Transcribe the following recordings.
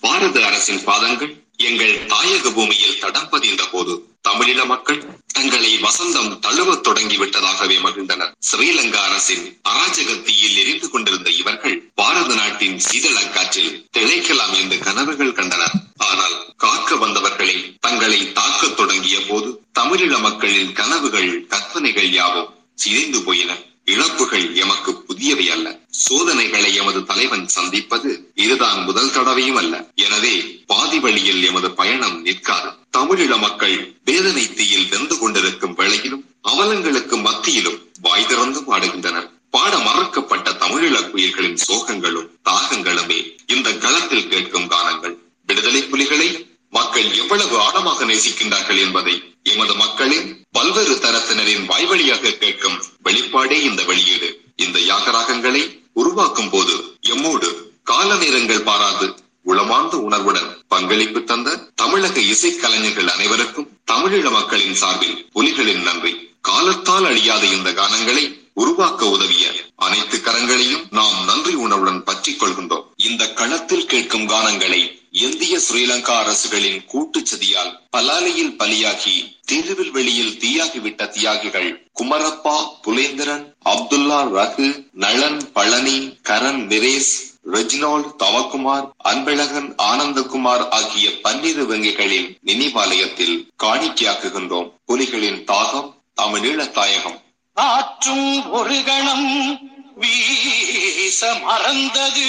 பாரத அரசின் பாதங்கள் எங்கள் தாயக பூமியில் தடம் பதிந்த போது தமிழீழ மக்கள் தங்களை வசந்தம் தழுவத் தொடங்கிவிட்டதாகவே மகிழ்ந்தனர். ஸ்ரீலங்கா அரசின் அராஜகத்தியில் எரிந்து கொண்டிருந்த இவர்கள் பாரத நாட்டின் சீதள காற்றில் திளைக்கலாம் என்று கனவுகள் கண்டனர். ஆனால் காக்க வந்தவர்களை தங்களை தாக்கத் தொடங்கிய போது தமிழீழ மக்களின் கனவுகள் கற்பனைகள் யாவும் சிதைந்து போயின. இழப்புகள் எமக்கு புதியவை அல்ல. சோதனைகளை எமது தலைவன் சந்திப்பது இதுதான் முதல் தடவையும் அல்ல. எனவே பாதி வழியில் எமது பயணம் நிற்காது. தமிழீழ மக்கள் வேதனை தீயில் வெந்து கொண்டிருக்கும் வேளையிலும் அவலங்களுக்கு மத்தியிலும் வாய் திறந்து பாடுகின்றனர். பாட மறக்கப்பட்ட தமிழீழ குயில்களின் சோகங்களும் தாகங்களுமே இந்த களத்தில் கேட்கும் கானங்கள். விடுதலை புலிகளை மக்கள் எவ்வளவு ஆழமாக நேசிக்கின்றார்கள் என்பதை எமது மக்களின் பல்வேறு தரத்தினரின் வாய்வழியாக கேட்கும் வெளிப்பாடே இந்த வெளியீடு. இந்த யாகராகங்களை உருவாக்கும் போது எம்மோடு கால நேரங்கள் பாராது உளமார்ந்த உணர்வுடன் பங்களிப்பு தந்த தமிழக இசைக்கலைஞர்கள் அனைவருக்கும் தமிழீழ மக்களின் சார்பில் புலிகளின் நன்றி. காலத்தால் அழியாத இந்த கானங்களை உருவாக்க உதவிய அனைத்து கரங்களையும் நாம் நன்றி உணர்வுடன் பற்றிக் கொள்கின்றோம். இந்த களத்தில் கேட்கும் கானங்களை இந்திய ஸ்ரீலங்கா அரசுகளின் கூட்டு சதியால் பலாலையில் பலியாகி திருவில் வெளியில் தீயாகிவிட்ட தியாகிகள் குமரப்பா புலேந்திரன் அப்துல்லா ரகு நளன் பழனி கரண் நிரேஷ் ரெஜினால்ட் தவக்குமார் அன்பழகன் ஆனந்தகுமார் ஆகிய பன்னிரு வங்கிகளின் நினைவாலயத்தில் காணிக்கையாக்குகின்றோம். புலிகளின் தாகம் தமிழீழ தாயகம். ஆற்றும் ஒரு கணம் வீச மறந்தது.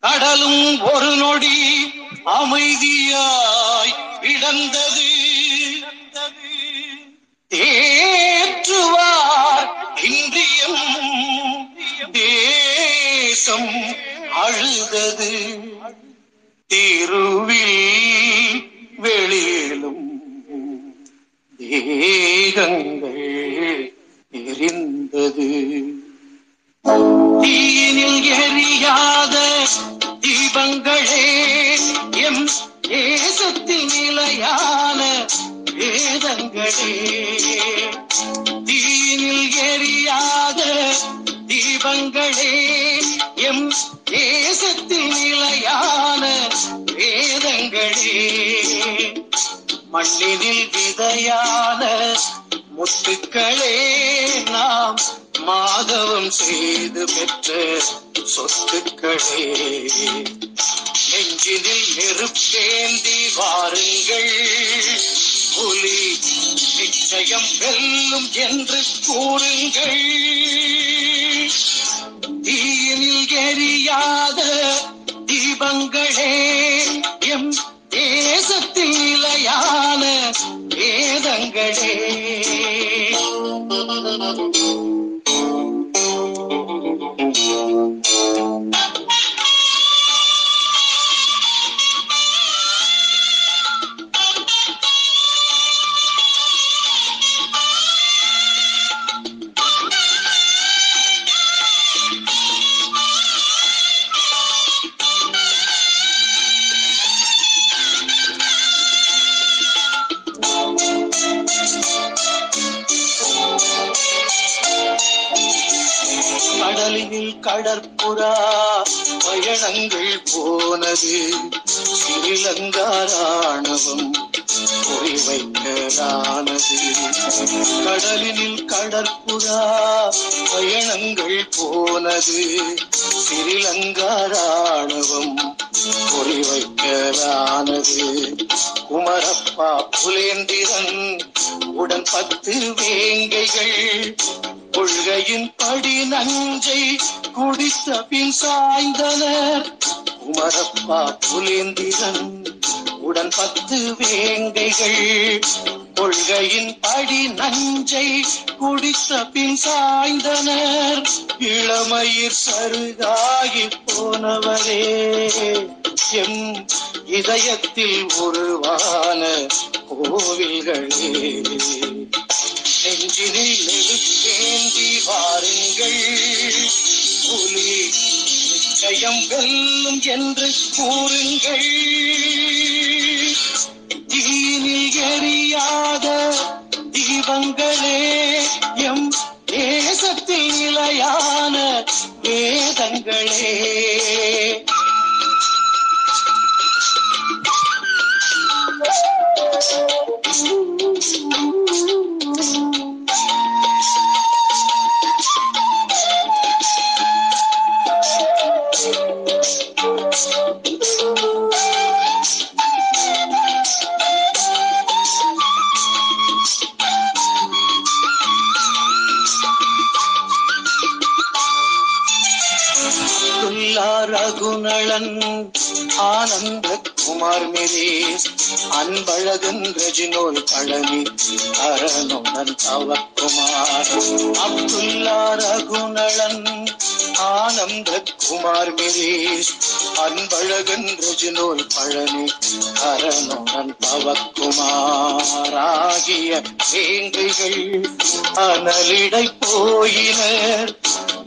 கடலும் ஒரு நொடி அமைதியாய் விடந்தது தே இந்தியம் தேசம் அழுதது. திருவில் வெளியிலும் தேகங்கள் எரிந்தது. தீயினில் எரியாத தீபங்களே எம் தேசத்தின் நிலையான வேதங்களே தீனில் எரியாத தீபங்களே எம் தேசத்தில் நிலையான வேதங்களே. மண்ணினில் விதையான முத்துக்களே நாம் மாதவம் செய்து பெற்ற சொத்துக்களே. நெஞ்சினில் நெருப்பேந்தி வாருங்கள். புலி நிச்சயம் வெல்லும் என்று கூறுங்கள். தீயினில் எரியாத தீபங்களே எம் போனது. சிறிலங்கா ராணுவம் குறிவைக்கலானது. குமரப்பா புலேந்திரன் உடன் பத்து வேங்கைகள். கொள்கையின் படி நஞ்சை குடித்த பின் சாய்ந்தனர். குமரப்பா புலேந்திரன் உடன் பத்து வேங்கைகள். கொள்கையின் படி நஞ்சை குடித்த பின் சாய்ந்தனர். இளமயிர் சருகாகி போனவரே. எம் இதயத்தில் உருவான கோவில்களே. நெஞ்சினில் எழுத்தேந்தி வாருங்கள். புலி ஜெயம் வெல்லும் என்று கூறுங்கள் தீனில் எரியாத தீபங்களே எம் தேசத்தில் நிலையான வேதங்களே Thank you. குமார் மிரேஸ் அன்பழகன் ரஜினோல் பழனி அரணுடன் தவக்குமார். அப்துல்லா ரகுநலன் ஆனந்த குமார் மிரேஷ் அன்பழகன் ரஜினோல் பழனி அரணுடன் பவக்குமார் வேங்கைகள் அனலிடை போயினர்.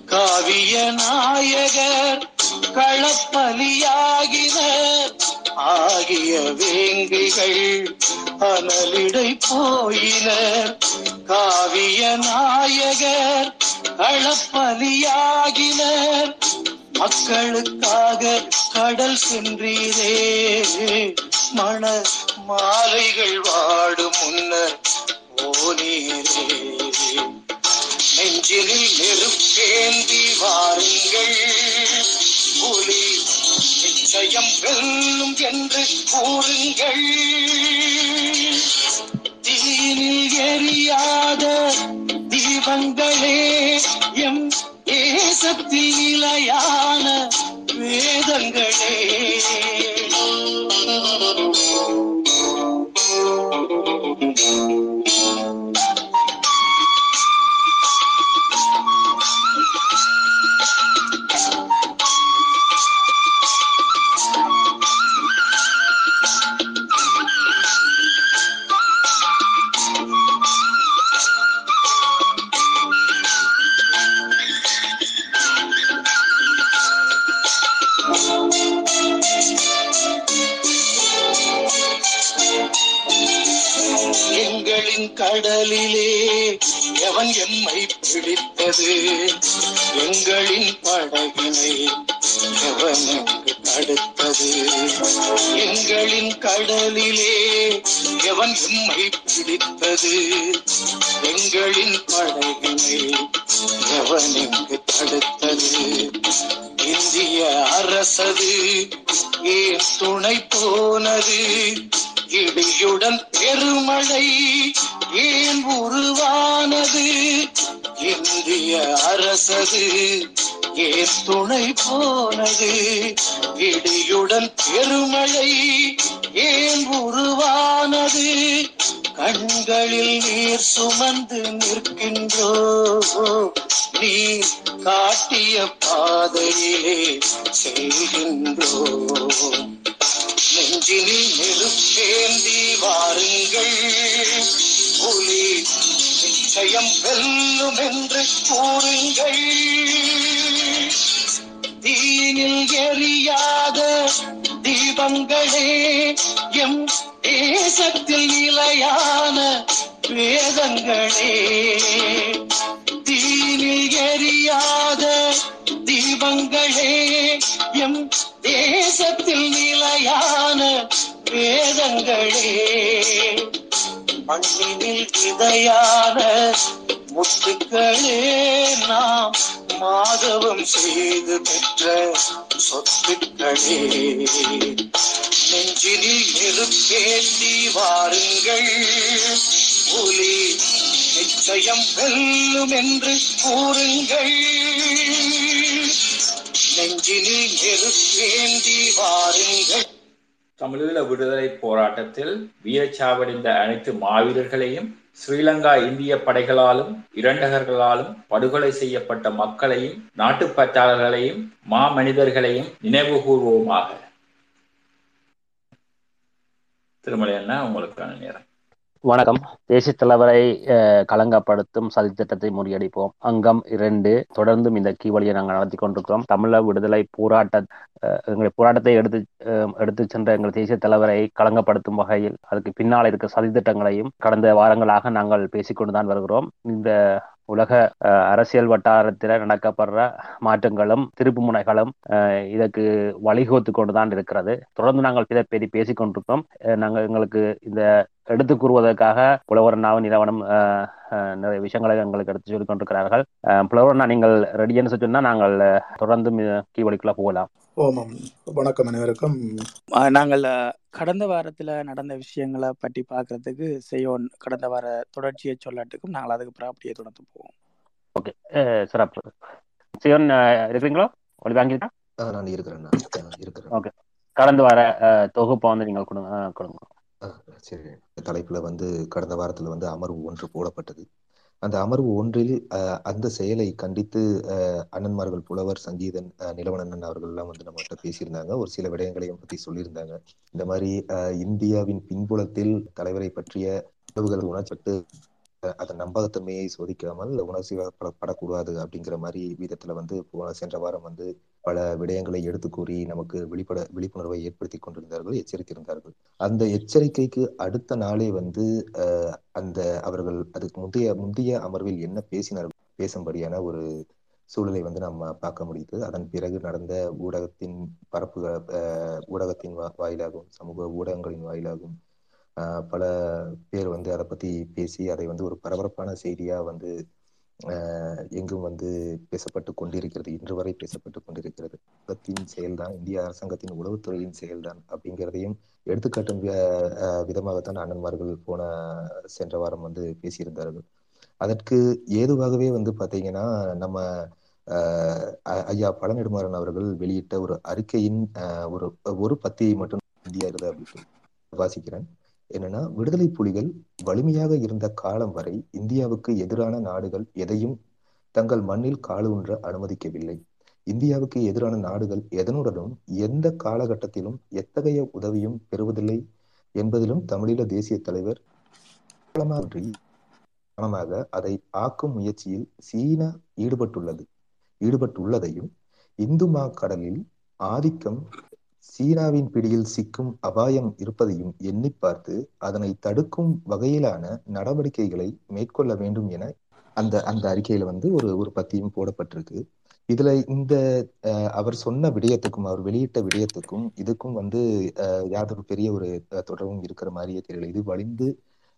காவிய நாயகர் களப்பலியாகின ஆகிய வேங்கிகள் அனலிடை போயினர் காவிய நாயகர் களப்பலியாகினர். மக்களுக்காக கடல் சென்றீரே. மண மாலைகள் வாடும் முன்னர் ஓனீரே நெஞ்சிலில் நெருப்பேந்தி வாருங்கள். புலி நிச்சயம் வெல்லும் என்று கூறுங்கள் தீனில் எரியாத தீபங்களே எம் ஏசத்திலையான வேதங்களே எம்மை எங்களின் படகினை எவன் தடுத்தது எங்களின் கடலிலே எவன் எம்மை பிடித்தது? எங்களின் படகினை எவன் எங்கு தடுத்தது? இந்திய அரசது ஏன் துணை போனது? இடியுடன் பெருமழை ஏன் உருவானது? இந்திய அரசது ஏன் துணை போனது. இடியுடன் பெருமழை ஏன் உருவானது? கண்களில் நீர் சுமந்து நிற்கின்றோ? நீ காட்டிய பாதையிலே செல்கின்றோம் நெஞ்சினில் நெருப்பேந்தி வாருங்கள். புலி நிச்சயம் வெல்லும் என்று கூறுங்கள். தீனில் எரியாத தீபங்களே எம் தேசத்தில் நிலையான வேதங்களே. தீனில் எரியாத தீபங்களே எம் தேசத்தில் நிலையான வேதங்களே. மண்ணினில் விதையான முத்துக்களே நாம் மாதவம் செய்து பெற்ற சொத்துக்களே. நெஞ்சினில் நெருப்பேந்தி வாருங்கள். புலி நிச்சயம் வெல்லும் என்று கூறுங்கள். நெஞ்சினில் நெருப்பேந்தி வாருங்கள். தமிழீழ விடுதலை போராட்டத்தில் வீரச்சாவடைந்த அனைத்து மாவீரர்களையும் ஸ்ரீலங்கா இந்திய படைகளாலும் இரண்டகர்களாலும் படுகொலை செய்யப்பட்ட மக்களையும் நாட்டுப்பற்றாளர்களையும் மாமனிதர்களையும் நினைவு கூர்வோமாக. திருமலை அண்ணா உங்களுக்கான நேரம். வணக்கம். தேசிய தலைவரை அஹ், களங்கப்படுத்தும் சதித்திட்டத்தை முறியடிப்போம். அங்கம் இரண்டு தொடர்ந்தும் இந்த கீவழியை நாங்கள் நடத்தி கொண்டிருக்கிறோம். தமிழ விடுதலை போராட்ட அஹ், எங்களுடைய போராட்டத்தை எடுத்து எடுத்து சென்ற எங்கள் தேசிய தலைவரை களங்கப்படுத்தும் வகையில் அதுக்கு பின்னால் இருக்க சதித்திட்டங்களையும் கடந்த வாரங்களாக நாங்கள் பேசிக்கொண்டுதான் வருகிறோம். இந்த உலக அஹ், அரசியல் வட்டாரத்தில் நடக்கப்படுற மாற்றங்களும் திருப்பு முனைகளும் அஹ், இதற்கு வழிகோத்து கொண்டுதான் இருக்கிறது. தொடர்ந்து நாங்கள் இதை பற்றி பேசிக் நாங்கள் எங்களுக்கு இந்த எடுத்து கூறுவதற்காக புலவர் நாவ நிலவனம் நிறைய விஷயங்களை எங்களுக்கு எடுத்து சொல்லிக் கொண்டிருக்கிறார்கள். அஹ், புலவர்னா நீங்கள் ரெடின்னு சொன்னா நாங்கள் தொடர்ந்து கீவழிக்குள்ள போகலாம். ஓமம் வணக்கம் அனைவருக்கும். நாங்கள் கடந்த வாரத்தில் நடந்த விஷயங்களை பற்றி பார்க்கறதுக்கு செய்யோன் கடந்த வார தொடர்ச்சியை சொல்லட்டுக்கும் நாங்கள் அதுக்கு ப்ராப்பர்ட்டியை தொடர்ந்து போவோம். ஓகே. சிறப்பு. சிவன் இருக்கிறீங்களோ? ஒளி வாங்கியிருக்கா? ஆ, நான் இருக்கிறேன் இருக்கிறேன் ஓகே. கடந்த வார தொகுப்பை வந்து நீங்கள் கொடுங்க கொடுங்க. சரி. தலைப்புல வந்து கடந்த வாரத்துல வந்து அமர்வு ஒன்று போடப்பட்டது. அந்த அமர்வு ஒன்றில் அஹ், அந்த செயலை கண்டித்து அஹ், அண்ணன்மார்கள் புலவர் சங்கீதன் நிலவணன் அவர்கள் எல்லாம் வந்து நம்மகிட்ட பேசியிருந்தாங்க. ஒரு சில விடயங்களையும் பத்தி சொல்லியிருந்தாங்க. இந்த மாதிரி இந்தியாவின் பின்புலத்தில் தலைவரை பற்றிய உணர்வுகள் உணர்ச்சப்பட்டு அஹ், அதன் நம்பகத்தன்மையை சோதிக்காமல் உணர்ச்சி படக்கூடாது அப்படிங்கிற மாதிரி விதத்துல வந்து போன சென்ற வாரம் வந்து பல விடயங்களை எடுத்து கூறி நமக்கு வெளிப்பட விழிப்புணர்வை ஏற்படுத்தி கொண்டிருந்தார்கள் எச்சரித்திருந்தார்கள். அந்த எச்சரிக்கைக்கு அடுத்த நாளே வந்து அஹ், அந்த அவர்கள் அதுக்கு முந்தைய முந்தைய அமர்வில் என்ன பேசினார்கள் பேசும்படியான ஒரு சூழலை வந்து நம்ம பார்க்க முடியுது அதன் பிறகு நடந்த ஊடகத்தின் பரப்புகள் ஊடகத்தின் வாயிலாகவும் சமூக ஊடகங்களின் வாயிலாகவும் பல பேர் வந்து அதை பத்தி பேசி அதை வந்து ஒரு பரபரப்பான செய்தியா வந்து எங்கும் வந்து பேசப்பட்டு கொண்டிருக்கிறது இன்று வரை பேசப்பட்டு கொண்டிருக்கிறது. உலகத்தின் செயல்தான் இந்திய அரசாங்கத்தின் உளவுத்துறையின் செயல்தான் அப்படிங்கிறதையும் எடுத்துக்காட்டும் விதமாகத்தான் அண்ணன்மார்கள் போன சென்ற வாரம் வந்து பேசியிருந்தார்கள். அதற்கு ஏதுவாகவே வந்து பாத்தீங்கன்னா நம்ம அஹ், ஐயா பழநெடுமாறன் அவர்கள் வெளியிட்ட ஒரு அறிக்கையின் ஒரு ஒரு பத்தியை மட்டும் இந்தியா இருந்தது அப்படின்னு வாசிக்கிறேன். என்னன்னா விடுதலை புலிகள் வலிமையாக இருந்த காலம் வரை இந்தியாவுக்கு எதிரான நாடுகள் எதையும் தங்கள் மண்ணில் காலூன்ற அனுமதிக்கவில்லை. இந்தியாவுக்கு எதிரான நாடுகள் எதனுடனும் எந்த காலகட்டத்திலும் எத்தகைய உதவியும் பெறுவதில்லை என்பதிலும் தமிழீழ தேசிய தலைவர் காரணமாக அதை ஆக்கும் முயற்சியில் சீனா ஈடுபட்டுள்ளது. ஈடுபட்டுள்ளதையும் இந்து கடலில் ஆதிக்கம் சீனாவின் பிடியில் சிக்கும் அபாயம் இருப்பதையும் எண்ணி பார்த்து அதனை தடுக்கும் வகையிலான நடவடிக்கைகளை மேற்கொள்ள வேண்டும் என அந்த அந்த அறிக்கையில வந்து ஒரு ஒரு பத்தியும் போடப்பட்டிருக்கு. இதுல இந்த அவர் சொன்ன விடயத்துக்கும் அவர் வெளியிட்ட விடயத்துக்கும் இதுக்கும் வந்து அஹ், யாதொரு பெரிய ஒரு தொடர்பும் இருக்கிற மாதிரியே தெரியல. இது வலிந்து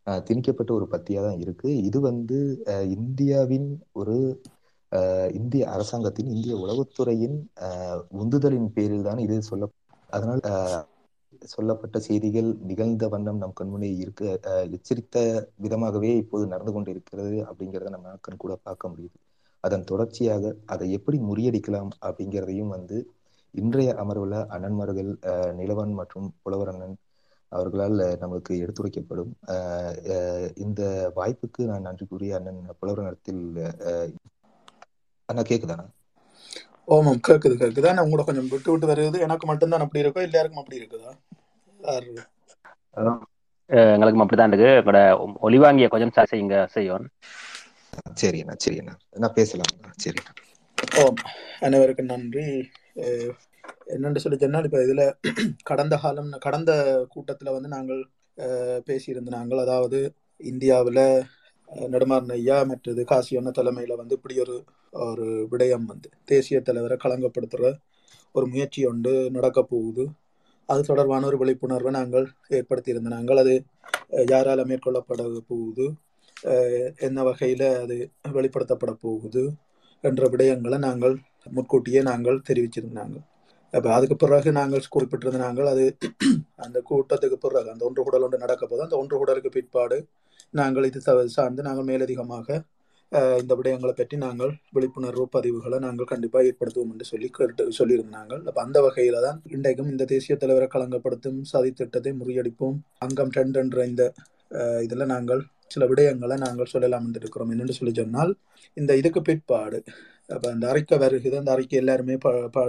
அஹ், திணிக்கப்பட்ட ஒரு பத்தியா தான் இருக்கு. இது வந்து அஹ், இந்தியாவின் ஒரு அஹ், இந்திய அரசாங்கத்தின் இந்திய உளவுத்துறையின் உந்துதலின் பேரில் தான் இது சொல்ல அதனால் அஹ், சொல்லப்பட்ட செய்திகள் நிகழ்ந்த வண்ணம் நம் கண்முன்னே இருக்கு அஹ், எச்சரித்த விதமாகவே இப்போது நடந்து கொண்டிருக்கிறது அப்படிங்கிறத நம்ம கண் கூட பார்க்க முடியுது. அதன் தொடர்ச்சியாக அதை எப்படி முறியடிக்கலாம் அப்படிங்கிறதையும் வந்து இன்றைய அமர்வில் அண்ணன்மார்கள் அஹ், நிலவன் மற்றும் புலவர் அண்ணன் அவர்களால் நமக்கு எடுத்துரைக்கப்படும். அஹ், அஹ், இந்த வாய்ப்புக்கு நான் நன்றி கூறிய அண்ணன் புலவர் நடத்தில் அண்ணா கேக்குதாண்ணா? ஓமாம் கேக்குது கேக்குது. ஆனா உங்களோட கொஞ்சம் விட்டு விட்டு வருது. எனக்கு மட்டும்தான் அப்படி இருக்கோ? எல்லாருக்கும் அப்படி இருக்குதா? எங்களுக்கும் அப்படித்தான் இருக்கு. உங்களோட ஒலிவாங்கிய கொஞ்சம் சரி செய்யுங்க செய்யும் சரி அண்ணா சரி அண்ணா நான் பேசலாம். சரி. ஓம் அனைவருக்கும் நன்றி. என்னென்று சொல்லி சொன்னால் இப்போ இதில் கடந்த காலம் கடந்த கூட்டத்தில் வந்து நாங்கள் அஹ், பேசியிருந்த நாங்கள் அதாவது இந்தியாவில் நெடுமாறன் ஐயா மற்றது காசியண்ண தலைமையில் வந்து இப்படி ஒரு ஒரு விடயம் வந்து தேசிய தலைவரை களங்கப்படுத்துகிற ஒரு முயற்சி ஒன்று நடக்க போகுது. அது தொடர்பான ஒரு விழிப்புணர்வை நாங்கள் ஏற்படுத்தியிருந்த நாங்கள் அது யாரால் மேற்கொள்ளப்பட போகுது என்ன வகையில் அது வெளிப்படுத்தப்பட போகுது என்ற விடயங்களை நாங்கள் முன்கூட்டியே நாங்கள் தெரிவிச்சிருந்தாங்க. அப்போ அதுக்கு பிறகு நாங்கள் குறிப்பிட்டிருந்த நாங்கள் அது அந்த கூட்டத்துக்கு பிறகு அந்த ஒன்று குடல் ஒன்று நடக்க போது அந்த ஒன்று குடலுக்கு பிற்பாடு நாங்கள் இது சார்ந்து நாங்கள் மேலதிகமாக இந்த விடயங்களை பற்றி நாங்கள் விழிப்புணர்வு பதிவுகளை நாங்கள் கண்டிப்பாக ஏற்படுத்துவோம் என்று சொல்லி கேட்டு சொல்லியிருந்தாங்க அப்போ அந்த வகையில் தான் இன்றைக்கும் இந்த தேசிய தலைவரை களங்கப்படுத்தும் சதி திட்டத்தை முறியடிப்போம் அங்கம் ரெண்டு என்ற இந்த இதில் நாங்கள் சில விடயங்களை நாங்கள் சொல்லலாம் என்று இருக்கிறோம் என்னென்று சொல்லி சொன்னால் இந்த இதுக்கு பிற்பாடு அப்போ அந்த அறிக்கை வருகிறது அந்த அறிக்கை எல்லாருமே ப ப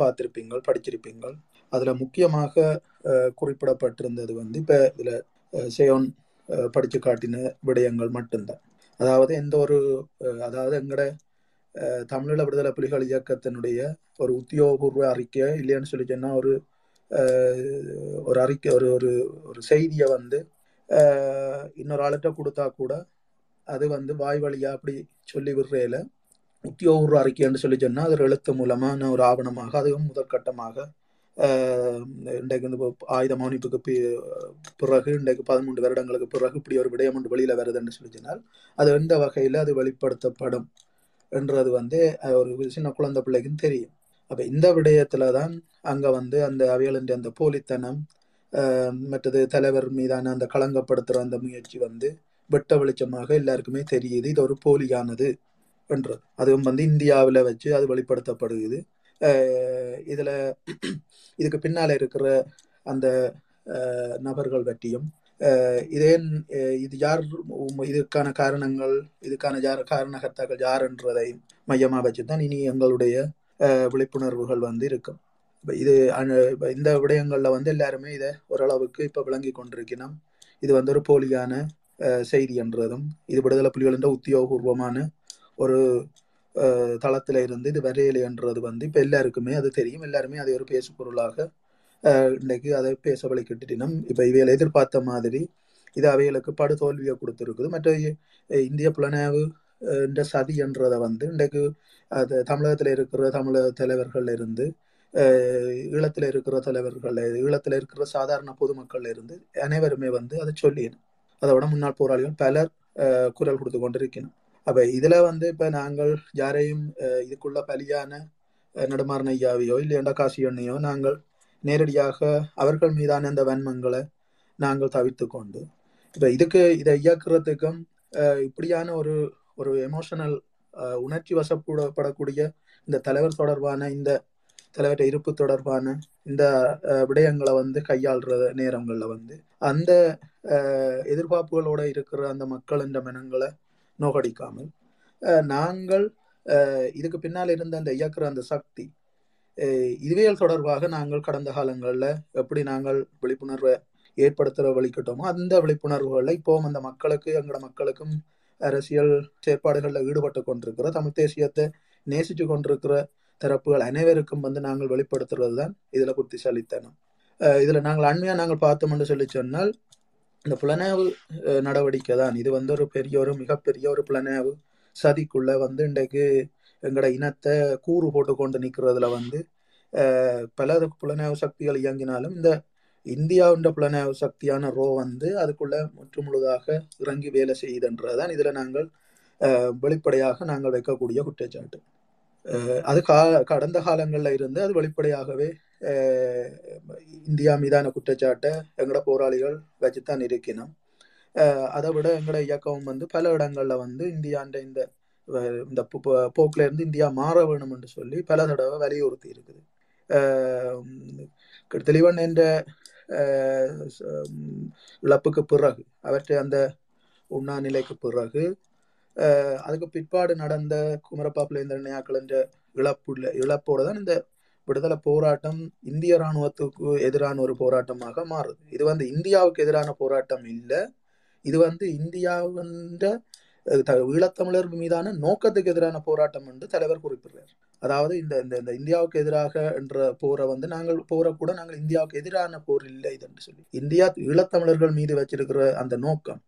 பார்த்துருப்பீங்கள் படிச்சிருப்பீங்கள் அதில் முக்கியமாக குறிப்பிடப்பட்டிருந்தது வந்து இப்போ இதில் சேயோன் படித்து காட்டின விடயங்கள் மட்டும்தான் அதாவது எந்த ஒரு அதாவது எங்களோட தமிழீழ விடுதலை புலிகள் இயக்கத்தினுடைய ஒரு உத்தியோகபூர்வ அறிக்கை இல்லைன்னு சொல்லி சொன்னால் ஒரு ஒரு அறிக்கை ஒரு ஒரு ஒரு செய்தியை வந்து இன்னொரு ஆளுகிட்ட கொடுத்தா கூட அது வந்து வாய் வழியா அப்படி சொல்லி விடுறேல உத்தியோகபூர்வ அறிக்கைன்னு சொல்லி சொன்னால் அது ஒரு எழுத்து மூலமான ஒரு ஆவணமாக அதுவும் முதற்கட்டமாக இன்றைக்கு இந்த ஆயுத மௌனிப்புக்கு பி- பிறகு இன்றைக்கு பதிமூன்று வருடங்களுக்கு பிறகு இப்படி ஒரு விடயம் ஒன்று வெளியில் வருதுன்னு சொல்லி சொன்னால் அது எந்த வகையில் அது வெளிப்படுத்தப்படும் என்றது வந்து ஒரு சின்ன குழந்தை பிள்ளைக்கும் தெரியும். அப்போ இந்த விடயத்தில் தான் அங்கே வந்து அந்த அவியலின் அந்த போலித்தனம் மற்றது தலைவர் மீதான அந்த களங்கப்படுத்துகிற அந்த முயற்சி வந்து வெட்ட வெளிச்சமாக எல்லாருக்குமே தெரியுது. இது ஒரு போலியானது என்றது. அதுவும் வந்து இந்தியாவில் வச்சு அது வெளிப்படுத்தப்படுகிறது. இதில் இதுக்கு பின்னால இருக்கிற அந்த நபர்கள் பற்றியும் இதே இதேன் இது யார் இதுக்கான காரணங்கள் இதுக்கான யார் காரணகர்த்தாக்கள் யார் என்றதை வச்சு தான் இனி எங்களுடைய விழிப்புணர்வுகள் வந்து இருக்கும். இது இந்த விடயங்களில் வந்து எல்லாருமே இதை ஓரளவுக்கு இப்போ விளங்கி கொண்டிருக்கணும். இது வந்து ஒரு போலியான செய்தி என்றதும் இது விடுதலை புலிகளின் உத்தியோகபூர்வமான ஒரு தளத்துல இருந்து இது வரையலைன்றது வந்து இப்ப எல்லாருக்குமே அது தெரியும். எல்லாருமே அதை ஒரு பேசு பொருளாக அஹ், இன்னைக்கு அதை பேச வழிக்கிட்டினும் இப்ப இவைகள் எதிர்பார்த்த மாதிரி இது அவைகளுக்கு படு தோல்வியை கொடுத்துருக்குது. மற்ற இந்திய புலனாய்வு இந்த சதி என்றதை வந்து இன்றைக்கு அது தமிழகத்தில் இருக்கிற தமிழக தலைவர்கள் இருந்து ஈழத்தில் இருக்கிற தலைவர்கள் ஈழத்தில் இருக்கிற சாதாரண பொதுமக்கள் இருந்து அனைவருமே வந்து அதை சொல்லிடணும் அதோட முன்னாள் போராளிகள் பலர் குரல் கொடுத்து கொண்டிருக்கணும் அப்ப இதுல வந்து இப்ப நாங்கள் யாரையும் இதுக்குள்ள பலியான நடுமாறன ஐயாவையோ இல்லையண்டா காசி எண்ணையோ நாங்கள் நேரடியாக அவர்கள் மீதான அந்த வன்மங்களை நாங்கள் தவிர்த்து கொண்டு இப்ப இதுக்கு இதை இயக்குறதுக்கும் இப்படியான ஒரு ஒரு எமோஷனல் உணர்ச்சி வசப்படக்கூடிய இந்த தலைவர் தொடர்பான இந்த தலைவர் இருப்பு தொடர்பான இந்த விடயங்களை வந்து கையாளுற நேரங்களில் வந்து அந்த எதிர்பார்ப்புகளோட இருக்கிற அந்த மக்கள் என்ற மனங்களை நோகடிக்காமல் நாங்கள் இதுக்கு பின்னால் இருந்த அந்த இயக்குற அந்த சக்தி இதுவியல் தொடர்பாக நாங்கள் கடந்த காலங்களில் எப்படி நாங்கள் விழிப்புணர்வை ஏற்படுத்துகிற வழிக்கிட்டோமோ அந்த விழிப்புணர்வுகளில் இப்போவும் அந்த மக்களுக்கு எங்களோட மக்களுக்கும் அரசியல் செயற்பாடுகளில் ஈடுபட்டு கொண்டிருக்கிற தமிழ் தேசியத்தை நேசித்து கொண்டிருக்கிற தரப்புகள் அனைவருக்கும் வந்து நாங்கள் வெளிப்படுத்துறது தான் இதில் புத்திசாலித்தனம். இதில் நாங்கள் அண்மையாக நாங்கள் பார்த்தோம்னு சொல்லி சொன்னால் இந்த புலனாய்வு நடவடிக்கை தான். இது வந்து ஒரு பெரிய ஒரு மிகப்பெரிய ஒரு புலனாய்வு. சதிக்குள்ள வந்து இன்றைக்கு எங்களோட இனத்தை கூறு போட்டு கொண்டு நிற்கிறதுல வந்து பல புலனாய்வு சக்திகள் இயங்கினாலும் இந்த இந்தியாவுண்ட புலனாய்வு சக்தியான ரோ வந்து அதுக்குள்ள முற்று முழுதாக இறங்கி வேலை செய்யுதுன்றதுதான் இதுல நாங்கள் வெளிப்படையாக நாங்கள் வைக்கக்கூடிய குற்றச்சாட்டு. அது கா கடந்த காலங்களில் இருந்து அது வெளிப்படையாகவே இந்தியா மீதான குற்றச்சாட்டை எங்கட போராளிகள் வச்சுத்தான் இருக்கணும். அதை விட எங்கட இயக்கம் வந்து பல இடங்களில் வந்து இந்தியாண்ட இந்த இந்த போக்கில் இருந்து இந்தியா மாற வேணும் என்று சொல்லி பல தடவை வலியுறுத்தி இருக்குது. தெளிவன் என்ற இழப்புக்கு பிறகு அவற்றை அந்த உண்ணா நிலைக்கு பிறகு அதுக்கு பிற்பாடு நடந்த குமரப்பாப்புலேந்திர நேயாக்கள் என்ற இழப்புள்ள இழப்போடு தான் இந்த விடுதலை போராட்டம் இந்திய ராணுவத்துக்கு எதிரான ஒரு போராட்டமாக மாறுது. இது வந்து இந்தியாவுக்கு எதிரான போராட்டம் இல்லை. இது வந்து இந்தியாவின்ற த- ஈழத்தமிழர் மீதான நோக்கத்துக்கு எதிரான போராட்டம் என்று தலைவர் குறிப்பிடுறார். அதாவது இந்த இந்த இந்த இந்தியாவுக்கு எதிராக என்ற போரை வந்து நாங்கள் போரை கூட நாங்கள் இந்தியாவுக்கு எதிரான போர் இல்லை இது என்று சொல்லி. இந்தியா ஈழத்தமிழர்கள் மீது வச்சிருக்கிற அந்த நோக்கம்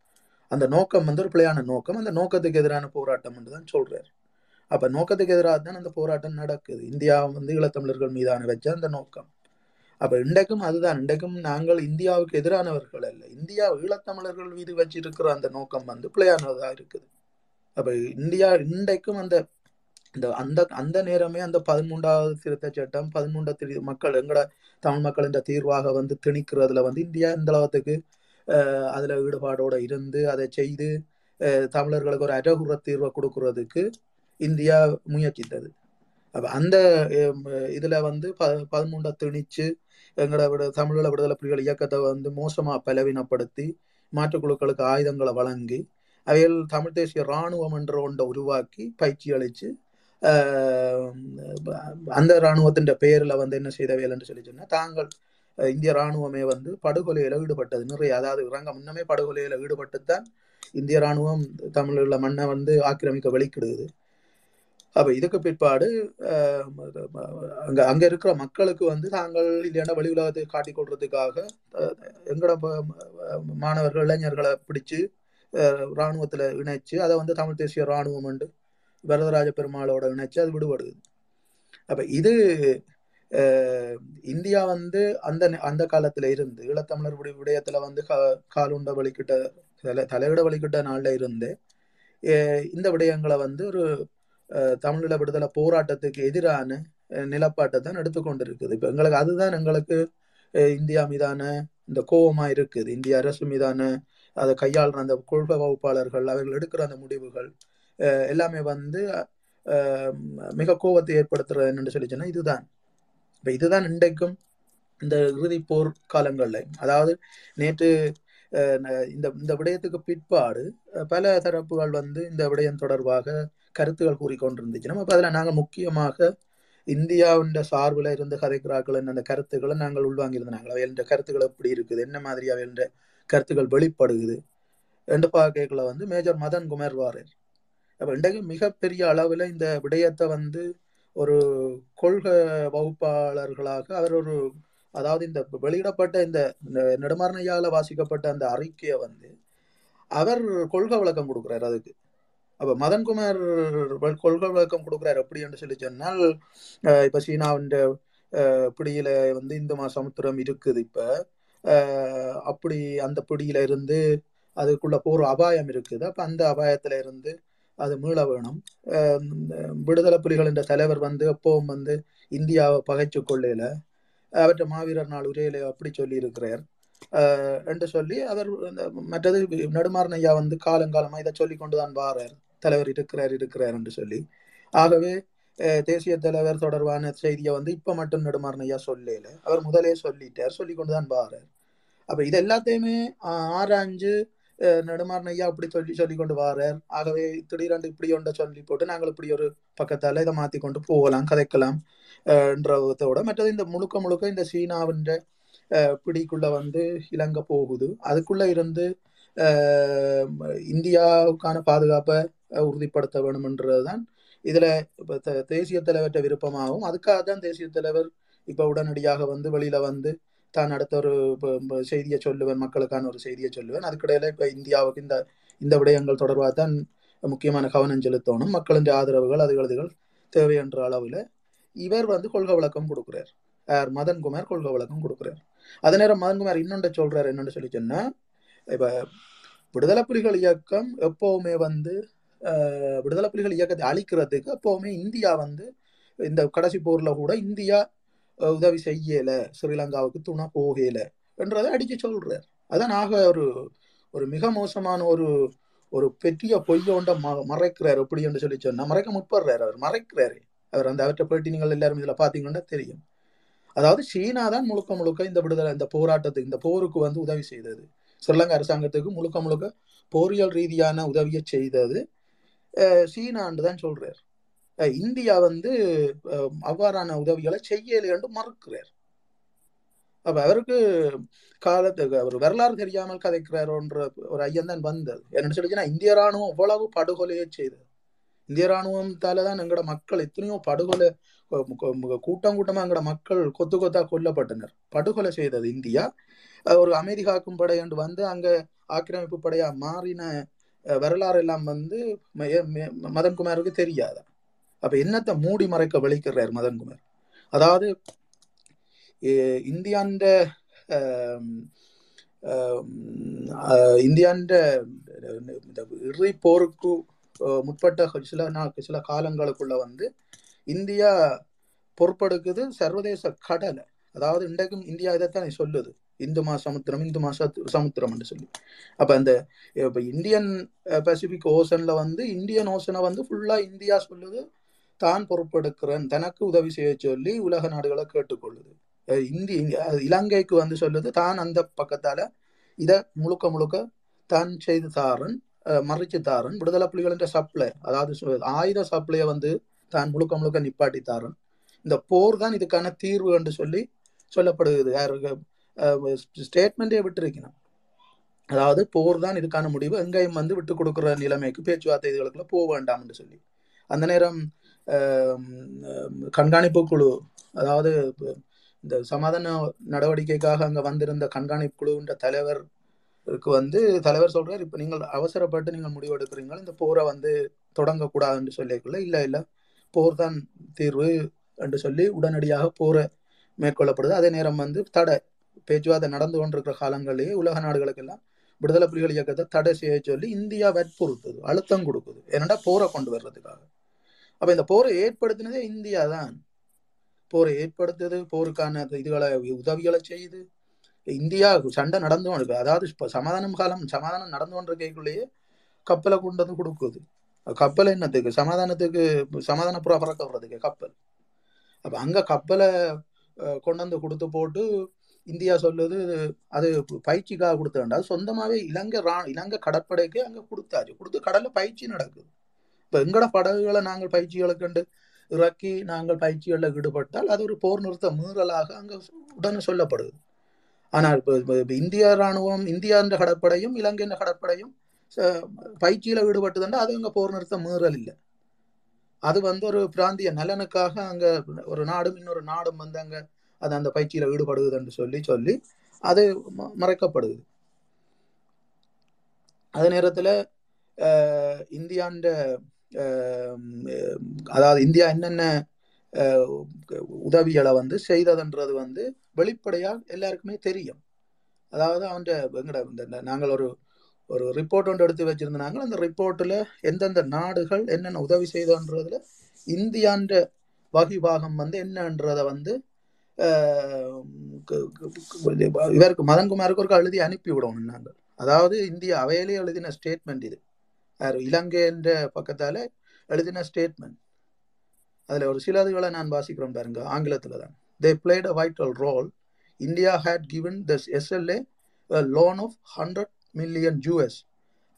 அந்த நோக்கம் வந்து ஒரு பிழையான நோக்கம். அந்த நோக்கத்துக்கு எதிரான போராட்டம் என்று தான் சொல்றாரு. அப்ப நோக்கத்துக்கு எதிராக தான் அந்த போராட்டம் நடக்குது. இந்தியா வந்து ஈழத்தமிழர்கள் மீதான வச்ச அந்த நோக்கம். அப்ப இன்றைக்கும் அதுதான். இன்றைக்கும் நாங்கள் இந்தியாவுக்கு எதிரானவர்கள் அல்ல. இந்தியா ஈழத்தமிழர்கள் மீது வச்சிருக்கிற அந்த நோக்கம் வந்து பிழையானதா இருக்குது. அப்ப இந்தியா இன்றைக்கும் அந்த இந்த அந்த அந்த நேரமே அந்த பதிமூன்றாவது திருத்த சட்டம் பதிமூன்றாவது திரு மக்கள் எங்களோட தமிழ் மக்கள் என்ற தீர்வாக வந்து திணிக்கிறதுல வந்து இந்தியா இந்த அளவுக்கு அதில் அதுல ஈடுபாடோட இருந்து அதை செய்து தமிழர்களுக்கு ஒரு அரகுற தீர்வை கொடுக்கறதுக்கு இந்தியா முயற்சித்தது. அந்த இதில் இதுல வந்து ப பதிமூன்றை திணிச்சு எங்களோட விட தமிழீழ விடுதலை புலிகள் இயக்கத்தை வந்து மோசமா பலவீனப்படுத்தி மாற்றுக்குழுக்களுக்கு ஆயுதங்களை வழங்கி அவையில் தமிழ் தேசிய இராணுவம் என்ற ஒன்றை உருவாக்கி பயிற்சி அளிச்சு அந்த இராணுவத்தின் பெயரில் வந்து என்ன செய்தவைகள் என்று சொல்லி சொன்னால் தாங்கள் இந்திய இராணுவமே வந்து படுகொலையில் ஈடுபட்டது நிறைய. அதாவது இறங்க முன்னமே படுகொலையில் ஈடுபட்டு தான் இந்திய இராணுவம் உள்ள மண்ணை வந்து ஆக்கிரமிக்க வெளிக்கிடுது அப்ப இதுக்கு பிற்பாடு அங்கே அங்க அங்க இருக்கிற மக்களுக்கு வந்து தாங்கள் இல்லைன்னா வெளி உலகத்தை காட்டிக் கொள்றதுக்காக எங்களோட மாணவர்கள் இளைஞர்களை பிடிச்சு இராணுவத்தில் இணைச்சு அதை வந்து தமிழ் தேசிய இராணுவம் உண்டு வரதராஜ பெருமாளோட இணைச்சு அது விடுபடுது. அப்ப இது இந்தியா வந்து அந்த அந்த காலத்துல இருந்து ஈழத்தமிழர் விட- விடயத்துல வந்து கா- காலுண்ட வலிக்கிட்ட தலை தலையிட வலிக்கிட்ட நாள்ல இருந்து இந்த விடயங்களை வந்து ஒரு தமிழீழ விடுதலை போராட்டத்துக்கு எதிரான நிலப்பாட்டை தான் எடுத்துக்கொண்டிருக்குது. இப்போ எங்களுக்கு அதுதான் எங்களுக்கு இந்தியா மீதான இந்த கோபமாக இருக்குது. இந்திய அரசு மீதான அதை கையாளுற அந்த கொள்கை வகுப்பாளர்கள் அவர்கள் எடுக்கிற அந்த முடிவுகள் எல்லாமே வந்து மிக கோபத்தை ஏற்படுத்துறது என்னென்னு சொல்லி சொன்னா இதுதான். இப்ப இதுதான் இன்றைக்கும் இந்த இறுதி போர் காலங்களில். அதாவது நேற்று அஹ், இந்த இந்த விடயத்துக்கு பிற்பாடு பல தரப்புகள் வந்து இந்த விடயம் தொடர்பாக கருத்துகள் கூறிக்கொண்டிருந்துச்சு. நம்ம அதில் நாங்கள் முக்கியமாக இந்தியாவின் சார்பில் இருந்து கதைக்கிறார்கள் அந்த கருத்துக்களை நாங்கள் உள்வாங்கியிருந்தாங்க என்ற கருத்துக்கள் எப்படி இருக்குது? என்ன மாதிரி என்ற கருத்துக்கள் வெளிப்படுகுது? என்று பார்க்கல வந்து மேஜர் மதன் குமார் வாரர் அப்போ இன்றைக்கு மிகப்பெரிய அளவில் இந்த விடயத்தை வந்து ஒரு கொள்கை வகுப்பாளர்களாக அவர் ஒரு அதாவது இந்த வெளியிடப்பட்ட இந்த நெடுமாறனையால் வாசிக்கப்பட்ட அந்த அறிக்கையை வந்து அவர் கொள்கை விளக்கம் கொடுக்குறாரு அதுக்கு. அப்போ மதன்குமார் கொள்கை விளக்கம் கொடுக்குறாரு எப்படி என்று சொல்லி சொன்னால் இப்போ சீனாவின் பிடியில வந்து இந்து மா சமுத்திரம் இருக்குது இப்போ. அப்படி அந்த பிடியில இருந்து அதுக்குள்ள போர் அபாயம் இருக்குது. அப்போ அந்த அபாயத்துல இருந்து அது மீள வேணும். விடுதலை புலிகள் என்ற தலைவர் வந்து எப்பவும் வந்து இந்தியாவை பகைச்சு கொள்ளையில அவற்றை மாவீரர் நாள் உரையில அப்படி சொல்லி இருக்கிறார் என்று சொல்லி அவர் இந்த மற்றது நெடுமாறன் ஐயா வந்து காலங்காலமா இதை சொல்லி கொண்டுதான் வாரார். தலைவர் இருக்கிறார் இருக்கிறார் என்று சொல்லி. ஆகவே தேசிய தலைவர் தொடர்பான செய்தியை வந்து இப்ப மட்டும் நெடுமாறனையா சொல்லல. அவர் முதலே சொல்லிட்டார் சொல்லி கொண்டுதான் வாரார். அப்ப இது எல்லாத்தையுமே ஆராய்ஞ்சு நெடுமாறனையா ஐயா அப்படி சொல்லி சொல்லி கொண்டு வாரார். ஆகவே திடீரென்று இப்படி ஒன்றை சொல்லி போட்டு நாங்கள் இப்படி ஒரு பக்கத்தால இதை மாத்தி கொண்டு போகலாம் கதைக்கலாம் என்றதோட மற்றது இந்த முழுக்க முழுக்க இந்த சீனாவின் பிடிக்குள்ள வந்து இலங்கை போகுது. அதுக்குள்ள இருந்து இந்தியாவுக்கான பாதுகாப்பை உறுதிப்படுத்த வேணும்ன்றதுதான். இதுல இப்ப த- தேசிய தலைவர்கிட்ட விருப்பமாகவும் அதுக்காக தான் தேசிய தலைவர் இப்ப உடனடியாக வந்து வெளியில வந்து தான் அடுத்த ஒரு செய்தியை சொல்லுவேன் மக்களுக்கான ஒரு செய்தியை சொல்லுவேன். அதுக்கிடையில இப்ப இந்தியாவுக்கு இந்த இந்த விடயங்கள் தொடர்பாக தான் முக்கியமான கவனம் செலுத்தணும். மக்களின் ஆதரவுகள் அதுகளதுகள் தேவை என்ற அளவுல இவர் வந்து கொள்கை விளக்கம் கொடுக்குறார். யார் மதன்குமார் கொள்கை விளக்கம் கொடுக்குறார். அதே நேரம் மதன்குமார் இன்னொன்று சொல்றாரு என்னன்னு சொல்லி சொன்னா இப்ப விடுதலை புலிகள் இயக்கம் எப்பவுமே வந்து விடுதலை புலிகள் இயக்கத்தை அழிக்கிறதுக்கு எப்போவுமே இந்தியா வந்து இந்த கடைசி போரில் கூட இந்தியா உதவி செய்யலை. ஸ்ரீலங்காவுக்கு துணை போகலை என்றதை அடிச்சு சொல்கிறார் அதான் ஆக ஒரு ஒரு மிக மோசமான ஒரு ஒரு பெரிய பொய்யோண்ட ம மறைக்கிறார். எப்படி என்று சொல்லி சொன்னால் மறைக்க முற்படுறாரு அவர். மறைக்கிறாரு. அவர் அந்த அவற்றை பேட்டி நீங்கள் எல்லாரும் இதில் பார்த்தீங்கன்னா தெரியும். அதாவது சீனா தான் முழுக்க முழுக்க இந்த விடுதலை இந்த போராட்டத்துக்கு இந்த போருக்கு வந்து உதவி செய்தது. ஸ்ரீலங்கா அரசாங்கத்துக்கு முழுக்க முழுக்க போரியல் ரீதியான உதவியை செய்தது. சீனான்னு தான் சொல்றார். இந்தியா வந்து அவ்வாறான உதவிகளை செய்யலை என்று மறுக்கிறார். அப்ப அவருக்கு காலத்துக்கு அவர் வரலாறு தெரியாமல் கதைக்கிறாரோன்ற ஒரு ஐயம் தான் வந்தது. என்னன்னு சொல்லிச்சுன்னா இந்திய ராணுவம் இவ்வளவு படுகொலையே செய்தது. இந்திய ராணுவத்தால தான் எங்கட மக்கள் எத்தனையோ படுகொலை கூட்டம் கூட்டமா எங்கட மக்கள் கொத்து கொத்தா கொல்லப்பட்டனர். படுகொலை செய்தது இந்தியா. ஒரு அமைதி காக்கும் படை என்று வந்து அங்க ஆக்கிரமிப்பு படையா மாறின வரலாறு எல்லாம் வந்து மதன்குமாருக்கு தெரியாத. அப்ப என்னத்தை மூடி மறைக்க விழிக்கிறார் மதன்குமார்? அதாவது இந்தியாண்ட இந்தியாண்ட இறுதி போருக்கு முற்பட்ட சில நாள் சில காலங்களுக்குள்ள வந்து இந்தியா பொறுப்படுக்குது சர்வதேச கடலை. அதாவது இன்றைக்கும் இந்தியா இதைத்தான் சொல்லுது. இந்து மா சமுத்திரம் இந்து மா சமுத்திரம்னு சொல்லி. அப்ப அந்த இப்ப இந்தியன் பசிபிக் ஓசன்ல வந்து இந்தியன் ஓசனை வந்து ஃபுல்லா இந்தியா சொல்லுது. தான் பொறுப்பெடுக்கிறேன். தனக்கு உதவி செய்ய சொல்லி உலக நாடுகளை கேட்டுக்கொள்ளுது. இந்தி இலங்கைக்கு வந்து சொல்லுது. தான் அந்த பக்கத்தால இத முழுக்க முழுக்க தான் செய்து தாரன் மறைச்சு தாரன். விடுதலை புலிகளின் சப்ளை அதாவது ஆயுத சப்ளையை வந்து தான் முழுக்க முழுக்க நிப்பாட்டி தாரன். இந்த போர் தான் இதுக்கான தீர்வு என்று சொல்லி சொல்லப்படுகிறது. யாருக்கு ஸ்டேட்மெண்ட்டே விட்டுருக்கணும். அதாவது போர் தான் இதுக்கான முடிவு. எங்கேயும் வந்து விட்டு கொடுக்குற நிலைமைக்கு பேச்சுவார்த்தை இதுகளுக்குள்ள போக வேண்டாம் சொல்லி. அந்த நேரம் கண்காணிப்பு குழு அதாவது இந்த சமாதான நடவடிக்கைக்காக அங்கே வந்திருந்த கண்காணிப்பு குழுன்ற தலைவருக்கு வந்து தலைவர் சொல்றாரு இப்போ நீங்கள் அவசரப்பட்டு நீங்கள் முடிவெடுக்கிறீங்க இந்த போரை வந்து தொடங்கக்கூடாதுன்னு சொல்லிக்குள்ள இல்லை இல்லை. போர் தான் தீர்வு என்று சொல்லி உடனடியாக போரை மேற்கொள்ளப்படுது. அதே நேரம் வந்து தடை. பேச்சுவார்த்தை நடந்து கொண்டிருக்கிற காலங்களிலேயே உலக நாடுகளுக்கெல்லாம் விடுதலை புலிகள் இயக்கத்தை தடை செய்ய சொல்லி இந்தியா வற்புறுத்துது அழுத்தம் கொடுக்குது. ஏன்னா போரை கொண்டு வர்றதுக்காக. அப்ப இந்த போரை ஏற்படுத்தினதே இந்தியா தான். போரை ஏற்படுத்துது போருக்கான இதுகளை உதவிகளை செய்யுது இந்தியா சண்டை நடந்து கொண்டு அதாவது இப்போ சமாதானம் காலம் சமாதானம் நடந்து கொண்டிருக்கைக்குள்ளேயே கப்பலை கொண்டு வந்து கொடுக்குது. கப்பல் என்னத்துக்கு? சமாதானத்துக்கு சமாதான புறா பறக்க வர்றதுக்கு கப்பல். அப்போ அங்க கப்பலை அஹ், கொண்டு வந்து கொடுத்து போட்டு இந்தியா சொல்லுது அது பயிற்சிக்காக கொடுத்த வேண்டாம். அது சொந்தமாவே இலங்கை ரா இலங்கை கடற்படைக்கு அங்க கொடுத்தாச்சு. கொடுத்து கடல்ல பயிற்சி நடக்குது. இப்ப எங்கட படகுகளை நாங்கள் பயிற்சிகளை கண்டு இறக்கி நாங்கள் பயிற்சிகளில் ஈடுபட்டால் அது ஒரு போர் நிறுத்த மீறலாக அங்க உடனே சொல்லப்படுது. ஆனால் இப்போ இந்திய ராணுவம் இந்தியா என்ற கடற்படையும் இலங்கை என்ற கடற்படையும் ச- பயிற்சியில ஈடுபட்டுதுன்னா அது அங்கே போர் நிறுத்த மீறல் இல்லை. அது வந்து ஒரு பிராந்திய நலனுக்காக அங்க ஒரு நாடும் இன்னொரு நாடும் வந்து அங்கே அது அந்த பயிற்சியில் ஈடுபடுதுன்னு சொல்லி சொல்லி அது ம- மறைக்கப்படுது அதே நேரத்தில் இந்தியான்ற இந்தியாண்ட அதாவது இந்தியா என்னென்ன உதவிகளை வந்து செய்ததுன்றது வந்து வெளிப்படையாக எல்லாருக்குமே தெரியும். அதாவது அவன் எங்கட இந்த நாங்கள் ஒரு ஒரு ரிப்போர்ட் ஒன்று எடுத்து வச்சிருந்தாங்க அந்த ரிப்போர்ட்டில் எந்தெந்த நாடுகள் என்னென்ன உதவி செய்தோன்றதுல இந்தியான்ற வகிபாகம் வந்து என்னன்றதை வந்து இவருக்கு மதன்குமாருக்கு ஒரு எழுதி அனுப்பி விடணும் நாங்கள் அதாவது இந்திய அவையிலே எழுதின ஸ்டேட்மெண்ட் இது. யார் இலங்கை என்ற பக்கத்தால எழுதின ஸ்டேட்மெண்ட் அதில் ஒரு சிலதுகளை நான் வாசிக்கிறேன் பாருங்க ஆங்கிலத்தில் தான். They played a vital role India had given this SLA a loan of 100 million US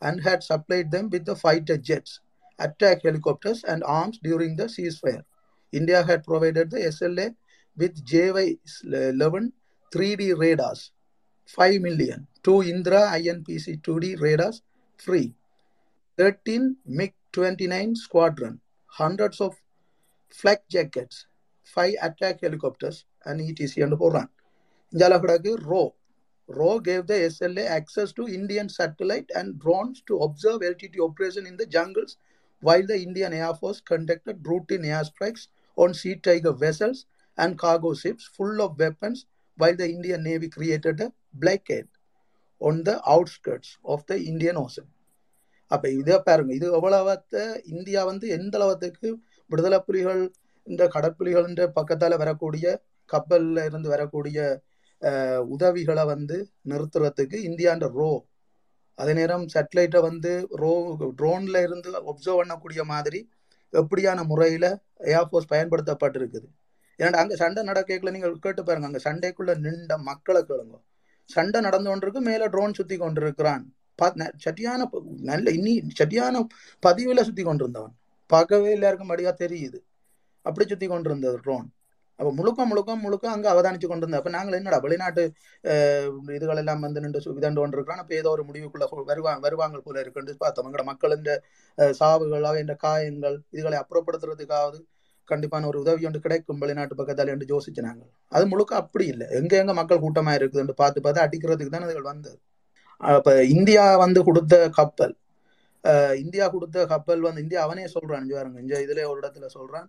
and had supplied them with the jets attack helicopters and arms arms during the ceasefire. India had provided the with JY 11 3D radars, 5 million, two Indra INPC 2D radars free, 13 MiG 29 squadron, hundreds of flak jackets, 5 attack helicopters, and ETC and Horan. Jalakadaki RO. RO gave the SLA access to Indian satellite and drones to observe LTT operation in the jungles while the Indian Air Force conducted routine airstrikes on Sea Tiger vessels and cargo ships full of weapons while the Indian Navy created a blockade on the outskirts of the Indian Ocean. அப்போ இதை பாருங்க. இது எவ்வளவத்த India வந்து எந்த அளவுக்கு விடுதலை புலிகள் இந்த கடற்புலிகள் பக்கத்தால் வரக்கூடிய கப்பலில் இருந்து வரக்கூடிய உதவிகளை வந்து நிறுத்துறதுக்கு இந்தியான்ற ரோ அதே நேரம் சேட்டலைட்டை வந்து ரோ ட்ரோனில் இருந்து ஒப்சர்வ் பண்ணக்கூடிய மாதிரி எப்படியான முறையில் ஏர்ஃபோர்ஸ் பயன்படுத்தப்பட்டிருக்குது. ஏன்னா அங்க சண்டை நடக்கல நீங்க கேட்டு பாருங்க அங்க சண்டைக்குள்ள நின்ற மக்களை கேளுங்க. சண்டை நடந்து கொண்டிருக்கு மேல ட்ரோன் சுத்தி கொண்டிருக்கிறான். பா- சரியான நல்ல இன்னி சரியான பதிவுல சுத்தி கொண்டிருந்தவன். பார்க்கவே எல்லாருக்கும் மடியா தெரியுது. அப்படி சுத்தி கொண்டிருந்தது ட்ரோன் அப்ப முழுக்க முழுக்க முழுக்க அங்க அவதானிச்சு கொண்டிருந்தோம் அப்ப நாங்கள் என்னடா வெளிநாட்டு இதுகள் எல்லாம் வந்து நின்று விதண்டு கொண்டிருக்கிறோம் அப்ப ஏதோ ஒரு முடிவுக்குள்ள வருவாங்க வருவாங்க போல இருக்குன்னு பார்த்தோம். எங்கட மக்களின் சாவுகள் அவையின் காயங்கள் இதுகளை அப்புறப்படுத்துறதுக்காவது கண்டிப்பான ஒரு உதவி ஒன்று கிடைக்கும் வெளிநாட்டு பக்கத்தால் என்று யோசிச்சு நாங்கள். அது முழுக்க அப்படி இல்லை. எங்க எங்க மக்கள் கூட்டமா இருக்குதுன்னு பார்த்து பார்த்து அடிக்கிறதுக்கு தான் அதுகள் வந்தது. அப்ப இந்தியா வந்து கொடுத்த கப்பல் இந்தியா கொடுத்த கப்பல் வந்து இந்தியா அவனே சொல்றான் பாருங்க இங்க இதுல ஒரு இடத்துல சொல்றான்.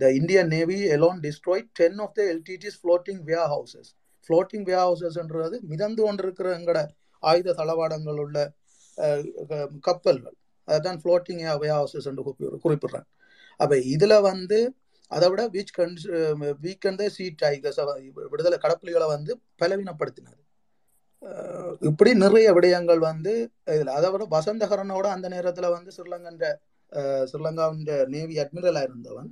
the Indian Navy alone destroyed 10 of the LTT's floating houses floating warehouses-ன்றது மிதந்து கொண்டிருக்கிற எங்கட ஆயுத தளவாடங்கள் உள்ள க- கப்பல்கள். அதுதான் floating warehouses என்று குறிப்பி- குறிப்பிடுறாங்க. அப்ப இதுல வந்து அதை விட வீச் வீக்கெண்டே சி டைகர்ஸ் விடுதலை கடப்புலிகளை வந்து பலவீனப்படுத்தினார். இப்படி நிறைய விடயங்கள் வந்து இதில் அதை விட வசந்தகரனோட அந்த நேரத்தில் வந்து ஸ்ரீலங்கன்ற ஸ்ரீலங்காவின்ற ஸ்ரீலங்காவின் நேவி அட்மிரலாக இருந்தவன்.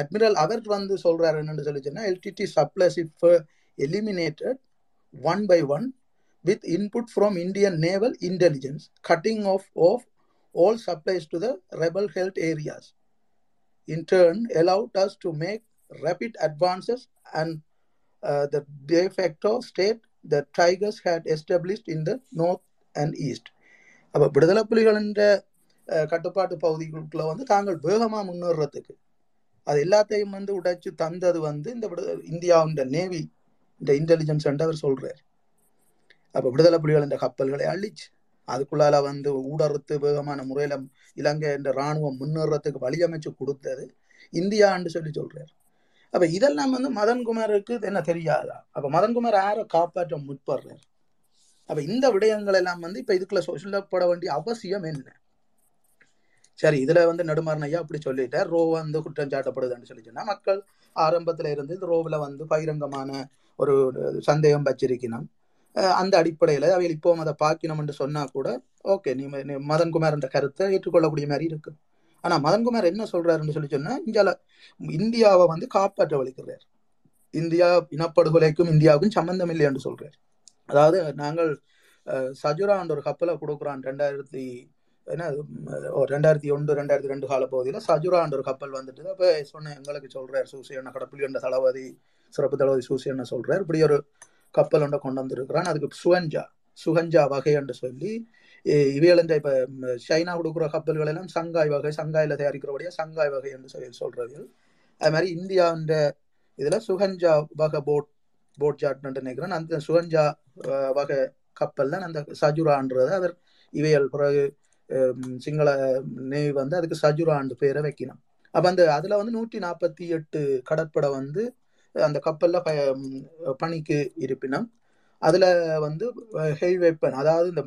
அட்மிரல் அவர் வந்து சொல்கிறார் என்னென்னு சொல்லிச்சுன்னா LTT supplies if eliminated one by one with input from Indian naval intelligence cutting off off all supplies to the rebel held areas In turn, allowed us to make rapid advances and uh, the de facto state the Tigers had established in the north and east. அப்ப விடுதலை புலிகளின் கட்டுப்பாட்டு பகுதிகளுக்குள்ள வந்து தாங்கள் வேகமா முன்னேறதுக்கு அது எல்லாத்தையும் வந்து உடைச்சு தந்தது வந்து இந்த விடுதலை இந்தியாவின் நேவி இந்த இன்டெலிஜென்ஸ் என்று அவர் சொல்றார் அப்ப விடுதலை புலிகள் என்ற கப்பல்களை அழிச்சு அதுக்குள்ளால வந்து ஊடறுத்து வேகமான முறையில இலங்கை என்ற ராணுவம் முன்னேறத்துக்கு வழியமைச்சு கொடுத்தது இந்தியான்னு சொல்லி சொல்றாரு. அப்ப இதெல்லாம் வந்து மதன்குமாருக்கு என்ன தெரியாதா? அப்ப மதன்குமார் யாரை காப்பாற்ற முற்படுறார். அப்ப இந்த விடயங்கள் எல்லாம் வந்து இப்ப இதுக்குள்ள சொல்லப்பட வேண்டிய அவசியம் என்ன? சரி இதுல வந்து நெடுமாறன் ஐயா அப்படி சொல்லிட்டார். ரோ வந்து குற்றம் சாட்டப்படுதுன்னு சொல்லி சொன்னா மக்கள் ஆரம்பத்துல இருந்து இந்த ரோவில் வந்து பகிரங்கமான ஒரு சந்தேகம் வச்சிருக்கணும். அந்த அடிப்படையில் அவைகள் இப்போ அதை பார்க்கணும் என்று சொன்னா கூட ஓகே நீ மதன்குமார் என்ற கருத்தை ஏற்றுக்கொள்ளக்கூடிய மாதிரி இருக்கு ஆனா மதன்குமார் என்ன சொல்றாருன்னு சொல்லி சொன்னா இந்தியால இந்தியாவை வந்து காப்பாற்ற வலிக்கிறார். இந்தியா இனப்படுகொலைக்கும் இந்தியாவுக்கும் சம்பந்தம் இல்லை என்று சொல்றார். அதாவது நாங்கள் சஜுரா சஜுரான்ற ஒரு கப்பலை கொடுக்குறான் ரெண்டாயிரத்தி என்ன ரெண்டாயிரத்தி ஒன்று ரெண்டாயிரத்தி ரெண்டு கால பகுதியில் சஜுரான்ற ஒரு கப்பல் வந்துட்டு அப்போ சொன்னேன் எங்களுக்கு சொல்றார் சூசியண்ண கடப்புலி என்ற தளபதி சிறப்பு தளபதி சூசியண்ண சொல்றார். இப்படி ஒரு கப்பல் ஒன்றை கொண்டு வந்திருக்கிறான். அதுக்கு சுகஞ்சா சுகஞ்சா வகை என்று சொல்லி இவையலஞ்சா இப்போ சைனா கொடுக்குற கப்பல்கள் எல்லாம் சங்காய் வகை சங்காயில் தயாரிக்கிறபடியா சங்காய் வகை என்று சொல்லி சொல்கிறார்கள் அது மாதிரி இந்தியான்ற இதில் சுகஞ்சா வகை போட் போட் ஜாட்னு நினைக்கிறேன். அந்த சுகஞ்சா வகை கப்பல்ல அந்த சஜுரான்றது. அவர் இவையல் பிறகு சிங்கள நேவி வந்து அதுக்கு சஜுரான்னு பேரை வைக்கணும். அப்போ அந்த அதில் வந்து நூற்றி நாற்பத்தி எட்டு கடற்படை வந்து அந்த கப்பல்ல ப- பணிக்கு இருப்பினம் அதில் வந்து ஹெவி வெப்பன் அதாவது இந்த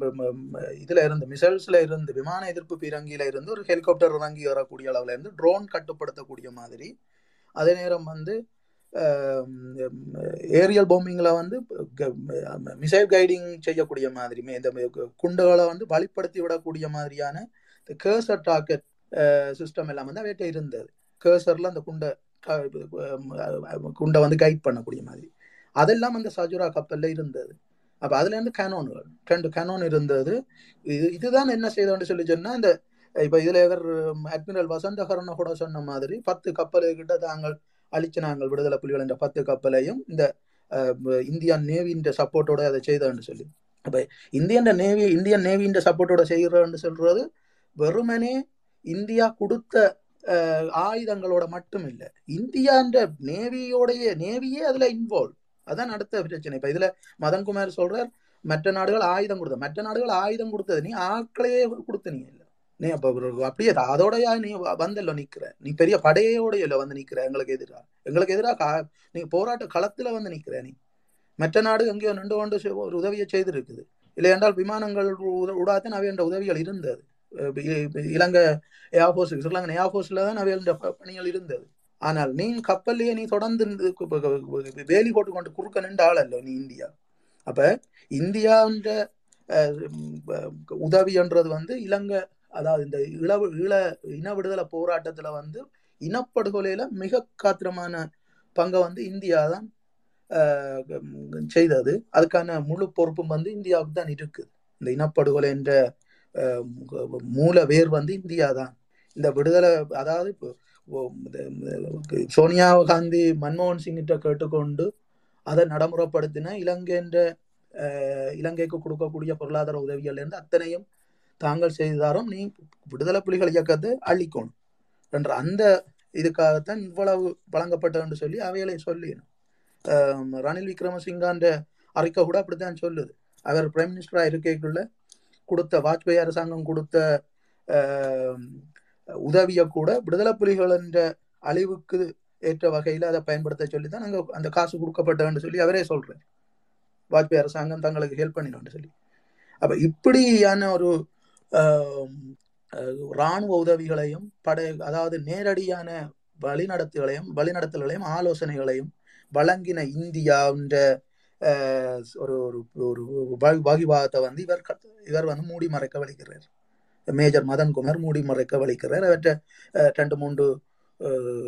இதில் இருந்து மிசைல்ஸில் இருந்து விமான எதிர்ப்பு பீரங்கியில் இருந்து ஒரு ஹெலிகாப்டர் இறங்கி வரக்கூடிய அளவில் இருந்து ட்ரோன் கட்டுப்படுத்தக்கூடிய மாதிரி அதே நேரம் வந்து ஏரியல் பாம்பிங்ல வந்து மிசைல் கைடிங் செய்யக்கூடிய மாதிரி மே- இந்த குண்டுகளை வந்து வழிப்படுத்தி விடக்கூடிய மாதிரியான இந்த கேர்சர் டாக்கெட் சிஸ்டம் எல்லாம் வந்து அவைகிட்ட இருந்தது. கேர்சரில் அந்த குண்டை குண்டை வந்து கைட் பண்ணக்கூடிய மாதிரி. அதெல்லாம் அந்த சஜுரா கப்பலில் இருந்தது. அப்போ அதுலேருந்து கேனோன்கள் ரெண்டு கேனோன் இருந்தது. இது இதுதான் என்ன செய்தோம்னு சொல்லி சொன்னால் இந்த இப்போ இதில் இவர் அட்மிரல் வசந்தகரன் கூட சொன்ன மாதிரி பத்து கப்பல்கிட்ட தாங்கள் அழிச்சு நாங்கள் விடுதலை புலிகள் என்ற பத்து கப்பலையும் இந்த இந்தியன் நேவின்ற சப்போர்ட்டோட அதை செய்தோம்னு சொல்லி. அப்போ இந்தியன் நேவி இந்தியன் நேவின்ற சப்போர்ட்டோட செய்கிறோன்னு சொல்கிறது வெறுமனே இந்தியா கொடுத்த ஆயுதங்களோட மட்டும் இல்லை. இந்தியான்ற நேவியோடைய நேவியே அதுல இன்வால்வ் அதான் அடுத்த பிரச்சனை. இப்ப இதுல மதன்குமார் சொல்றார் மற்ற நாடுகள் ஆயுதம் கொடுத்த மற்ற நாடுகள் ஆயுதம் கொடுத்தது நீ ஆட்களையே கொடுத்த நீ இல்லை. நீ அப்ப அப்படியே அதோடயா நீ வந்தல்ல நிக்கிற. நீ பெரிய படையோடையில வந்து நிக்கிற எங்களுக்கு எதிரா. எங்களுக்கு எதிராக கா- நீ போராட்ட களத்துல வந்து நிக்கிற நீ. மற்ற நாடு எங்கேயோ நின்று கொண்டு ஒரு உதவியை செய்திருக்குது. இல்லை என்றால் விமானங்கள் உ- உடாத்தான் அவையன்ற உதவிகள் இருந்தது. இலங்கை ஏர்ஃபோர்ஸ் ஸ்ரீலங்கன் ஏர்ஃபோர்ஸ்ல தான் அவையன்ற ப- பணிகள் இருந்தது. ஆனால் நீ கப்பல்லையே நீ தொடர்ந்து வேலி போட்டு கொண்டு குறுக்க நின்ற அல்ல நீ இந்தியா. அப்ப இந்தியான்ற என்ற உதவின்றது வந்து இலங்கை அதாவது இந்த இளவு ஈழ இன விடுதலை போராட்டத்துல வந்து இனப்படுகொலையில மிக காத்திரமான பங்கை வந்து இந்தியா தான் செய்தது. அதுக்கான முழு பொறுப்பும் வந்து இந்தியாவுக்கு தான் இருக்குது. இந்த இனப்படுகொலை என்ற மூல வேர் வந்து இந்தியா தான் இந்த விடுதலை அதாவது இப்போ சோனியா காந்தி மன்மோகன் சிங்கிட்ட கேட்டுக்கொண்டு அதை நடைமுறைப்படுத்தின இலங்கைன்ற இலங்கைக்கு கொடுக்கக்கூடிய பொருளாதார உதவிகள் இருந்து அத்தனையும் தாங்கள் செய்தாரும் நீ விடுதலை புலிகள் இயக்கத்தை அழிக்கணும் என்ற அந்த இதுக்காகத்தான் இவ்வளவு வழங்கப்பட்டதுன்னு சொல்லி அவைகளை சொல்லினோம். ரணில் விக்ரமசிங்கான்ற அறிக்கை கூட அப்படித்தான் சொல்லுது. அவர் பிரைம் மினிஸ்டராக இருக்கைக்குள்ள கொடுத்த வாஜ்பாய் அரசாங்கம் கொடுத்த உதவியை கூட விடுதலை புலிகள் என்ற அழிவுக்கு ஏற்ற வகையில் அதை பயன்படுத்த சொல்லி தான் நாங்கள் அந்த காசு கொடுக்கப்பட்டதுன்னு சொல்லி அவரே சொல்கிறார் வாஜ்பாய் அரசாங்கம் தங்களுக்கு ஹெல்ப் பண்ணிடும்னு சொல்லி. அப்போ இப்படியான ஒரு இராணுவ ராணுவ உதவிகளையும் படை அதாவது நேரடியான வழிநடத்துகளையும் வழிநடத்தல்களையும் ஆலோசனைகளையும் வழங்கின இந்தியான்ற ஒரு ஒரு ஒரு பாகிபாகத்தை வந்து இவர் இவர் வந்து மூடி மறைக்க வலிக்கிறார். மேஜர் மதன்குமார் மூடி மறைக்க வலிக்கிறார். அவற்றை ரெண்டு மூன்று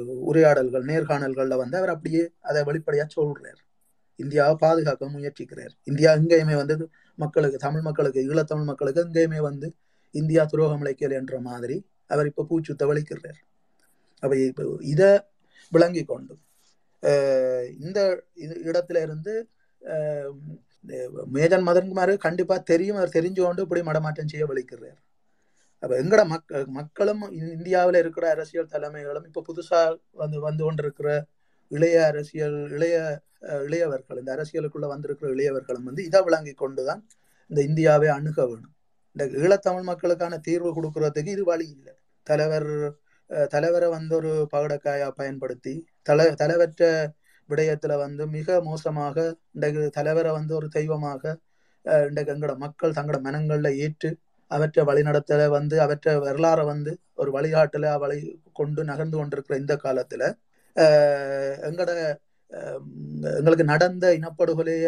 உரையாடல்கள் நேர்காணல்களில் வந்து அவர் அப்படியே அதை வெளிப்படையாக சொல்கிறார் இந்தியாவை பாதுகாக்க முயற்சிக்கிறார். இந்தியா எங்கேயுமே வந்து மக்களுக்கு தமிழ் மக்களுக்கு ஈழத்தமிழ் மக்களுக்கு எங்கேயுமே வந்து இந்தியா துரோகம் இழைக்கல என்ற மாதிரி அவர் இப்போ பூச்சுத்த வலிக்கிறார். அவை இப்போ இதை விளங்கி கொண்டு இந்த இது- இடத்துல இருந்து மேஜன் மதன்குமார் கண்டிப்பாக தெரியும் அவர் தெரிஞ்சு கொண்டு இப்படி மடமாற்றம் செய்ய வலிக்கிறார் அப்போ எங்கட மக் மக்களும் இந்தியாவில் இருக்கிற அரசியல் தலைமைகளும் இப்போ புதுசாக வந்து வந்து கொண்டிருக்கிற இளைய அரசியல் இளைய இளையவர்கள் இந்த அரசியலுக்குள்ளே வந்திருக்கிற இளையவர்களும் வந்து இதை விளங்கி கொண்டுதான் இந்த இந்தியாவை அணுக வேணும். இந்த ஈழத்தமிழ் மக்களுக்கான தீர்வு கொடுக்கறதுக்கு இது வழி இல்லை. தலைவர் தலைவரை வந்து ஒரு பகடக்காயா பயன்படுத்தி தலை தலைவற்ற விடயத்துல வந்து மிக மோசமாக இன்றைக்கு தலைவரை வந்து ஒரு தெய்வமாக அஹ், இன்றைக்கு எங்கட மக்கள் தங்களோட மனங்கள்ல ஏற்று அவற்றை வழிநடத்தல வந்து அவற்றை வரலாறை வந்து ஒரு வழிகாட்டுல வழி கொண்டு நகர்ந்து கொண்டிருக்கிற இந்த காலத்துல எங்களோட எங்கட எங்களுக்கு நடந்த இனப்படுகொலைய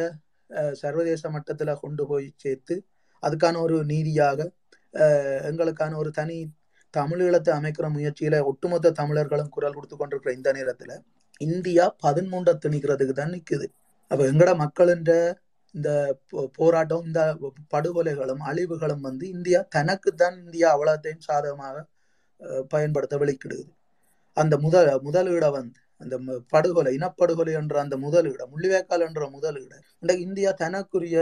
சர்வதேச மட்டத்துல கொண்டு போய் சேர்த்து அதுக்கான ஒரு நீதியாக எங்களுக்கான ஒரு தனி தமிழீழத்தை அமைக்கிற முயற்சியில ஒட்டுமொத்த தமிழர்களும் குரல் கொடுத்து கொண்டிருக்கிற இந்த நேரத்துல இந்தியா பதிமூண்ட திணிக்கிறதுக்கு தான் நிக்குது. அப்ப எங்கட மக்களின்ற இந்த போ- போராட்டம் இந்த படுகொலைகளும் அழிவுகளும் வந்து இந்தியா தனக்கு தான் இந்தியா அவ்வளோத்தையும் சாதகமாக அஹ், பயன்படுத்த வெளிக்கிடுது அந்த முதல் முதலீட வந்து அந்த படுகொலை இனப்படுகொலை என்ற அந்த முதலீட முள்ளிவேக்கால் என்ற முதலீட இன்றைக்கு இந்தியா தனக்குரிய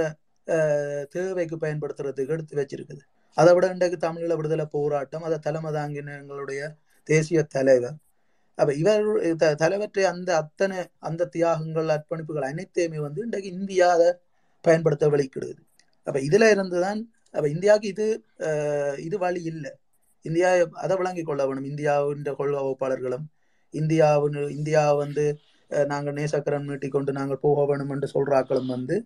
அஹ், தேவைக்கு பயன்படுத்துறதுக்கு எடுத்து வச்சிருக்குது. அதை விட இன்றைக்கு தமிழீழ விடுதலை போராட்டம் அதை தலைமை தாங்கின எங்களுடைய தேசிய தலைவர். அப்ப இவர் த- தலைவற்றை அந்த அத்தனை அந்த தியாகங்கள் அர்ப்பணிப்புகள் அனைத்தையுமே வந்து இன்றைக்கு இந்தியா அதை பயன்படுத்த வெளிக்கிடுது அப்ப இதுல இருந்துதான் அப்ப இந்தியாவுக்கு இது இது வழி இல்லை. இந்தியா அதை விளங்கி கொள்ள வேணும். இந்தியாவின் கொள்கை வகுப்பாளர்களும் இந்தியாவின் இந்தியா வந்து நாங்கள் நேசக்கரம் நீட்டிக்கொண்டு நாங்கள் போக வேணும் என்று சொல்றாக்களும் வந்து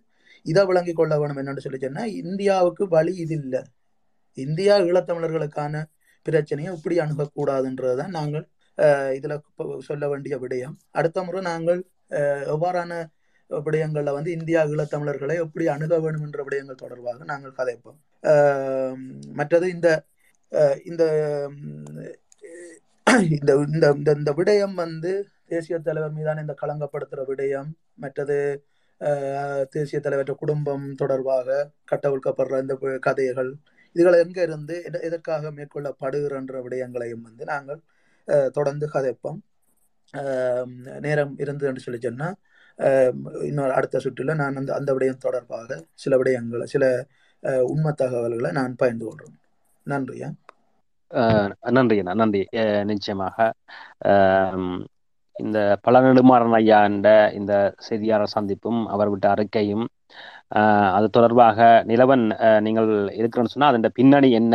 இதை விளங்கிக் கொள்ள வேணும் என்னன்னு சொல்லி சொன்னா இந்தியாவுக்கு வழி இது இல்லை. இந்தியா ஈழத்தமிழர்களுக்கான பிரச்சனையை இப்படி அணுகக்கூடாதுன்றதுதான் நாங்கள் இதில் சொல்ல வேண்டிய விடயம். அடுத்த முறை நாங்கள் அஹ், எவ்வாறான விடயங்களில் வந்து இந்தியா ஈழத்தமிழர்களை எப்படி அணுக வேண்டும் என்ற விடயங்கள் தொடர்பாக நாங்கள் கதைப்போம். மற்றது இந்த இந்த இந்த இந்த இந்த இந்த விடயம் வந்து தேசிய தலைவர் மீதான இந்த களங்கப்படுத்துகிற விடயம் மற்றது தேசிய தலைவர் குடும்பம் தொடர்பாக கட்டவிழ்க்கப்படுற இந்த கதைகள் இதுகள் எங்கே இருந்து எதற்காக மேற்கொள்ளப்படுகிறன்ற விடயங்களையும் வந்து நாங்கள் தொடர்ந்து கதைப்போம். நேரம் இருந்தது என்று சொல்லி சொன்னால் இன்னொரு அடுத்த சுற்றுல நான் அந்த அந்த விடயம் தொடர்பாக சில விடயங்களை சில உண்மை தகவல்களை நான் பகிர்ந்து கொள்கிறேன். நன்றியா அஹ் நன்றி நன்றி. நிச்சயமாக இந்த பழநெடுமாறன் ஐயா என்ற இந்த செய்தியாளர் சந்திப்பும் அவர் விட்ட அறிக்கையும் அது தொடர்பாக நிலவன் நீங்கள் இருக்கிறேன்னு சொன்னா அதன் பின்னணி என்ன?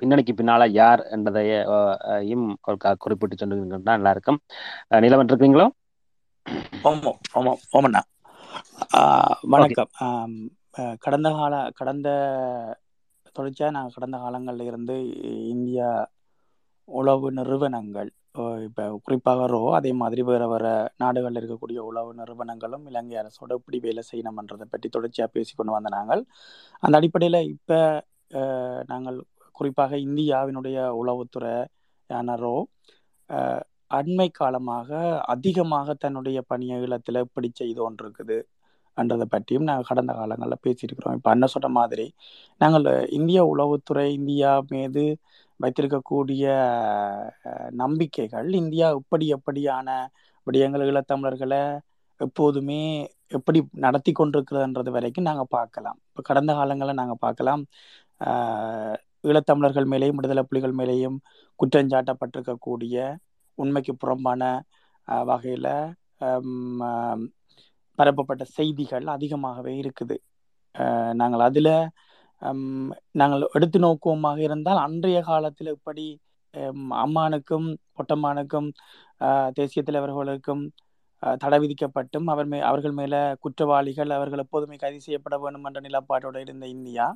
பின்னணிக்கு பின்னால யார் என்றதையும் குறிப்பிட்டு சொன்னீங்கன்னா நல்லா இருக்கும் நிலவன் இருக்கிறீங்களோ? வணக்கம். கடந்த கால கடந்த தொடர்ச்சியாக நான் கடந்த காலங்களில் இருந்து இந்தியா உளவு நிறுவனங்கள் இப்போ குறிப்பாக ரோ அதே மாதிரி வேறு வேறு நாடுகளில் இருக்கக்கூடிய உளவு நிறுவனங்களும் இலங்கை அரசோட எப்படி வேலை செய்யணுமன்றதை பற்றி தொடர்ச்சியாக பேசி கொண்டு வந்த நாங்கள். அந்த அடிப்படையில் இப்போ நாங்கள் குறிப்பாக இந்தியாவினுடைய உளவுத்துறையான ரோ அண்மை காலமாக அதிகமாக தன்னுடைய பணியை இப்படி எப்படி செய்து கொண்டிருக்குது என்றதை பற்றியும் நாங்கள் கடந்த காலங்களில் பேசியிருக்கிறோம். இப்போ அண்ணன் சொன்ன மாதிரி நாங்கள் இந்திய உளவுத்துறை இந்தியா மீது வைத்திருக்கக்கூடிய நம்பிக்கைகள் இந்தியா இப்படி எப்படியான விடயங்கள் ஈழத்தமிழர்களை எப்போதுமே எப்படி நடத்தி கொண்டிருக்கிறதுன்றது வரைக்கும் நாங்கள் பார்க்கலாம். இப்போ கடந்த காலங்களில் நாங்கள் பார்க்கலாம். ஈழத்தமிழர்கள் மேலேயும் விடுதலை புலிகள் மேலேயும் குற்றஞ்சாட்டப்பட்டிருக்கக்கூடிய உண்மைக்கு புறம்பான வகையில் பரப்பப்பட்ட செய்திகள் அதிகமாகவே இருக்குது. நாங்கள் அதில் நாங்கள் எடுத்து நோக்குவோமாக இருந்தால் அன்றைய காலத்தில் இப்படி அம்மானுக்கும் பொட்டம்மானுக்கும் அஹ், தேசிய தலைவர்களுக்கும் அஹ், தடை விதிக்கப்பட்டும் அவர் மே அவர்கள் மேல குற்றவாளிகள் அவர்கள் எப்போதுமே கைது செய்யப்பட வேண்டும் என்ற நிலப்பாட்டோடு இருந்த இந்தியா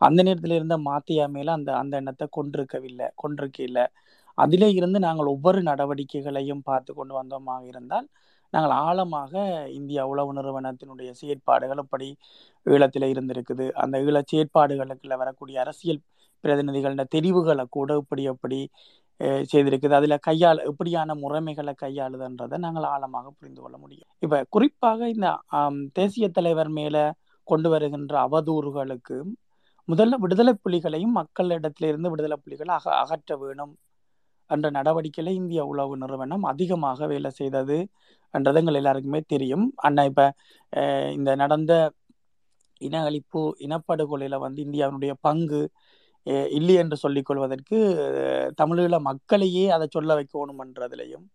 அந்த நேரத்தில் இருந்த மாத்தியா மேல அந்த அந்த எண்ணத்தை கொண்டிருக்கவில்லை கொண்டிருக்கவில்லை அதிலே இருந்து நாங்கள் ஒவ்வொரு நடவடிக்கைகளையும் பார்த்து கொண்டு வந்தோமாக இருந்தால் நாங்கள் ஆழமாக இந்திய உளவு நிறுவனத்தினுடைய செயற்பாடுகள் எப்படி ஈழத்தில் இருந்திருக்குது. அந்த ஈழ செயற்பாடுகளுக்குள்ள வரக்கூடிய அரசியல் பிரதிநிதிகளின் தெரிவுகளை கூட இப்படி எப்படி செய்திருக்குது. அதில் கையாள் எப்படியான முறைமைகளை கையாளுதுன்றதை நாங்கள் ஆழமாக புரிந்து கொள்ள முடியும். இப்போ குறிப்பாக இந்த தேசிய தலைவர் மேலே கொண்டு வருகின்ற அவதூறுகளுக்கு முதல்ல விடுதலை புலிகளையும் மக்களிடத்திலிருந்து விடுதலை புலிகளை அக அகற்ற வேணும். என்ற நடவடிக்கையில் இந்திய உளவு நிறுவனம் அதிகமாக வேலை செய்தது என்றது எங்கள் எல்லாருக்குமே தெரியும். அண்ணா இப்போ இந்த நடந்த இன அழிப்பு இனப்படுகொலையில் வந்து இந்தியாவினுடைய பங்கு இல்லை என்று சொல்லிக் கொள்வதற்கு தமிழீழ மக்களையே அதை சொல்ல வைக்கணுமன்றதுலையும்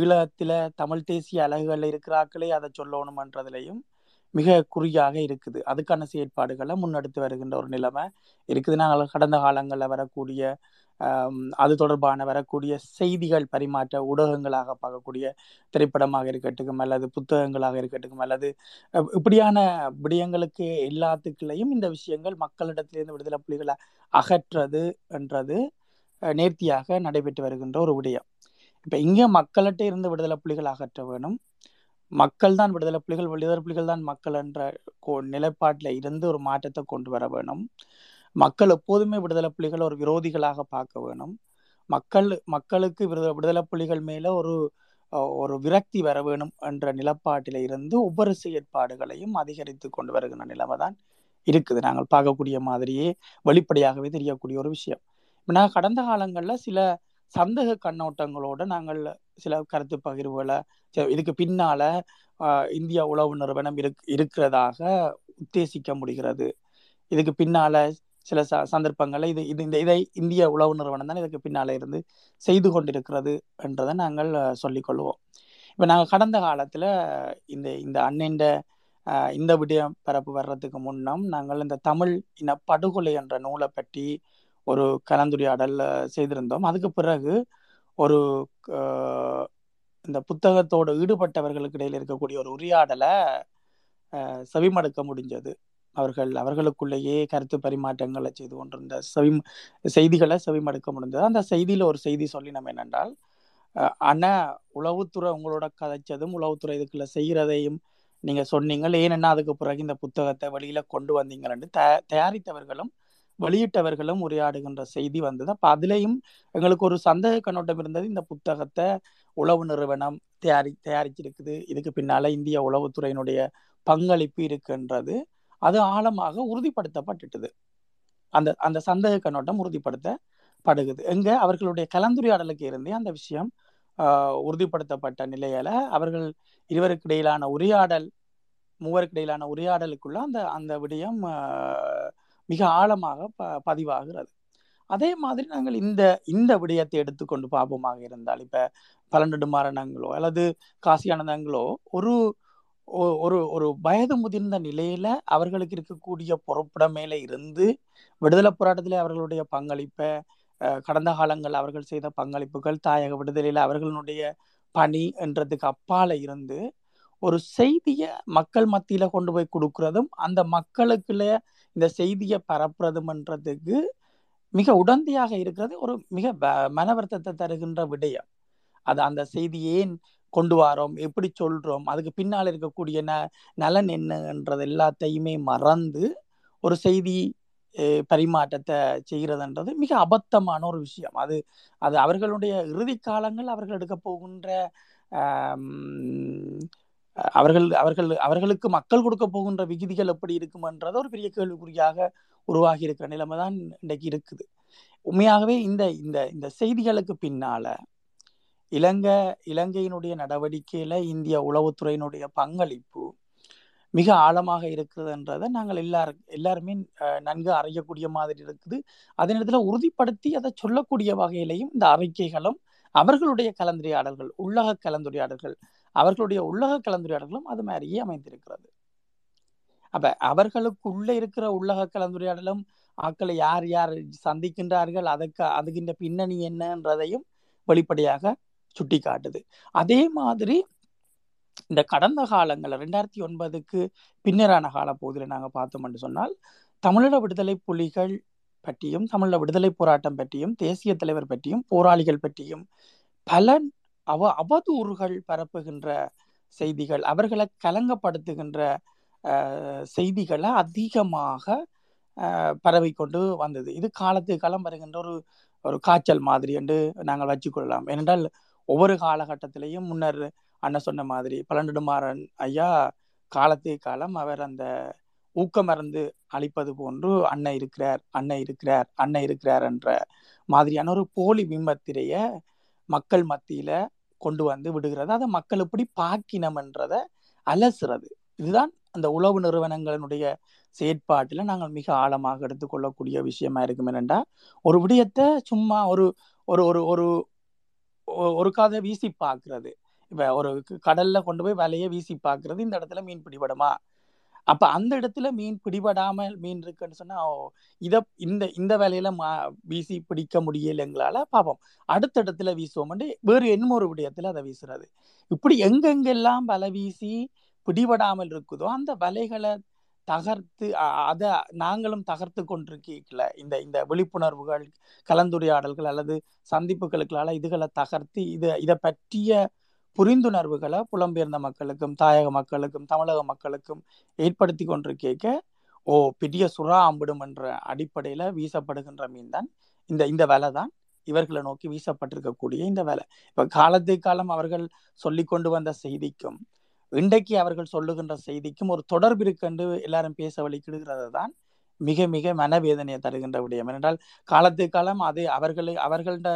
ஈழத்தில் தமிழ் தேசிய அலகுகள் இருக்கிறாக்களே அதை சொல்லணுமன்றதுலையும் மிக குறியாக இருக்குது. அதுக்கான செயற்பாடுகளை முன்னெடுத்து வருகின்ற ஒரு நிலைமை இருக்குது. நாங்கள் கடந்த காலங்களில் வரக்கூடிய அது தொடர்பான வரக்கூடிய செய்திகள் பரிமாற்ற ஊடகங்களாக பார்க்கக்கூடிய திரைப்படமாக இருக்கட்டும் அல்லது புத்தகங்களாக இருக்கட்டும் அல்லது இப்படியான விடயங்களுக்கு எல்லாத்துக்குள்ளேயும் இந்த விஷயங்கள் மக்களிடத்திலிருந்து விடுதலை புலிகளை அகற்றது என்றது நேர்த்தியாக நடைபெற்று வருகின்ற ஒரு விடயம். இப்போ இங்கே மக்கள்கிட்ட இருந்து விடுதலை புலிகள் அகற்ற வேணும். மக்கள் தான் விடுதலை புலிகள் விடுதலை புலிகள் தான் மக்கள் என்ற கோ- நிலைப்பாட்டில் இருந்து ஒரு மாற்றத்தை கொண்டு வர வேணும். மக்கள் எப்போதுமே விடுதலை புலிகள் ஒரு விரோதிகளாக பார்க்க வேணும். மக்கள் மக்களுக்கு விடுதலை விடுதலை புலிகள் மேல ஒரு ஒரு விரக்தி வர வேணும் என்ற நிலப்பாட்டில இருந்து ஒவ்வொரு செயற்பாடுகளையும் அதிகரித்து கொண்டு வருகின்ற நிலைமை தான் இருக்குது. நாங்கள் பார்க்கக்கூடிய மாதிரியே வெளிப்படையாகவே தெரியக்கூடிய ஒரு விஷயம். நான் நாங்கள் கடந்த காலங்களில் சில சந்தேக கண்ணோட்டங்களோட நாங்கள் சில கருத்து பகிர்வுகளை இதுக்கு பின்னால இந்தியா உளவு நிறுவனம் இருக் இருக்கிறதாக உத்தேசிக்க முடிகிறது. இதுக்கு பின்னால சில ச சந்தர்ப்பங்களில் இது இது இந்த இதை இந்திய உளவு நிறுவனம் தான் இதுக்கு பின்னால் இருந்து செய்து கொண்டிருக்கிறது என்றதை நாங்கள் சொல்லிக்கொள்வோம் இப்போ கொள்வோம். நாங்கள் கடந்த காலத்தில் இந்த இந்த அண்ணன்ற இந்த விடயம் பரப்பு வர்றதுக்கு முன்னம் நாங்கள் இந்த தமிழ் இன படுகொலை என்ற நூலை பற்றி ஒரு கலந்துரையாடல் செய்திருந்தோம். அதுக்கு பிறகு ஒரு இந்த புத்தகத்தோடு ஈடுபட்டவர்களுக்கு இடையில் இருக்கக்கூடிய ஒரு உரையாடலை செவிமடுக்க முடிஞ்சது. அவர்கள் அவர்களுக்குள்ளேயே கருத்து பரிமாற்றங்களை செய்து கொண்டிருந்த செவி செய்திகளை செவிமடுக்க முடிந்தது. அந்த செய்தியில் ஒரு செய்தி சொல்லினோம் என்னென்றால் ஆனால் அண்ணா உளவுத்துறை உங்களோட கதைச்சதும் உளவுத்துறை இதுக்குள்ள செய்கிறதையும் நீங்கள் சொன்னீங்க ஏன்னா அதுக்கு பிறகு இந்த புத்தகத்தை வெளியில் கொண்டு வந்தீங்கன்னு தயா- தயாரித்தவர்களும் வெளியிட்டவர்களும் உரையாடுகின்ற செய்தி வந்தது. அப்போ அதுலேயும் எங்களுக்கு ஒரு சந்தேக கண்ணோட்டம் இருந்தது. இந்த புத்தகத்தை உளவு நிறுவனம் தயாரி தயாரிச்சிருக்குது. இதுக்கு பின்னால் இந்திய உளவுத்துறையினுடைய பங்களிப்பு இருக்குன்றது. அது ஆழமாக உறுதிப்படுத்தப்பட்டுட்டது. அந்த அந்த சந்தேக கண்ணோட்டம் உறுதிப்படுத்தப்படுகிறது எங்க அவர்களுடைய கலந்துரையாடலுக்கு இருந்தே அந்த விஷயம் உறுதிப்படுத்தப்பட்ட நிலையில அவர்கள் இருவருக்கு இடையிலான உரையாடல் மூவருக்கு இடையிலான உரையாடலுக்குள்ள அந்த அந்த விடயம் மிக ஆழமாக ப பதிவாகிறது. அதே மாதிரி நாங்கள் இந்த இந்த விடயத்தை எடுத்துக்கொண்டு பார்ப்போமாக இருந்தால் இப்ப பலநெடுமாறனங்களோ அல்லது காசியானந்தங்களோ ஒரு ஒரு ஒரு வயது முதிர்ந்த நிலையில அவர்களுக்கு இருக்கக்கூடிய பொறுப்புடைமையில இருந்து விடுதலை போராட்டத்திலே அவர்களுடைய பங்களிப்பை கடந்த காலங்கள் அவர்கள் செய்த பங்களிப்புகள் தாயக விடுதலையில் அவர்களுடைய பணி என்றதுக்கு அப்பால இருந்து ஒரு செய்தியை மக்கள் மத்தியில கொண்டு போய் கொடுக்கறதும் அந்த மக்களுக்குள்ள இந்த செய்தியை பரப்புறதும்ன்றதுக்கு மிக உடந்தையாக இருக்கிறது ஒரு மிக மன வருத்தத்தை தருகின்ற விடயம். அது அந்த செய்தி ஏன் கொண்டு வாரோம் எப்படி சொல்றோம் அதுக்கு பின்னால் இருக்கக்கூடிய ந நலன் என்னன்றது எல்லாத்தையுமே மறந்து ஒரு செய்தி பரிமாற்றத்தை செய்கிறதுன்றது மிக அபத்தமான ஒரு விஷயம். அது அது அவர்களுடைய இறுதி காலங்கள் அவர்கள் எடுக்க போகின்ற அவர்கள் அவர்கள் அவர்களுக்கு மக்கள் கொடுக்க போகின்ற விகிதிகள் எப்படி இருக்குமன்றது ஒரு பெரிய கேள்விக்குறியாக உருவாகி இருக்கிற நிலைமை தான் இன்றைக்கு இருக்குது. உண்மையாகவே இந்த இந்த இந்த செய்திகளுக்கு பின்னால இலங்கை இலங்கையினுடைய நடவடிக்கையில இந்திய உளவுத்துறையினுடைய பங்களிப்பு மிக ஆழமாக இருக்கிறதுன்றதை நாங்கள் எல்லாரும் எல்லாருமே நன்கு அறியக்கூடிய மாதிரி இருக்குது. அதே நேரத்தில் உறுதிப்படுத்தி அதை சொல்லக்கூடிய வகையிலையும் இந்த அறிக்கைகளும் அவர்களுடைய கலந்துரையாடல்கள் உள்ளக கலந்துரையாடல்கள் அவர்களுடைய உள்ளக கலந்துரையாடல்களும் அது மாதிரியே அமைந்திருக்கிறது. அப்ப அவர்களுக்குள்ளே இருக்கிற உள்ளக கலந்துரையாடலும் ஆக்களை யார் யார் சந்திக்கின்றார்கள் அதுக்கு அதுகின்ற பின்னணி என்னன்றதையும் வெளிப்படையாக சுட்டி காட்டுது அதே மாதிரி இந்த கடந்த காலங்களில் ரெண்டாயிரத்தி ஒன்பதுக்கு பின்னரான கால நாங்கள் பார்த்தோம் பார்த்தோம்னு சொன்னால் தமிழீழ விடுதலை புலிகள் பற்றியும் தமிழ விடுதலை போராட்டம் பற்றியும் தேசிய தலைவர் பற்றியும் போராளிகள் பற்றியும் பல அவ அவதூறுகள் பரப்புகின்ற செய்திகள் அவர்களை கலங்கப்படுத்துகின்ற செய்திகளை அதிகமாக பரவி பரவிக்கொண்டு வந்தது. இது காலத்து காலம் வருகின்ற ஒரு ஒரு காய்ச்சல் மாதிரி என்று நாங்கள் வச்சுக்கொள்ளலாம். ஏனென்றால் ஒவ்வொரு காலகட்டத்திலையும் முன்னர் அண்ணன் சொன்ன மாதிரி பழநெடுமாறன் ஐயா காலத்தே காலம் அவர் அந்த ஊக்கமறந்து அளிப்பது போன்று அண்ணன் இருக்கிறார் அண்ணன் இருக்கிறார் அண்ணன் இருக்கிறார் என்ற மாதிரியான ஒரு போலி பிம்பத்திரைய மக்கள் மத்தியில கொண்டு வந்து விடுகிறது. அதை மக்கள் எப்படி பாக்கினம்ன்றத அலசுறது. இதுதான் அந்த உளவு நிறுவனங்களினுடைய செயற்பாட்டில் நாங்கள் மிக ஆழமாக எடுத்துக்கொள்ளக்கூடிய விஷயமா இருக்கும். என்னென்றா ஒரு விடயத்தை சும்மா ஒரு ஒரு ஒரு ஒரு ஒருக்காத ஒரு வீசி பார்க்கறது. இப்போ ஒரு கடல்ல கொண்டு போய் வலையை வீசி பார்க்கறது இந்த இடத்துல மீன் பிடிபடுமா? அப்ப அந்த இடத்துல மீன் பிடிபடாமல் மீன் இருக்குன்னு சொன்னா ஓ, இத இந்த இந்த வேலையில மா வீசி பிடிக்க முடியல எங்களால்? பாப்போம். அடுத்த இடத்துல வீசுவோம் வேறு என்னமோ ஒரு விடயத்துல அதை வீசுறது. இப்படி எங்கெங்கெல்லாம் வலை வீசி பிடிபடாமல் இருக்குதோ அந்த வலைகளை தகர்த்து அதை நாங்களும் தகர்த்து கொண்டிருக்கல இந்த இந்த விழிப்புணர்வுகள் கலந்துரையாடல்கள் அல்லது சந்திப்புகளுக்களால் இதுகளை தகர்த்து இதை இதை பற்றிய புரிந்துணர்வுகளை புலம்பெயர்ந்த மக்களுக்கும் தாயக மக்களுக்கும் தமிழக மக்களுக்கும் ஏற்படுத்தி கொண்டிருக்கேக்க ஓ பெரிய சுறா அம்பிடும் என்ற அடிப்படையில வீசப்படுகின்ற மீன் தான் இந்த இந்த வேலை தான். இவர்களை நோக்கி வீசப்பட்டிருக்கக்கூடிய இந்த வேலை. இப்போ காலத்து காலம் அவர்கள் சொல்லி கொண்டு வந்த செய்திக்கும் இன்றைக்கு அவர்கள் சொல்லுகின்ற செய்திக்கும் ஒரு தொடர்பு இருக்கென்று எல்லாரும் பேச வழிக்கிடுகிறது தான் மிக மிக மனவேதனையை தருகின்ற விடயம். ஏனென்றால் காலத்து காலம் அது அவர்களை அவர்கள்ட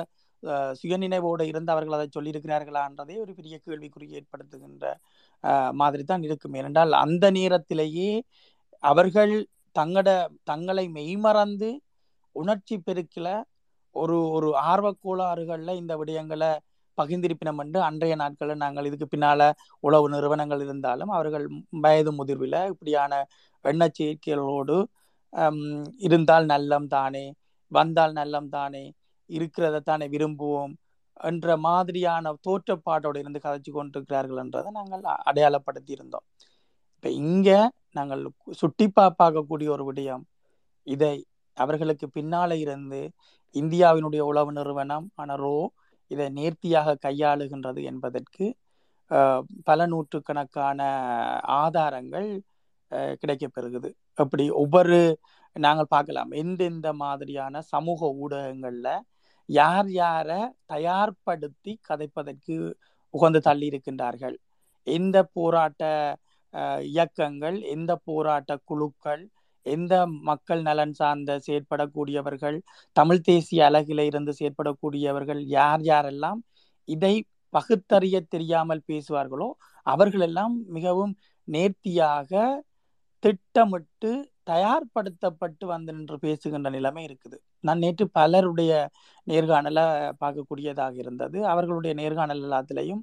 சுயநினைவோடு இருந்து அவர்கள் அதை சொல்லியிருக்கிறார்களான்றதே ஒரு பெரிய கேள்விக்குறி ஏற்படுத்துகின்ற மாதிரி தான் இருக்கும். ஏனென்றால் அந்த நேரத்திலேயே அவர்கள் தங்கட தங்களை மெய்மறந்து உணர்ச்சி பெருக்கில ஒரு ஒரு ஆர்வக்கோளாறுகளில் இந்த விடயங்களை பகிர்ந்திருப்பினம் என்று அன்றைய நாட்களில் நாங்கள் இதுக்கு பின்னால உளவு நிறுவனங்கள் இருந்தாலும் அவர்கள் வயது முதிர்வில் இப்படியான எண்ண சேர்க்கைகளோடு இருந்தால் நல்லம் தானே வந்தால் நல்லம் தானே இருக்கிறத தானே விரும்புவோம் என்ற மாதிரியான தோற்றப்பாட்டோடு இருந்து கதைச்சு கொண்டிருக்கிறார்கள் என்றதை நாங்கள் அடையாளப்படுத்தி இருந்தோம் இப்போ இங்கே நாங்கள் சுட்டி பார்க்கக்கூடிய ஒரு விடயம் இதை அவர்களுக்கு பின்னால இருந்து இந்தியாவினுடைய உளவு நிறுவனம் அனரோ இதை நேர்த்தியாக கையாளுகின்றது என்பதற்கு பல நூற்றுக்கணக்கான ஆதாரங்கள் கிடைக்கப்பெறுகிறது அப்படி ஒவ்வொரு நாங்கள் பார்க்கலாம். எந்தெந்த மாதிரியான சமூக ஊடகங்கள்ல யார் யாரை தயார்படுத்தி கதைப்பதற்கு உகந்து தள்ளி இருக்கின்றார்கள் எந்த போராட்ட இயக்கங்கள் எந்த போராட்ட குழுக்கள் எந்த மக்கள் நலன் சார்ந்த செயற்படக்கூடியவர்கள் தமிழ் தேசிய அழகில இருந்து செயற்படக்கூடியவர்கள் யார் யாரெல்லாம் இதை பகுத்தறிய தெரியாமல் பேசுவார்களோ அவர்களெல்லாம் மிகவும் நேர்த்தியாக திட்டமிட்டு தயார்படுத்தப்பட்டு வந்து நின்று பேசுகின்ற நிலைமை இருக்குது. நான் நேற்று பலருடைய நேர்காணலை பார்க்கக்கூடியதாக இருந்தது. அவர்களுடைய நேர்காணல் எல்லாத்திலையும்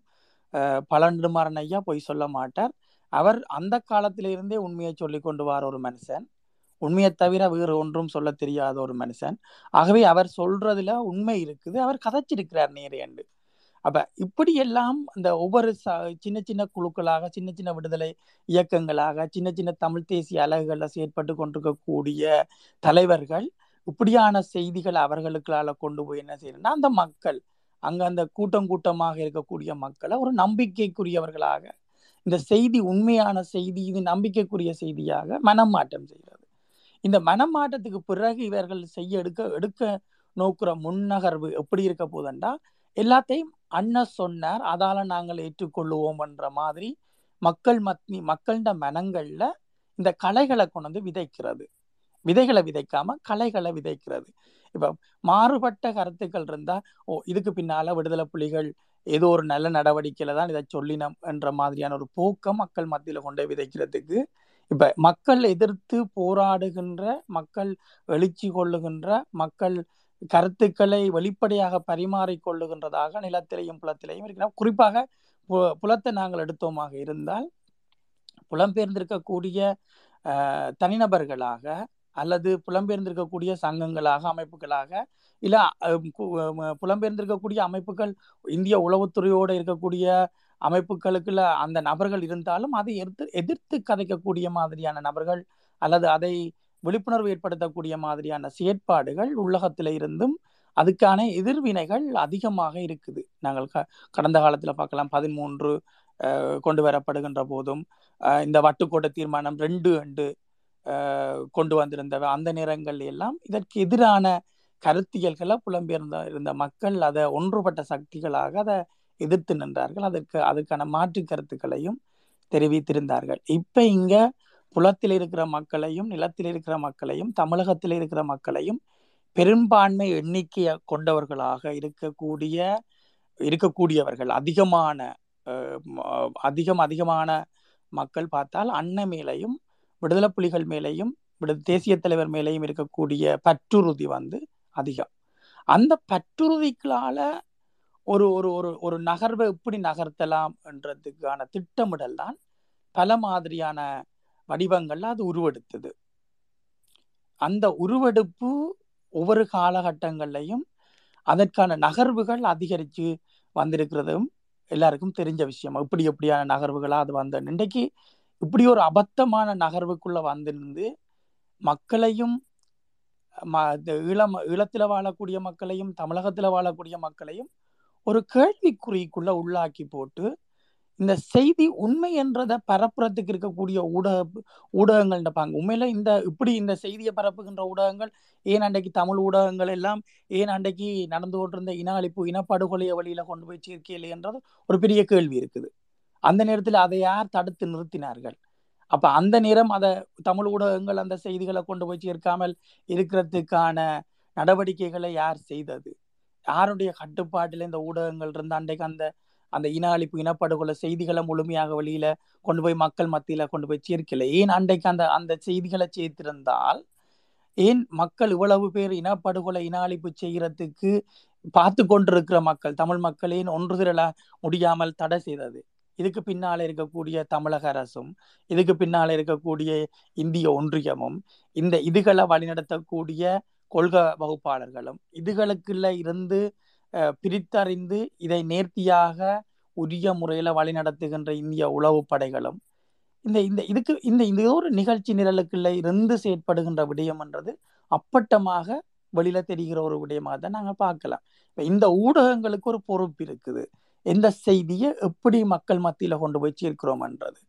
பல நெடுமாறன் ஐயா பொய் சொல்ல மாட்டார். அவர் அந்த காலத்திலிருந்தே உண்மையை சொல்லி கொண்டு வார ஒரு மனுஷன். உண்மையை தவிர வேறு ஒன்றும் சொல்ல தெரியாத ஒரு மனுஷன். ஆகவே அவர் சொல்றதுல உண்மை இருக்குது. அவர் கதைச்சிருக்கிறார் நேரையண்டு அப்ப இப்படியெல்லாம் அந்த ஒவ்வொரு ச சின்ன சின்ன குழுக்களாக சின்ன சின்ன விடுதலை இயக்கங்களாக சின்ன சின்ன தமிழ் தேசிய அலகுகளில் செயற்பட்டு கொண்டிருக்கக்கூடிய தலைவர்கள் இப்படியான செய்திகள் அவர்களுக்களால கொண்டு போய் என்ன செய்யணும்னா அந்த மக்கள் அங்க அந்த கூட்டம் கூட்டமாக இருக்கக்கூடிய மக்களை ஒரு நம்பிக்கைக்குரியவர்களாக இந்த செய்தி உண்மையான செய்தி இது நம்பிக்கைக்குரிய செய்தியாக மனம் மாற்றம் செய்கிறது. இந்த மனமாற்றத்துக்கு பிறகு இவர்கள் செய்ய எடுக்க எடுக்க நோக்குற முன்னகர்வு எப்படி இருக்க போதுண்டா எல்லாத்தையும் அண்ணன் சொன்னார். அதால நாங்கள் ஏற்றுக்கொள்ளுவோம் என்ற மாதிரி மக்கள் மத்தி மக்கள்ட மனங்கள்ல இந்த கலைகளை கொண்டு வந்து விதைக்கிறது. விதைகளை விதைக்காம கலைகளை விதைக்கிறது. இப்ப மாறுபட்ட கருத்துக்கள் இருந்தா ஓ இதுக்கு பின்னால விடுதலை புலிகள் ஏதோ ஒரு நல்ல நடவடிக்கையில தான் இதை சொல்லினோம் என்ற மாதிரியான ஒரு போக்கம் மக்கள் மத்தியில கொண்டு விதைக்கிறதுக்கு இப்ப மக்கள் எதிர்த்து போராடுகின்ற மக்கள் எழுச்சி கொள்ளுகின்ற மக்கள் கருத்துக்களை வெளிப்படையாக பரிமாறிக்கொள்ளுகின்றதாக நிலத்திலையும் புலத்திலையும் இருக்கிறோம் குறிப்பாக பு- புலத்தை நாங்கள் எடுத்தோமாக இருந்தால் புலம்பெயர்ந்திருக்கக்கூடிய தனிநபர்களாக அல்லது புலம்பெயர்ந்திருக்கக்கூடிய சங்கங்களாக அமைப்புகளாக இல்ல புலம்பெயர்ந்திருக்கக்கூடிய அமைப்புகள் இந்திய உளவுத்துறையோடு இருக்கக்கூடிய அமைப்புகளுக்குள்ள அந்த நபர்கள் இருந்தாலும் அதை எதிர்த்து எதிர்த்து கதைக்கக்கூடிய மாதிரியான நபர்கள் அல்லது அதை விழிப்புணர்வு ஏற்படுத்தக்கூடிய மாதிரியான செயற்பாடுகள் உள்ளகத்தில இருந்தும் அதுக்கான எதிர்வினைகள் அதிகமாக இருக்குது. நாங்கள் க- கடந்த காலத்தில் பார்க்கலாம் பதிமூன்று கொண்டு வரப்படுகின்ற போதும் இந்த வட்டுக்கோட்டை தீர்மானம் ரெண்டு ரெண்டு கொண்டு வந்திருந்தவை அந்த நேரங்கள் எல்லாம் இதற்கு எதிரான கருத்தியல்களை புலம்பெயர்ந்த இருந்த மக்கள் அதை ஒன்றுபட்ட சக்திகளாக அதை எதிர்த்து நின்றார்கள். அதற்கு அதுக்கான மாற்று கருத்துக்களையும் தெரிவித்திருந்தார்கள். இப்ப இங்க புலத்தில் இருக்கிற மக்களையும் நிலத்தில் இருக்கிற மக்களையும் தமிழகத்தில் இருக்கிற மக்களையும் பெரும்பான்மை எண்ணிக்கை கொண்டவர்களாக இருக்கக்கூடிய இருக்கக்கூடியவர்கள். அதிகமான அதிகம் அதிகமான மக்கள் பார்த்தால் அன்ன மேலையும் விடுதலை புலிகள் மேலையும் விடு தேசிய தலைவர் மேலையும் இருக்கக்கூடிய பற்றுறுதி வந்து அதிகம். அந்த பற்றுறுதிகளால ஒரு ஒரு ஒரு ஒரு நகர்வை எப்படி நகர்த்தலாம் என்றதுக்கான திட்டமிடல் தான் பல மாதிரியான வடிவங்கள்ல அது உருவெடுத்தது. அந்த உருவெடுப்பு ஒவ்வொரு காலகட்டங்கள்லையும் அதற்கான நகர்வுகள் அதிகரித்து வந்திருக்கிறதும் எல்லாருக்கும் தெரிஞ்ச விஷயம். இப்படி எப்படியான நகர்வுகளாக அது வந்த இன்றைக்கு இப்படி ஒரு அபத்தமான நகர்வுக்குள்ளே வந்திருந்து மக்களையும் ம- இந்த ஈழம் ஈழத்தில் வாழக்கூடிய மக்களையும் தமிழகத்தில் வாழக்கூடிய மக்களையும் ஒரு கேள்விக்குறிக்குள்ள உள்ளாக்கி போட்டு இந்த செய்தி உண்மை என்றதை பரப்புறதுக்கு இருக்கக்கூடிய ஊடக ஊடகங்கள்ன்ற பாங்க உண்மையில இந்த இப்படி இந்த செய்தியை பரப்புகின்ற ஊடகங்கள் ஏன் அன்றைக்கு தமிழ் ஊடகங்கள் எல்லாம் ஏன் அன்றைக்கு நடந்து கொண்டிருந்த இன அழிப்பு இனப்படுகொலையை வழியில கொண்டு போய் சேர்க்கையில் என்றது ஒரு பெரிய கேள்வி இருக்குது. அந்த நேரத்தில் அதை யார் தடுத்து நிறுத்தினார்கள்? அப்ப அந்த நேரம் அதை தமிழ் ஊடகங்கள் அந்த செய்திகளை கொண்டு போய் சேர்க்காமல் இருக்கிறதுக்கான நடவடிக்கைகளை யார் செய்தது? யாருடைய கட்டுப்பாட்டில் இந்த ஊடகங்கள் இருந்த அன்றைக்கு அந்த அந்த இன அழிப்பு இனப்படுகொலை செய்திகளை முழுமையாக வெளியில கொண்டு போய் மக்கள் மத்தியில கொண்டு போய் சேர்க்கல. ஏன் அன்றைக்கு அந்த அந்த செய்திகளை சேர்த்திருந்தால் ஏன் மக்கள் இவ்வளவு பேர் இனப்படுகொலை இன அழிப்பு செய்யறதுக்கு பார்த்து கொண்டிருக்கிற மக்கள் தமிழ் மக்களின் ஒன்று திரள முடியாமல் தடை செய்தது? இதுக்கு பின்னால் இருக்கக்கூடிய தமிழக அரசும் இதுக்கு பின்னால் இருக்கக்கூடிய இந்திய ஒன்றியமும் இந்த இதுகளை வழிநடத்தக்கூடிய கொள்கை வகுப்பாளர்களும் இதுகளுக்குள்ள இருந்து பிரித்தறிந்து இதை நேர்த்தியாக உரிய முறையில் வழிநடத்துகின்ற இந்திய உளவு படைகளும் இந்த இந்த இதுக்கு இந்த இந்த ஒரு நிகழ்ச்சி நிரலுக்குள்ள இருந்து செயற்படுகின்ற விடயம்ன்றது அப்பட்டமாக வெளியில தெரிகிற ஒரு விடயமாக தான் நாங்கள் பார்க்கலாம். இந்த ஊடகங்களுக்கு ஒரு பொறுப்பு இருக்குது. எந்த செய்தியை எப்படி மக்கள் மத்தியில் கொண்டு போய் சேர்க்கிறோம்ன்றது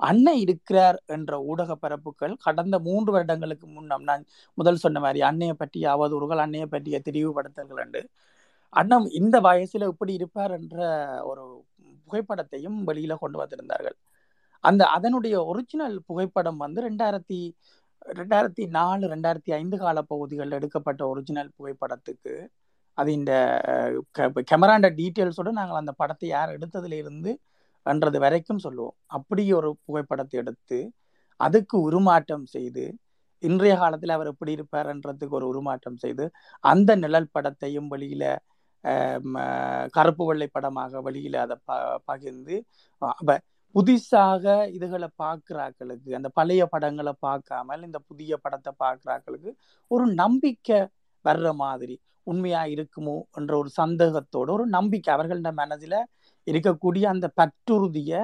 அன்னை இருக்கிறார் என்ற ஊடக பரப்புகள் கடந்த மூன்று வருடங்களுக்கு முன்னம் நான் முதல் சொன்ன மாதிரி அன்னையை பற்றிய அவதூறுகள் அன்னையை பற்றிய தெளிவுபடுத்தல்கள் என்று அண்ணம் இந்த வயசுல எப்படி இருப்பார் என்ற ஒரு புகைப்படத்தையும் வெளியில கொண்டு வந்திருந்தார்கள். அந்த அதனுடைய ஒரிஜினல் புகைப்படம் வந்து ரெண்டாயிரத்தி ரெண்டாயிரத்தி நாலு ரெண்டாயிரத்தி ஐந்து கால பகுதிகளில் எடுக்கப்பட்ட ஒரிஜினல் புகைப்படத்துக்கு. அது இந்த கேமராண்ட டீட்டெயில்ஸோட நாங்கள் அந்த படத்தை யார் எடுத்ததுல இருந்து என்றது வரைக்கும் சொல்லுவோம். அப்படி ஒரு புகைப்படத்தை எடுத்து அதுக்கு உருமாற்றம் செய்து இன்றைய காலத்தில் அவர் எப்படி இருப்பார்ன்றதுக்கு ஒரு உருமாற்றம் செய்து அந்த நிழல் படத்தையும் வெளியில கருப்பு வெள்ளை படமாக வெளியில அதை ப பகிர்ந்து அப்ப புதுசாக இதுகளை பார்க்குறாக்களுக்கு அந்த பழைய படங்களை பார்க்காமல் இந்த புதிய படத்தை பார்க்குறாக்களுக்கு ஒரு நம்பிக்கை வர்ற மாதிரி உண்மையா இருக்குமோ என்ற ஒரு சந்தேகத்தோட ஒரு நம்பிக்கை அவர்கள மனதில் இருக்கக்கூடிய அந்த பற்றுறுதியை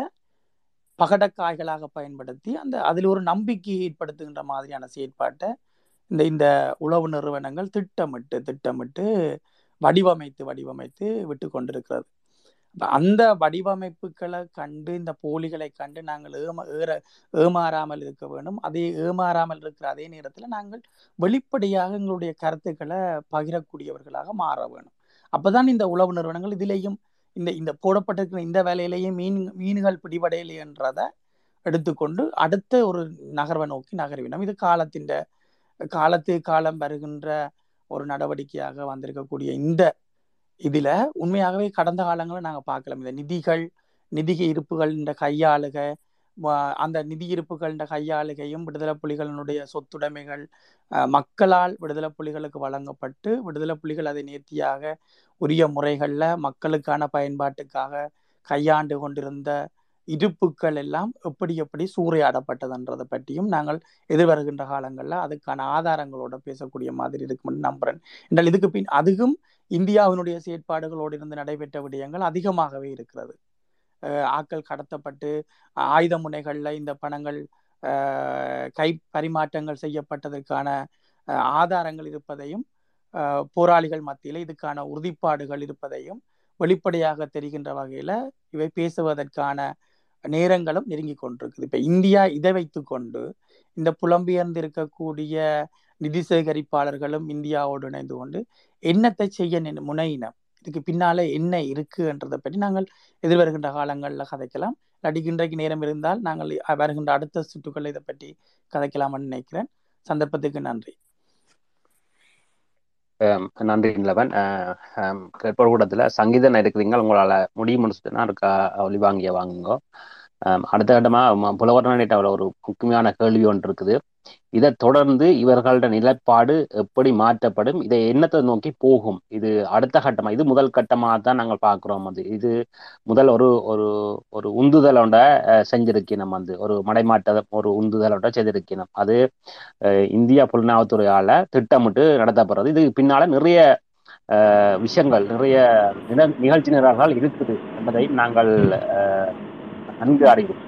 பகடக்காய்களாக பயன்படுத்தி அந்த அதில் ஒரு நம்பிக்கையை ஏற்படுத்துகின்ற மாதிரியான செயற்பாட்டை இந்த இந்த உளவு நிறுவனங்கள் திட்டமிட்டு திட்டமிட்டு வடிவமைத்து வடிவமைத்து விட்டு கொண்டிருக்கிறது. அந்த வடிவமைப்புகளை கண்டு இந்த போலிகளை கண்டு நாங்கள் ஏமா ஏற ஏமாறாமல் இருக்க வேண்டும். அதே ஏமாறாமல் இருக்கிற அதே நேரத்தில் நாங்கள் வெளிப்படையாக எங்களுடைய கருத்துக்களை பகிரக்கூடியவர்களாக மாற வேணும் அப்போதான் இந்த உளவு நிறுவனங்கள் இதிலேயும் இந்த இந்த போடப்பட்டிருக்கிற இந்த வேலையிலேயே மீன் மீன்கள் பிடிபடையில்லை என்றதை எடுத்துக்கொண்டு அடுத்த ஒரு நகர்வை நோக்கி நகர்வினோம். இது காலத்தின் காலத்து காலம் வருகின்ற ஒரு நடவடிக்கையாக வந்திருக்கக்கூடிய இந்த இதில் உண்மையாகவே கடந்த காலங்களில் நாங்கள் பார்க்கலாம். இந்த நிதிகள் நிதி இருப்புகள் இந்த கையாளுக அந்த நிதி கையாளுகையும் விடுதலை புலிகளினுடைய சொத்துடைமைகள் மக்களால் விடுதலை புலிகளுக்கு வழங்கப்பட்டு விடுதலை புலிகள் அதை நேர்த்தியாக உரிய முறைகளில் மக்களுக்கான பயன்பாட்டுக்காக கையாண்டு கொண்டிருந்த இருப்புக்கள் எல்லாம் எப்படி எப்படி சூறையாடப்பட்டதுன்றதை பற்றியும் நாங்கள் எதிர்வருகின்ற காலங்களில் அதுக்கான ஆதாரங்களோட பேசக்கூடிய மாதிரி இருக்கும்னு நம்புறேன். என்றால் இதுக்கு பின் அதுவும் இந்தியாவினுடைய செயற்பாடுகளோடு இருந்து நடைபெற்ற விடயங்கள் அதிகமாகவே இருக்கிறது. ஆக்கள் கடத்தப்பட்டு ஆயுத முனைகளில் இந்த பணங்கள் கை பரிமாற்றங்கள் செய்யப்பட்டதற்கான ஆதாரங்கள் இருப்பதையும் போராளிகள் மத்தியில் இதுக்கான உறுதிப்பாடுகள் இருப்பதையும் வெளிப்படையாக தெரிகின்ற வகையில் இவை பேசுவதற்கான நேரங்களும் நெருங்கி கொண்டிருக்குது. இப்போ இந்தியா இதை வைத்துக்கொண்டு இந்த புலம்பெயர்ந்து இருக்கக்கூடிய நிதி சேகரிப்பாளர்களும் இந்தியாவோடு இணைந்து கொண்டு என்னத்தை செய்ய முனையினம் இதுக்கு பின்னால என்ன இருக்குன்றதை பற்றி நாங்கள் எதிர்வருகின்ற காலங்களில் கதைக்கலாம். இல்லாட்டி இன்றைக்கு நேரம் இருந்தால் நாங்கள் வருகின்ற அடுத்த சுற்றுக்களை இதை பற்றி கதைக்கலாம்னு நினைக்கிறேன். சந்தர்ப்பத்துக்கு நன்றி. நன்றி நிலவன். கேட்போர் கூடத்தில் சங்கீதம் இருக்கிறீங்க உங்களால் முடியும் சொல்லிட்டுனா இருக்கா ஒளி வாங்கிய வாங்குங்க. அடுத்த கட்டமாக புலவர் அவ்வளோ ஒரு முக்கியமான கேள்வி ஒன்று இருக்குது. இதை தொடர்ந்து இவர்களோட நிலைப்பாடு எப்படி மாற்றப்படும் இதை என்னத்தை நோக்கி போகும்? இது அடுத்த கட்டமா இது முதல் கட்டமாக தான் நாங்கள் பார்க்குறோம். அது இது முதல் ஒரு ஒரு ஒரு உந்துதலோட செஞ்சிருக்கணும் வந்து ஒரு மடைமாட்ட ஒரு உந்துதலோட செய்திருக்கணும். அது இந்தியா புலனாய்வுத்துறையால திட்டமிட்டு நடத்தப்படுறது. இது பின்னால நிறைய விஷயங்கள் நிறைய நிகழ்ச்சி நிரல்கள் இருக்குது என்பதை நாங்கள் நன்கு அறிவோம்.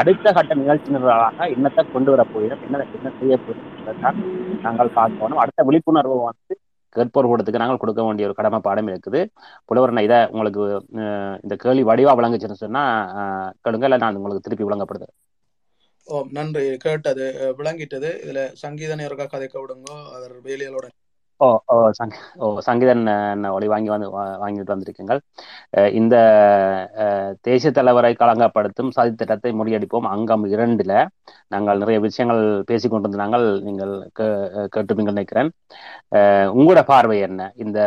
அடுத்த கட்ட நிகழ்ச்சி நிரலாக என்னத்தை கொண்டு வர போகிறோம். என்ன என்ன செய்ய போகிறோம் நாங்கள் பார்க்கணும். அடுத்த விழிப்புணர்வு வந்து கேட்போர் கூடத்துக்கு நாங்கள் கொடுக்க வேண்டிய ஒரு கடமை பாடம் இருக்குது. புலவர் நான் இதை உங்களுக்கு இந்த கேள்வி வடிவா விளங்குச்சுன்னு சொன்னா கேளுங்க. இல்லை நான் உங்களுக்கு திருப்பி விளங்கப்படுது. ஓ நன்றி. கேட்டது விளங்கிட்டது. இதுல சங்கீத இருக்கா கதைக்க விடுங்கோ. அவர் வேலைகளோட ஓ ஓ சங் ஓ சங்கீதன் என்ன ஒளி வாங்கி வந்து வாங்கிட்டு வந்திருக்கீங்கள். அஹ், இந்த அஹ், தேசிய தலைவரை களங்கப்படுத்தும் சதி திட்டத்தை முறியடிப்போம் அங்கம் இரண்டுல. நாங்கள் நிறைய விஷயங்கள் பேசிக் கொண்டிருந்தாங்கள் நீங்கள் கே- கேட்டுப்பீங்கன்னு நினைக்கிறேன். உங்களோட பார்வை என்ன? இந்த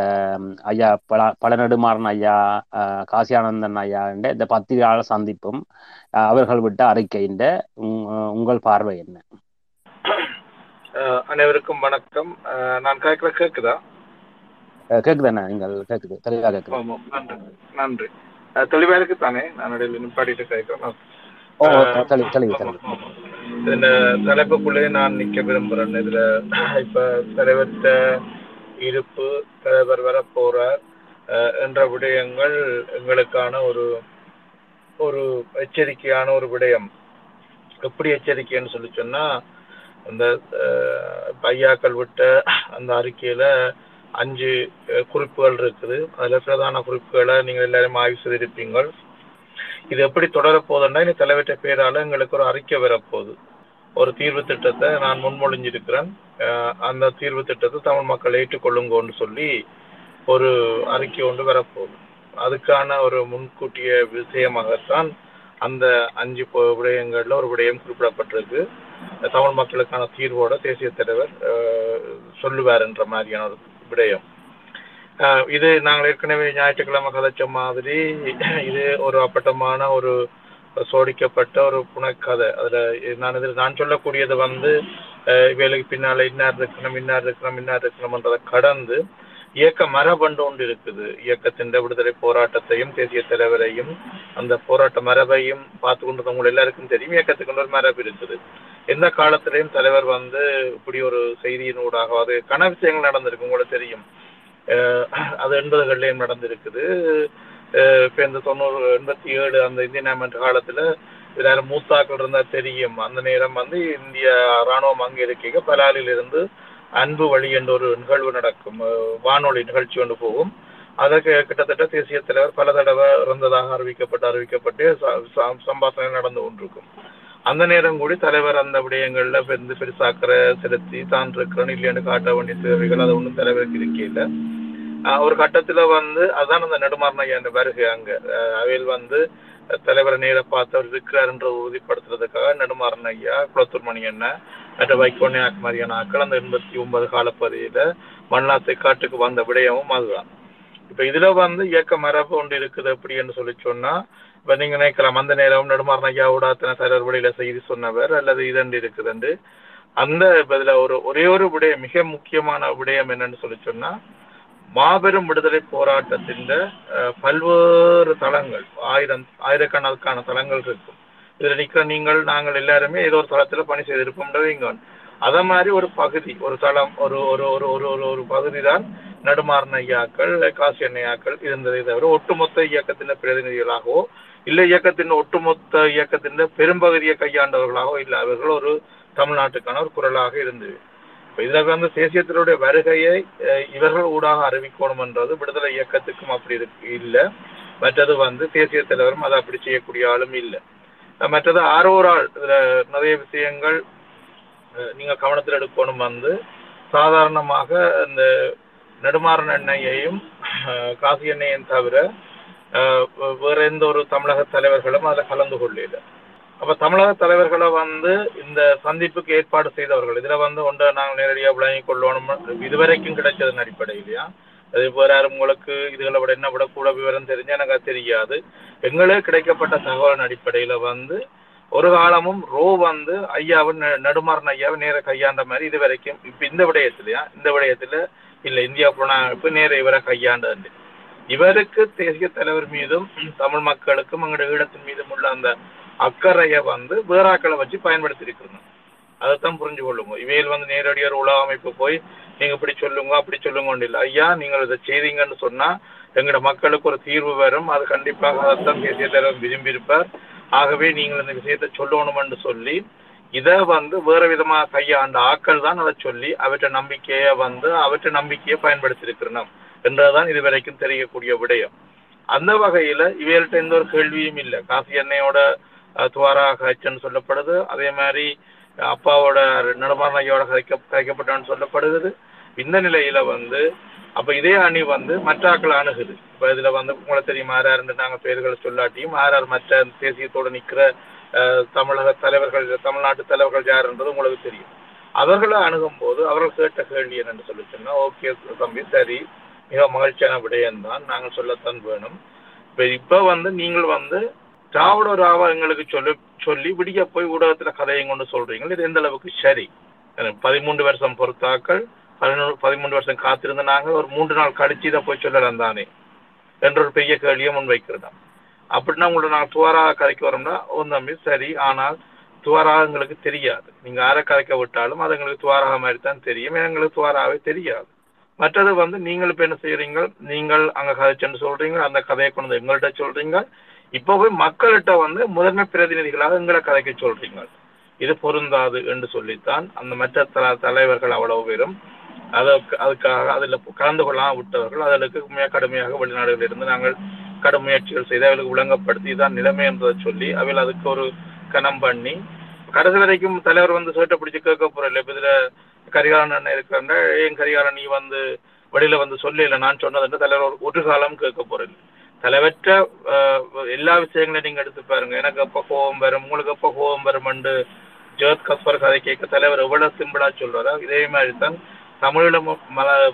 ஐயா பல பழநெடுமாறன் ஐயா அஹ், காசியானந்தன் ஐயா என்ற இந்த பத்திரிகையாளர் சந்திப்பும் அஹ், அவர்கள் விட்ட அறிக்கையின் உங்கள் பார்வை என்ன? அனைவருக்கும் வணக்கம். நான் கேட்கல கேக்குதா? கேக்குதாண்ணா நீங்கள் கேக்குது தெளிவா கேக்குது. நன்றி நன்றி. தெளிவா இருக்கு தானே? நான் இடையில நிப்பாட்டிட்டு கேட்கிறேன். ஓ தெளிவு தெளிவு. இந்த தலைப்புக்குள்ளே நான் நிக்க விரும்புறேன். இதுல இப்ப தலைவர்கிட்ட இருப்பு தலைவர் வர போறார் என்ற விடயங்கள் எங்களுக்கான ஒரு ஒரு எச்சரிக்கையான ஒரு விடயம். எப்படி எச்சரிக்கைன்னு சொல்லி சொன்னா அந்த பையாக்கள் விட்ட அந்த அறிக்கையில அஞ்சு குறிப்புகள் இருக்குது. அதுல பிரதான குறிப்புகளை நீங்கள் எல்லாரும் ஆய்வு செய்திருப்பீங்கள் இது எப்படி தொடரப் இந்த இனி தலைவற்ற பேரால எங்களுக்கு ஒரு அறிக்கை வரப்போகுது. ஒரு தீர்வு திட்டத்தை நான் முன்மொழிஞ்சிருக்கிறேன். அந்த தீர்வு திட்டத்தை தமிழ் மக்கள் ஏற்றுக்கொள்ளுங்கன்னு சொல்லி ஒரு அறிக்கை ஒன்று வரப்போகுது. அதுக்கான ஒரு முன்கூட்டிய விஷயமாகத்தான் அந்த அஞ்சு விடயங்களில் விடயங்கள்ல ஒரு விடயம் குறிப்பிடப்பட்டிருக்கு. தமிழ் மக்களுக்கான தீர்வோட தேசிய தலைவர் சொல்லுவார் என்ற மாதிரியான ஒரு விடயம். இது நாங்கள் ஏற்கனவே ஞாயிற்றுக்கிழமை கதைச்ச மாதிரி இது ஒரு அப்பட்டமான ஒரு சோடிக்கப்பட்ட ஒரு புனக்கதை. அதுல நான் இதில் நான் சொல்லக்கூடியது வந்து அஹ், இவைகளுக்கு பின்னால இன்னார் இருக்கணும் இன்னார் இருக்கணும் இன்னார் இருக்கணும்ன்றதை கடந்து இயக்க மரபண்டு ஒன்று இருக்குது இயக்கத்தின் விடுதலை போராட்டத்தையும் தேசிய தலைவரையும் அந்த போராட்ட மரபையும் பார்த்து கொண்டு உங்க எல்லாருக்கும் தெரியும். இயக்கத்துக்கு ஒரு மரபு இருக்குது. எந்த காலத்திலையும் தலைவர் வந்து இப்படி ஒரு செய்தியின் ஊடாக அது கன விஷயங்கள் நடந்திருக்கு உங்களுக்கு தெரியும். அஹ் அது எண்பதுகள்லையும் நடந்திருக்குது. அஹ் இப்ப இந்த தொண்ணூறு எண்பத்தி ஏழு அந்த இந்தியன் ஆமெண்ட் காலத்துல இதுல மூத்தாக்கள் இருந்தா தெரியும். அந்த நேரம் வந்து இந்திய ராணுவம் அங்கே இருக்க பலாலில் இருந்து அன்பு வழி என்ற ஒரு நிகழ்வு நடக்கும். வானொலி நிகழ்ச்சி ஒன்று போகும். அதற்கு கிட்டத்தட்ட தேசிய தலைவர் பல தடவை இறந்ததாக அறிவிக்கப்பட்டு அறிவிக்கப்பட்டு சம்பாஷணை நடந்து கொண்டிருக்கும். அந்த நேரம் கூட தலைவர் அந்த விடயங்கள்ல பெருந்து பெருசாக்கிற செலுத்தி தான் இருக்கிறேன் இல்லைன்னு காட்ட வேண்டிய தேவைகள் அது ஒன்றும் தலைவருக்கு இருக்கையில. ஆஹ் ஒரு கட்டத்துல வந்து அதான் அந்த நெடுமாறன் ஐயா வருகை அங்க. அவையில் வந்து தலைவரை நேர பார்த்து அவர் இருக்கிறாருன்ற உறுதிப்படுத்துறதுக்காக நெடுமாறன் ஐயா குளத்தூர் மணி அண்ணன் மற்ற வைக்கோன்யாக் மாதிரியான ஆக்கள் அந்த எண்பத்தி ஒன்பது காலப்பகுதியில மண்ணாத்தை காட்டுக்கு வந்த விடயமும் அதுதான். இப்ப இதுல வந்து இயக்க மரபு ஒன்று இருக்குது அப்படின்னு சொல்லி சொன்னா இப்ப நீங்க நினைக்கலாம் அந்த நேரம் நெடுமாறன் ஐயா அத்தனை தலைவர் வழியில செய்தி சொன்னவர் அல்லது இதண்டு இருக்குதுண்டு. அந்த இப்ப இதுல ஒரு ஒரே ஒரு விடயம் மிக முக்கியமான விடயம் என்னன்னு சொல்லி சொன்னா மாபெரும் விடுதலை போராட்டத்தின் பல்வேறு தளங்கள் ஆயிரம் ஆயிரக்கணக்கான தளங்கள் இருக்கும். இதுல நிக்கிற நீங்கள் நாங்கள் எல்லாருமே ஏதோ ஒரு தளத்துல பணி செய்திருப்போம்ன்றது இங்க அத மாதிரி ஒரு பகுதி ஒரு தளம் ஒரு ஒரு ஒரு ஒரு ஒரு ஒரு பகுதி தான் நடுமாறன ஐயாக்கள் காசி எண்ணெயாக்கள் இருந்ததை தவிர ஒட்டுமொத்த இயக்கத்தின் பிரதிநிதிகளாகவோ இல்லை இயக்கத்தின் ஒட்டுமொத்த இயக்கத்தின் பெரும்பகுதியை கையாண்டவர்களாகவோ இல்லை அவர்கள் ஒரு தமிழ்நாட்டுக்கான ஒரு குரலாக இருந்தது இதற்கு வந்து தேசியத்தினுடைய வருகையை இவர்கள் ஊடாக அறிவிக்கணும் என்றது விடுதலை இயக்கத்துக்கும் அப்படி இருக்கு இல்ல. மற்றது வந்து தேசிய தலைவரும் அதை அப்படி செய்யக்கூடிய ஆளும் இல்ல. மற்றது ஆரோரால் இதுல நிறைய விஷயங்கள் நீங்க கவனத்தில் எடுக்கணும் வந்து சாதாரணமாக இந்த நெடுமாறன் எண்ணெயையும் அஹ், காசி எண்ணெயையும் தவிர வேற எந்த ஒரு தமிழக தலைவர்களும் அதில் கலந்து கொள்ளல அப்ப தமிழக தலைவர்களை வந்து இந்த சந்திப்புக்கு ஏற்பாடு செய்தவர்கள் இதுல வந்து ஒன்றை நாங்கள் நேரடியாக விளங்கிக் கொள்ளணும் இதுவரைக்கும் கிடைச்சதன் அடிப்படையிலையா? அது வேற யாரும் உங்களுக்கு இதுகளை விட என்ன விட கூட விவரம் தெரிஞ்சு எனக்கு தெரியாது. எங்களே கிடைக்கப்பட்ட தகவலின் அடிப்படையில வந்து ஒரு காலமும் ரோ வந்து ஐயாவின் நடுமாறன் நெடுமாறன் ஐயாவை நேர கையாண்ட மாதிரி இது வரைக்கும் இப்ப இந்த விடயத்திலயா? இந்த விடயத்துல இல்ல இந்தியா புலனாய்ப்பு நேர இவரை கையாண்டது இவருக்கு தேசிய தலைவர் மீதும் தமிழ் மக்களுக்கும் எங்களுடைய ஈழத்தின் மீதும் உள்ள அந்த அக்கறையை வந்து வேறாக்களை வச்சு பயன்படுத்தியிருக்கிறோம் அதைத்தான் புரிஞ்சு கொள்ளுங்க இவையில் வந்து நேரடியாக உலக அமைப்பு போய் நீங்க இப்படி சொல்லுங்க அப்படி சொல்லுங்க இல்லை. ஐயா நீங்கள் இதை செய்தீங்கன்னு சொன்னா எங்களோட மக்களுக்கு ஒரு தீர்வு வரும். அது கண்டிப்பாக அதைத்தான் தேசிய தலைவர் விரும்பியிருப்பார். ஆகவே நீங்கள் இந்த விஷயத்தை சொல்லணும்னு சொல்லி இதை வந்து வேற விதமா கையாண்ட ஆக்கள் தான் அதை சொல்லி அவற்றை நம்பிக்கையை வந்து அவற்றை நம்பிக்கையை பயன்படுத்தியிருக்கிறோம் இருக்கிறோம் இது இதுவரைக்கும் தெரியக்கூடிய விடயம். அந்த வகையில இவைகள்ட்ட எந்த ஒரு கேள்வியும் இல்லை. காசி எண்ணெயோட துவாரா ஹஜ்ன்னு சொல்லப்படுது. அதே மாதிரி அப்பாவோட நடுமாறன் ஐயோட கரைக்க கரைக்கப்பட்டான்னு சொல்லப்படுகிறது. இந்த நிலையில வந்து அப்ப இதே அணி வந்து மற்ற ஆக்களை அணுகுது. இப்ப இதுல வந்து உங்களுக்கு தெரியும் ஆறாருன்னு நாங்க பெயர்களை சொல்லாட்டியும் ஆறார் மற்ற தேசியத்தோடு நிக்கிற தமிழக தலைவர்கள் தமிழ்நாட்டு தலைவர்கள் யாருன்றது உங்களுக்கு தெரியும். அவர்களை அணுகும் போது அவர்கள் கேட்ட கேள்வி என்னன்னு சொல்லி சொன்னா ஓகே தம்பி சரி மிக மகிழ்ச்சியான விடயம்தான். நாங்கள் சொல்லத்தான் வேணும். இப்ப இப்ப வந்து நீங்கள் வந்து திராவிட ஒரு எங்களுக்கு சொல்லி சொல்லி விடிய போய் ஊடகத்துல கதையும் கொண்டு சொல்றீங்க இது எந்த அளவுக்கு சரி? பதிமூன்று வருஷம் பொறுத்தாக்கள் பதினொன்று பதிமூன்று வருஷம் காத்திருந்த நாங்கள் ஒரு மூன்று நாள் கடிச்சு இதை போய் சொல்லலாம் தானே? என்ற ஒரு பெரிய கேள்வியை முன்வைக்கிறதா? அப்படின்னா உங்களை நாங்கள் துவாரா கதைக்கு வரோம்னா ஒரு சரி ஆனால் துவாரா எங்களுக்கு தெரியாது. நீங்க யாரை கதைக்க விட்டாலும் அது எங்களுக்கு துவாரா மாதிரி தான் தெரியும். எங்களுக்கு துவாராவே தெரியாது. மற்றது வந்து நீங்கள் இப்ப என்ன செய்யறீங்க நீங்கள் அங்க கதைச்சுன்னு சொல்றீங்க அந்த கதையை கொண்டு வந்து எங்கள்கிட்ட சொல்றீங்க. இப்ப போய் மக்கள்கிட்ட வந்து முதன்மை பிரதிநிதிகளாக எங்களை கதைக்க சொல்றீங்க. இது பொருந்தாது என்று சொல்லித்தான் அந்த மற்ற த- தலைவர்கள் அவ்வளவு பேரும். அதற்கு அதுக்காக அதில் கலந்து கொள்ளாம விட்டவர்கள் அதற்கு மிக கடுமையாக வெளிநாடுகளில் இருந்து நாங்கள் கடும் முயற்சிகள் செய்து அவர்களுக்கு விளங்கப்படுத்தி இதான் நிலைமை என்பதை சொல்லி அவள் அதுக்கு ஒரு கணம் பண்ணி கடைசி வரைக்கும் தலைவர் வந்து சேட்டை பிடிச்சி கேட்க போறல இப்ப இதுல கரிகாலன் அண்ணன் இருக்கிறாங்க ஏன் கரிகாலன் நீ வந்து வெளியில வந்து சொல்லல நான் சொன்னது தலைவர் ஒரு- ஒரு காலம் கேட்க போறேன் தலைவற்ற எல்லா விஷயங்களையும் நீங்க எடுத்து பாருங்க. எனக்கு எப்ப கோபம் வரும்? உங்களுக்கு எப்ப கோபம் வரும்னு ஜோத் கஸ்பர் கதை கேட்க தலைவர் எவ்வளவு சிம்பிளா சொல்றாரோ இதே மாதிரி தான் தமிழ்ல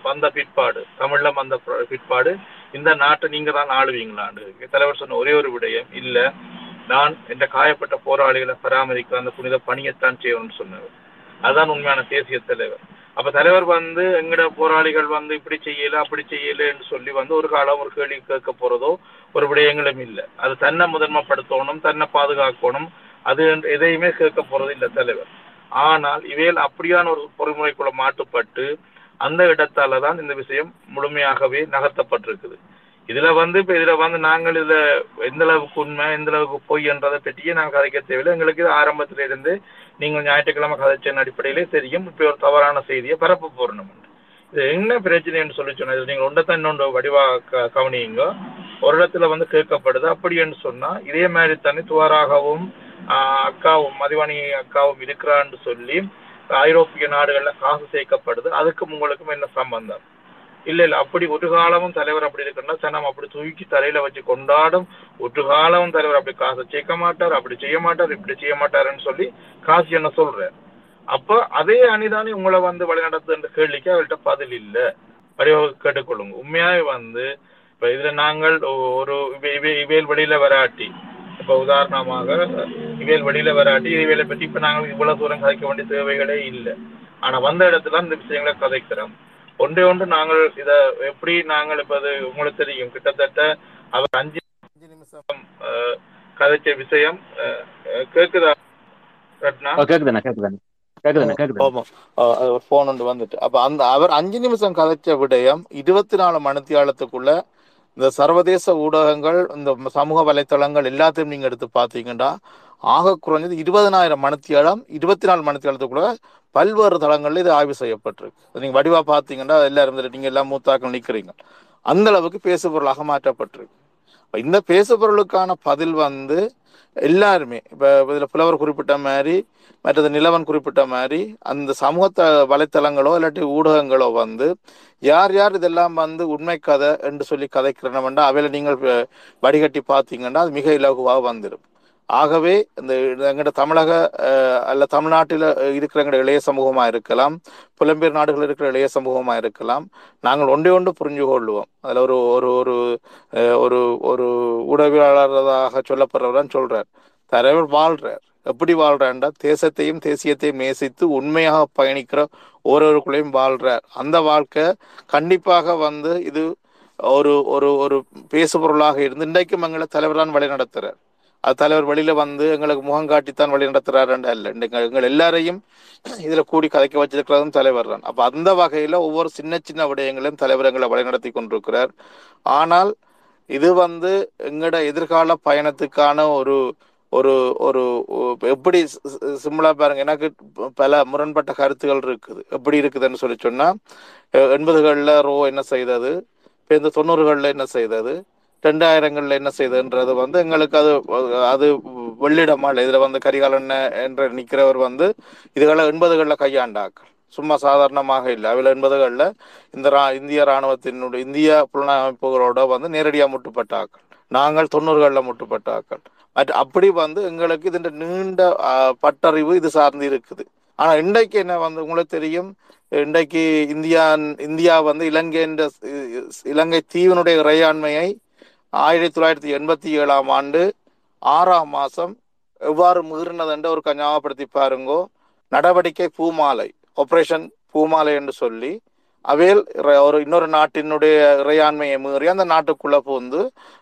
வந்த பிற்பாடு தமிழ்ல வந்த பிற்பாடு இந்த நாட்டை நீங்க தான் ஆளுவீங்களாண்டு தலைவர் சொன்ன ஒரே ஒரு விடயம் இல்ல நான் என்ற காயப்பட்ட போராளிகளை பராமரிக்க அந்த புனித பணியைத்தான் செய்யணும்னு சொன்னார். அதுதான் உண்மையான தேசிய தலைவர். அப்ப தலைவர் வந்து எங்கட போராளிகள் வந்து இப்படி செய்யல அப்படி செய்யல என்று சொல்லி வந்து ஒரு காலம் ஒரு கேள்வி கேட்க போறதோ ஒரு விடயங்களும் இல்லை. அது தன்னை முதன்மைப்படுத்தணும் தன்னை பாதுகாக்கணும் அது என்று எதையுமே கேட்க போறது இல்லை தலைவர். ஆனால் இவையில் அப்படியான ஒரு பொறிமுறைக்குள்ள மாட்டுப்பட்டு அந்த இடத்தால தான் இந்த விஷயம் முழுமையாகவே நகர்த்தப்பட்டிருக்குது. இதுல வந்து இப்ப இதுல வந்து நாங்கள் இதுல எந்த அளவுக்கு உண்மை எந்த அளவுக்கு பொய் என்றதை பற்றியே நாங்கள் கதைக்க தேவையில்லை. எங்களுக்கு இது ஆரம்பத்துல இருந்து நீங்கள் ஞாயிற்றுக்கிழமை கதைச்சின் அடிப்படையிலே தெரியும். இப்ப ஒரு தவறான செய்தியை பரப்ப போறோம் இது என்ன பிரச்சனைன்னு சொல்லி சொன்னது நீங்க ஒன்றத்தான் இன்னொன்று வடிவா கவனியுங்க. ஒரு இடத்துல வந்து கேட்கப்படுது அப்படின்னு சொன்னா இதே மாதிரி தனி துவாராகவும் ஆஹ், அக்காவும் மதிவாணி அக்காவும் இருக்கிறான்னு சொல்லி ஐரோப்பிய நாடுகள்ல காசு சேர்க்கப்படுது. அதுக்கும் உங்களுக்கும் என்ன சம்பந்தம்? இல்ல இல்ல அப்படி ஒரு காலமும் தலைவர் அப்படி இருக்குன்னா சனம் அப்படி தூக்கி தலையில வச்சு கொண்டாடும் ஒரு காலமும் தலைவர் அப்படி காசை சேர்க்க மாட்டார் அப்படி செய்ய மாட்டார் இப்படி செய்ய மாட்டாருன்னு சொல்லி காசி என்ன சொல்றார். அப்ப அதே அணிதானே உங்களை வந்து வழிநடத்துன்ற கேள்விக்கு அவர்கிட்ட பதில் இல்ல. வடிவாக கேட்டுக்கொள்ளுங்க. உண்மையாவே வந்து இப்ப இதுல நாங்கள் ஒரு இவை- இவையல் வெளியில வராட்டி இப்ப உதாரணமாக இவையல் வெளியில வராட்டி இவையில பற்றி இப்ப நாங்கள் இவ்வளவு தூரம் கதைக்க வேண்டிய தேவைகளே இல்லை. ஆனா வந்த இடத்துல இந்த விஷயங்களை கதைக்கிறோம். ஒன்றே ஒன்று நாங்கள் இத எப்படி நாங்கள் இப்ப அது உங்களுக்கு தெரியும். கிட்டத்தட்ட அவர் அஞ்சு அஞ்சு நிமிஷம். கதைச்ச விஷயம் கேக்குதா ரத்னா கேக்குதுண்ணா கேக்குதுண்ணா. போன் ஒன்று வந்துட்டு. அப்ப அந்த அவர் அஞ்சு நிமிஷம் கதைச்ச விடயம் இருபத்தி நாலு மணித்தியாலத்துக்குள்ள இந்த சர்வதேச ஊடகங்கள் இந்த சமூக வலைத்தளங்கள் எல்லாத்தையும் நீங்க எடுத்து பார்த்தீங்கன்னா ஆக குறைஞ்சது இருபதனாயிரம் மணித்தியாலம் இருபத்தி நாலு மணித்தியாலத்துக்குள்ள பல்வேறு தளங்களில் இது ஆய்வு செய்யப்பட்டிருக்கு. நீங்கள் வடிவாக பார்த்தீங்கன்னா எல்லாரும் நீங்கள் எல்லாம் மூத்தாக்கள் நிற்கிறீங்க அந்த அளவுக்கு பேசுபொருளாக மாற்றப்பட்டிருக்கு. இந்த பேசுபொருளுக்கான பதில் வந்து எல்லாருமே இப்போ இதில் புலவர் குறிப்பிட்ட மாதிரி மற்றது நிலவன் குறிப்பிட்ட மாதிரி அந்த சமூக வலைத்தளங்களோ இல்லாட்டி ஊடகங்களோ வந்து யார் யார் இதெல்லாம் வந்து உண்மை கதை என்று சொல்லி கதைக்கிறனவெண்டா அவையில் நீங்கள் வடிகட்டி பார்த்தீங்கன்னா அது மிக இலகுவாக வந்துடும் ஆகவே இந்த எங்கட தமிழக அல்ல தமிழ்நாட்டில் இருக்கிற எங்கட இளைய சமூகமாக இருக்கலாம் புலம்பெயர் நாடுகள் இருக்கிற இளைய சமூகமாக இருக்கலாம் நாங்கள் ஒன்றே ஒன்று புரிஞ்சு கொள்ளுவோம். அதில் ஒரு ஒரு ஒரு ஒரு ஒரு உடவியலாளராக சொல்லப்படுறவர் சொல்கிறார் தலைவர் வாழ்கிறார் எப்படி வாழ்றாருண்டா தேசத்தையும் தேசியத்தையும் நேசித்து உண்மையாக பயணிக்கிற ஒருவருக்குள்ளேயும் வாழ்றார். அந்த வாழ்க்கை கண்டிப்பாக வந்து இது ஒரு ஒரு ஒரு பேசுபொருளாக இருந்து இன்றைக்கும் எங்களை தலைவர் தான் வழி நடத்துகிறார் அது தலைவர் வெளியில வந்து எங்களுக்கு முகம் காட்டித்தான் வழி நடத்துறாரு அல்ல இன்றைக்கு எங்கள் எல்லாரையும் இதுல கூடி கதைக்க வச்சிருக்கிறதும் தலைவர் தான். அப்ப அந்த வகையில ஒவ்வொரு சின்ன சின்ன விடயங்களையும் தலைவர் எங்களை வழிநடத்தி கொண்டிருக்கிறார். ஆனால் இது வந்து எங்களோட எதிர்கால பயணத்துக்கான ஒரு ஒரு ஒரு எப்படி சிம்பிளா பாருங்க. எனக்கு பல முரண்பட்ட கருத்துகள் இருக்குது. எப்படி இருக்குதுன்னு சொல்லி சொன்னா எண்பதுகளில் ரோ என்ன செய்தது? இப்போ இந்த தொண்ணூறுகளில் என்ன செய்தது? ரெண்டாயிரங்கள்ல என்ன செய்ததுன்றது வந்து எங்களுக்கு அது அது வெள்ளிடமால் இதுல வந்து கரிகாலன் என்ற நிக்கிறவர் வந்து இதுகளை எண்பதுகள்ல கையாண்டாக்கள் சும்மா சாதாரணமாக இல்லை. அதில் எண்பதுகளில் இந்த ரா இந்திய ராணுவத்தினுடைய இந்திய புலனமைப்புகளோட வந்து நேரடியாக முட்டுப்பட்டாக்கள் நாங்கள் தொண்ணூறுகளில் முட்டுப்பட்டாக்கள் மற்ற அப்படி வந்து எங்களுக்கு இதுன்ற நீண்ட பட்டறிவு இது சார்ந்து இருக்குது. ஆனால் இன்றைக்கு என்ன வந்து உங்களுக்கு தெரியும்? இன்றைக்கு இந்தியா இந்தியா வந்து இலங்கை என்ற இலங்கை தீவினுடைய இறையாண்மையை ஆயிரத்தி தொள்ளாயிரத்தி எண்பத்தி ஏழாம் ஆண்டு ஆறாம் மாதம் எவ்வாறு மீறினது என்று ஒரு ஞாபகப்படுத்தி பாருங்கோ. நடவடிக்கை பூமாலை ஆப்ரேஷன் பூமாலை என்று சொல்லி அவையில் ஒரு இன்னொரு நாட்டினுடைய இறையாண்மையை மீறி அந்த நாட்டுக்குள்ளே புகுந்து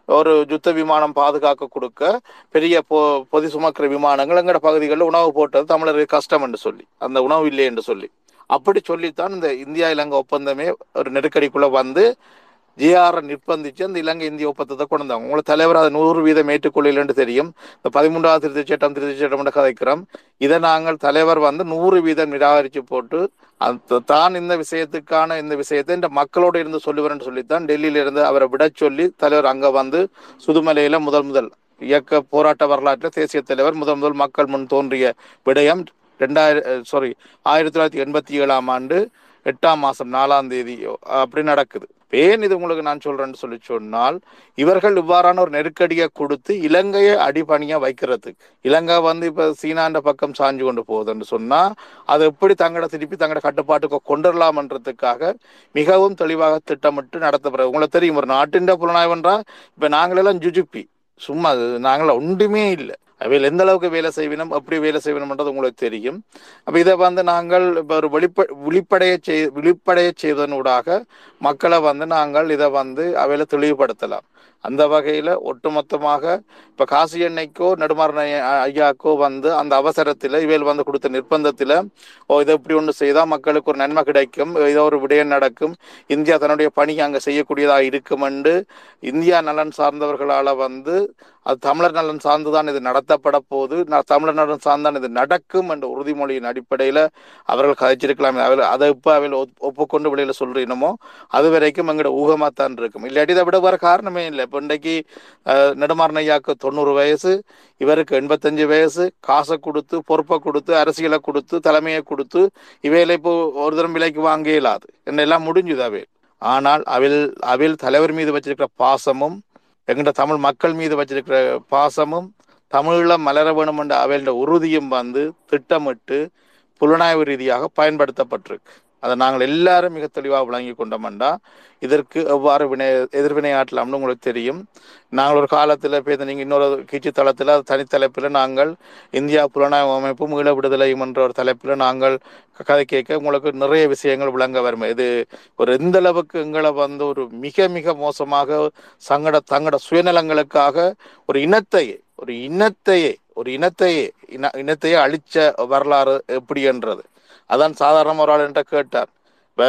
ஒரு யுத்த விமானம் பாதுகாக்க கொடுக்க பெரிய பொ பொதி சுமக்கிற விமானங்கள் எங்கட பகுதிகளில் உணவு போட்டது தமிழருக்கு கஷ்டம் என்று சொல்லி அந்த உணவு இல்லை என்று சொல்லி. அப்படி சொல்லித்தான் இந்த இந்தியா இலங்கை ஒப்பந்தமே ஒரு நெருக்கடிக்குள்ளே வந்து ஜிஆர்என் நிர்பந்திச்சு அந்த இலங்கை இந்திய ஒப்பந்தத்தை கொண்டு வந்தாங்க. உங்களுக்கு தலைவர் அதை நூறு வீதம் ஏற்றுக்கொள்ளலன்னு தெரியும். இந்த பதிமூன்றாவது திருத்தச் சட்டம் திருத்தச் சட்டம் என்று கதைக்கிறோம். இதை நாங்கள் தலைவர் வந்து நூறு வீதம் நிராகரித்து போட்டு அந்த தான் இந்த விஷயத்துக்கான இந்த விஷயத்தை இந்த மக்களோடு இருந்து சொல்லுவேன் சொல்லித்தான் டெல்லியில இருந்து அவரை விட சொல்லி தலைவர் அங்க வந்து சுதுமலையில முதல் முதல் இயக்க போராட்ட வரலாற்றில் தேசிய தலைவர் முதல் முதல் மக்கள் முன் தோன்றிய விடயம் ரெண்டாயிரம் சாரி ஆயிரத்தி தொள்ளாயிரத்தி எண்பத்தி ஏழாம் ஆண்டு எட்டாம் மாசம் நாலாம் தேதி அப்படி நடக்குது. ஏன் இது உங்களுக்கு நான் சொல்றேன்னு சொல்லி சொன்னால் இவர்கள் இவ்வாறான ஒரு நெருக்கடியை கொடுத்து இலங்கையை அடிபணியா வைக்கிறதுக்கு. இலங்கை வந்து இப்ப சீனாண்ட பக்கம் சாஞ்சு கொண்டு போகுதுன்னு சொன்னா அதை எப்படி தங்கட திருப்பி தங்கட கட்டுப்பாட்டுக்கு கொண்டுடலாம்ன்றதுக்காக மிகவும் தெளிவாக திட்டமிட்டு நடத்தப்படுறது உங்களுக்கு தெரியும் ஒரு நாட்டின் புலனாய்வுன்றா இப்ப நாங்களெல்லாம் ஜுஜுப்பி சும்மா அது நாங்கள ஒன்றுமே இல்லை. அவையில் எந்த அளவுக்கு வேலை செய்வினோம் அப்படி வேலை செய்வினோம்ன்றது உங்களுக்கு தெரியும். அப்போ இதை வந்து நாங்கள் இப்போ ஒரு வெளிப்ப விழிப்படைய செய் விழிப்படைய செய்தனூடாக மக்களை வந்து நாங்கள் இதை வந்து அவையில தெளிவுபடுத்தலாம். அந்த வகையில் ஒட்டுமொத்தமாக இப்போ காசி எண்ணெய்க்கோ நெடுமாறன் ஐயாக்கோ வந்து அந்த அவசரத்தில் இவையில் வந்து கொடுத்த நிர்பந்தத்தில் ஓ இதை இப்படி ஒன்று செய்தால் மக்களுக்கு ஒரு நன்மை கிடைக்கும் ஏதோ ஒரு விடயம் நடக்கும் இந்தியா தன்னுடைய பணி அங்கே செய்யக்கூடியதாக இருக்கும் என்று இந்தியா நலன் சார்ந்தவர்களால் வந்து அது தமிழர் நலன் சார்ந்துதான் இது நடத்தப்பட போது நான் தமிழர் நலன் சார்ந்தான் இது நடக்கும் என்ற உறுதிமொழியின் அடிப்படையில் அவர்கள் கதைச்சிருக்கலாம். அவர்கள் அதை இப்போ அவள் ஒப்புக்கொண்டு வெளியில் சொல்றீனமோ அது வரைக்கும் எங்களோட ஊகமாக தான் இருக்கும். இல்லாட்டி இதை விட வேற காரணமே இல்லை. இப்போ இன்றைக்கு நெடுமாறனையாக்கு தொண்ணூறு வயசு இவருக்கு எண்பத்தஞ்சு வயசு காசை கொடுத்து பொறுப்பை கொடுத்து அரசியலை கொடுத்து தலைமையை கொடுத்து இவையில இப்போ ஒரு தரம் விலைக்கு வாங்க இயலாது. என்னெல்லாம் முடிஞ்சுது அவையில். ஆனால் அவில் அவில் தலைவர் மீது வச்சிருக்கிற பாசமும் எங்கள்கிட்ட தமிழ் மக்கள் மீது வச்சிருக்கிற பாசமும் தமிழில் மலர வேணும் என்ற அவையோட உறுதியும் வந்து திட்டமிட்டு புலனாய்வு ரீதியாக பயன்படுத்தப்பட்டிருக்கு. அதை நாங்கள் எல்லாரும் மிக தெளிவாக விளங்கி கொண்டோம்டா இதற்கு எவ்வாறு வினை எதிர்வினையாற்றலாம்னு உங்களுக்கு தெரியும். நாங்கள் ஒரு காலத்தில் பேச நீங்கள் இன்னொரு கீச்சு தளத்தில் தனித்தலைப்பில் நாங்கள் இந்தியா புலனாய்வு அமைப்பு மீள விடுதலை என்ற ஒரு தலைப்பில் நாங்கள் கதை கேட்க உங்களுக்கு நிறைய விஷயங்கள் விளங்க வரும். இது ஒரு எந்த அளவுக்கு எங்களை வந்து ஒரு மிக மிக மோசமாக சங்கட தங்கட சுயநலங்களுக்காக ஒரு இனத்தையே ஒரு இனத்தையே ஒரு இனத்தையே இன இனத்தையே அழிச்ச வரலாறு எப்படி என்றது? அதான் சாதாரண ஒரு ஆள் என்கிட்ட கேட்டார். இப்போ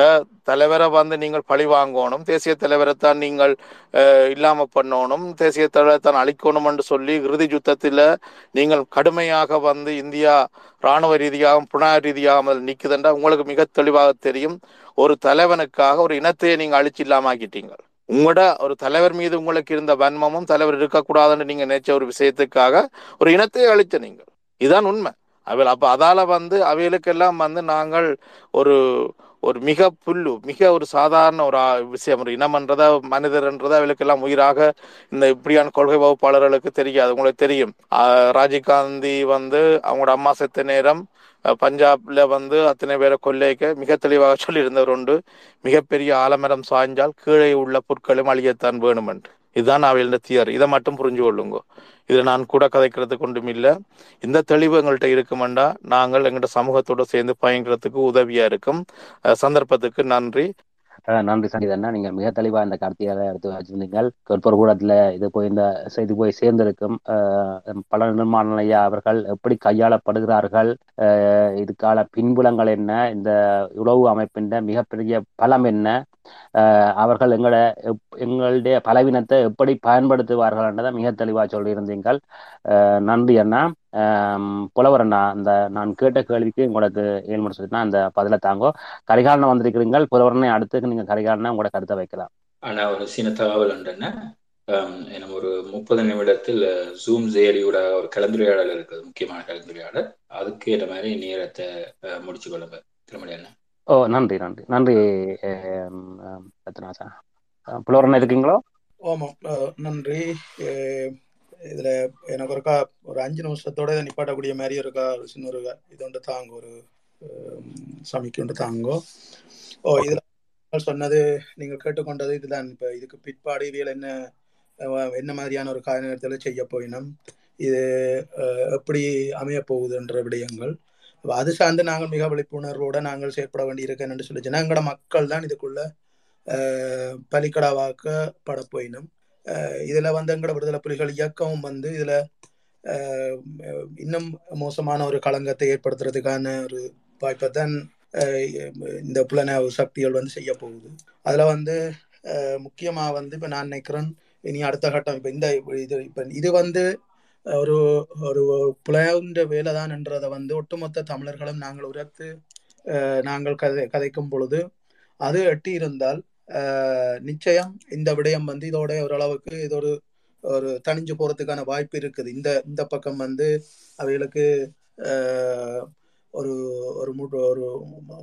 தலைவரை வந்து நீங்கள் பழி வாங்கணும் தேசிய தலைவரை தான் நீங்கள் இல்லாமல் பண்ணணும் தேசிய தலைவரை தான் அழிக்கணும் என்று சொல்லி இறுதி யுத்தத்தில் நீங்கள் கடுமையாக வந்து இந்தியா ராணுவ ரீதியாகவும் புனா ரீதியாகவும் நிற்குதுன்றா உங்களுக்கு மிக தெளிவாக தெரியும் ஒரு தலைவனுக்காக ஒரு இனத்தையே நீங்கள் அழிச்சு இல்லாமக்கிட்டீங்க உங்களோட ஒரு தலைவர் மீது உங்களுக்கு இருந்த வன்மமும் தலைவர் இருக்கக்கூடாதுன்னு நீங்கள் நினைச்ச ஒரு விஷயத்துக்காக ஒரு இனத்தையே அழிச்ச நீங்கள். இதுதான் உண்மை. அவள் அப்போ அதால் வந்து அவைகளுக்கெல்லாம் வந்து நாங்கள் ஒரு ஒரு மிக புல்லு மிக ஒரு சாதாரண ஒரு விஷயம். ஒரு இனம்ன்றதா மனிதர்ன்றதா அவளுக்கெல்லாம் உயிராக இந்த இப்படியான கொள்கை வகுப்பாளர்களுக்கு தெரியாது. உங்களுக்கு தெரியும். ராஜீவ்காந்தி வந்து அவங்களோட அம்மா செத்த நேரம் பஞ்சாப்ல வந்து அத்தனை பேரை கொள்ளைக்க மிக தெளிவாக சொல்லியிருந்தவர் உண்டு. மிகப்பெரிய ஆலமரம் சாய்ஞ்சால் கீழே உள்ள பொருட்களும் அழியத்தான் வேணும் என்று இதுதான் அவையில் தியர். இதை மட்டும் புரிஞ்சு கொள்ளுங்க. இதை நான் கூட கதைக்கிறதுக்கு ஒன்றும் இல்லை. இந்த தெளிவு எங்கள்கிட்ட இருக்குமெண்டா நாங்கள் எங்கள்கிட்ட சமூகத்தோட சேர்ந்து பயங்கிறதுக்கு உதவியாக இருக்கும். சந்தர்ப்பத்துக்கு நன்றி. நன்றி சங்கீதண்ணா நீங்க மிக தெளிவா இந்த கருத்தியால எடுத்து வச்சிருந்தீங்கள் கற்பூர் கூடத்துல இது போய் இந்த செய்தி போய் சேர்ந்திருக்கும் பல நிர்மாண அவர்கள் எப்படி கையாளப்படுகிறார்கள் அஹ் இதுக்கான பின்புலங்கள் என்ன இந்த உளவு அமைப்பின் மிகப்பெரிய பலம் என்ன அவர்கள் எங்களை எங்களுடைய பலவீனத்தை எப்படி பயன்படுத்துவார்கள் என்றதை மிக தெளிவா சொல்லியிருந்தீங்கள் அஹ் நன்றி அண்ணா. அஹ் புலவர் அண்ணா இந்த நான் கேட்ட கேள்விக்கு உங்களுக்கு ஏழு முடிச்சுன்னா அந்த பதிலை தாங்கோ. கரிகாலன் வந்திருக்கிறீங்கள் புலவரனை அடுத்து நீங்க கரிகாலனை உங்களோட கருத்தை வைக்கலாம். ஆனா ஒரு சின்ன தகவல் உண்டுன்னா எனக்கு ஒரு முப்பது நிமிடத்தில் ஜூம் செயலியோட ஒரு கலந்துரையாடல் இருக்குது முக்கியமான கலந்துரையாடல். அதுக்கு ஏற்ற மாதிரி நேரத்தை முடிச்சு கொள்ளுங்க. திருமணி அண்ணன் ஓ நன்றி நன்றி. நன்றி ரத்னாசா. புலவரன் இருக்கீங்களோ ஆமாம் நன்றி. இதுல எனக்கு ஒருக்கா ஒரு அஞ்சு நிமிஷத்தோட இதை நிப்பாட்டக்கூடிய மாதிரி இருக்கா ஒரு சின்ன ஒரு இது ஒன்று தாங்க ஒரு அஹ், ஒன்று தாங்கோ. ஓ இதுல சொன்னது நீங்கள் கேட்டுக்கொண்டது இதுதான். இப்ப இதுக்கு பிற்பாடு இவியல் என்ன என்ன மாதிரியான ஒரு காலநேரத்தில் செய்ய போயினோம் இது எப்படி அமைய போகுதுன்ற விடயங்கள். அது சார்ந்து நாங்கள் மிக விழிப்புணர்வோடு நாங்கள் செயற்பட வேண்டியிருக்கேன் என்று சொல்லி எங்களோட மக்கள் தான் இதுக்குள்ள பலிக்கடாவாக்கப்பட போயினும். இதில் வந்து எங்களோட விடுதலை புலிகள் இயக்கமும் வந்து இதில் இன்னும் மோசமான ஒரு களங்கத்தை ஏற்படுத்துறதுக்கான ஒரு வாய்ப்பை தான் இந்த புலனாய்வு சக்திகள் வந்து செய்ய போகுது. அதில் வந்து முக்கியமாக வந்து இப்போ நான் நினைக்கிறேன் இனி அடுத்த கட்டம் இப்போ இந்த இது இப்போ இது வந்து ஒரு ஒரு புலனாய்வுன்ற வேலை தான் என்றதை வந்து ஒட்டுமொத்த தமிழர்களும் நாங்கள் உரத்து நாங்கள் கதை கதைக்கும் பொழுது அது எட்டி இருந்தால் நிச்சயம் இந்த விடயம் வந்து இதோட ஓரளவுக்கு இது ஒரு ஒரு தணிஞ்சு போறதுக்கான வாய்ப்பு இருக்குது. இந்த இந்த பக்கம் வந்து அவைகளுக்கு ஒரு ஒரு முட்டு ஒரு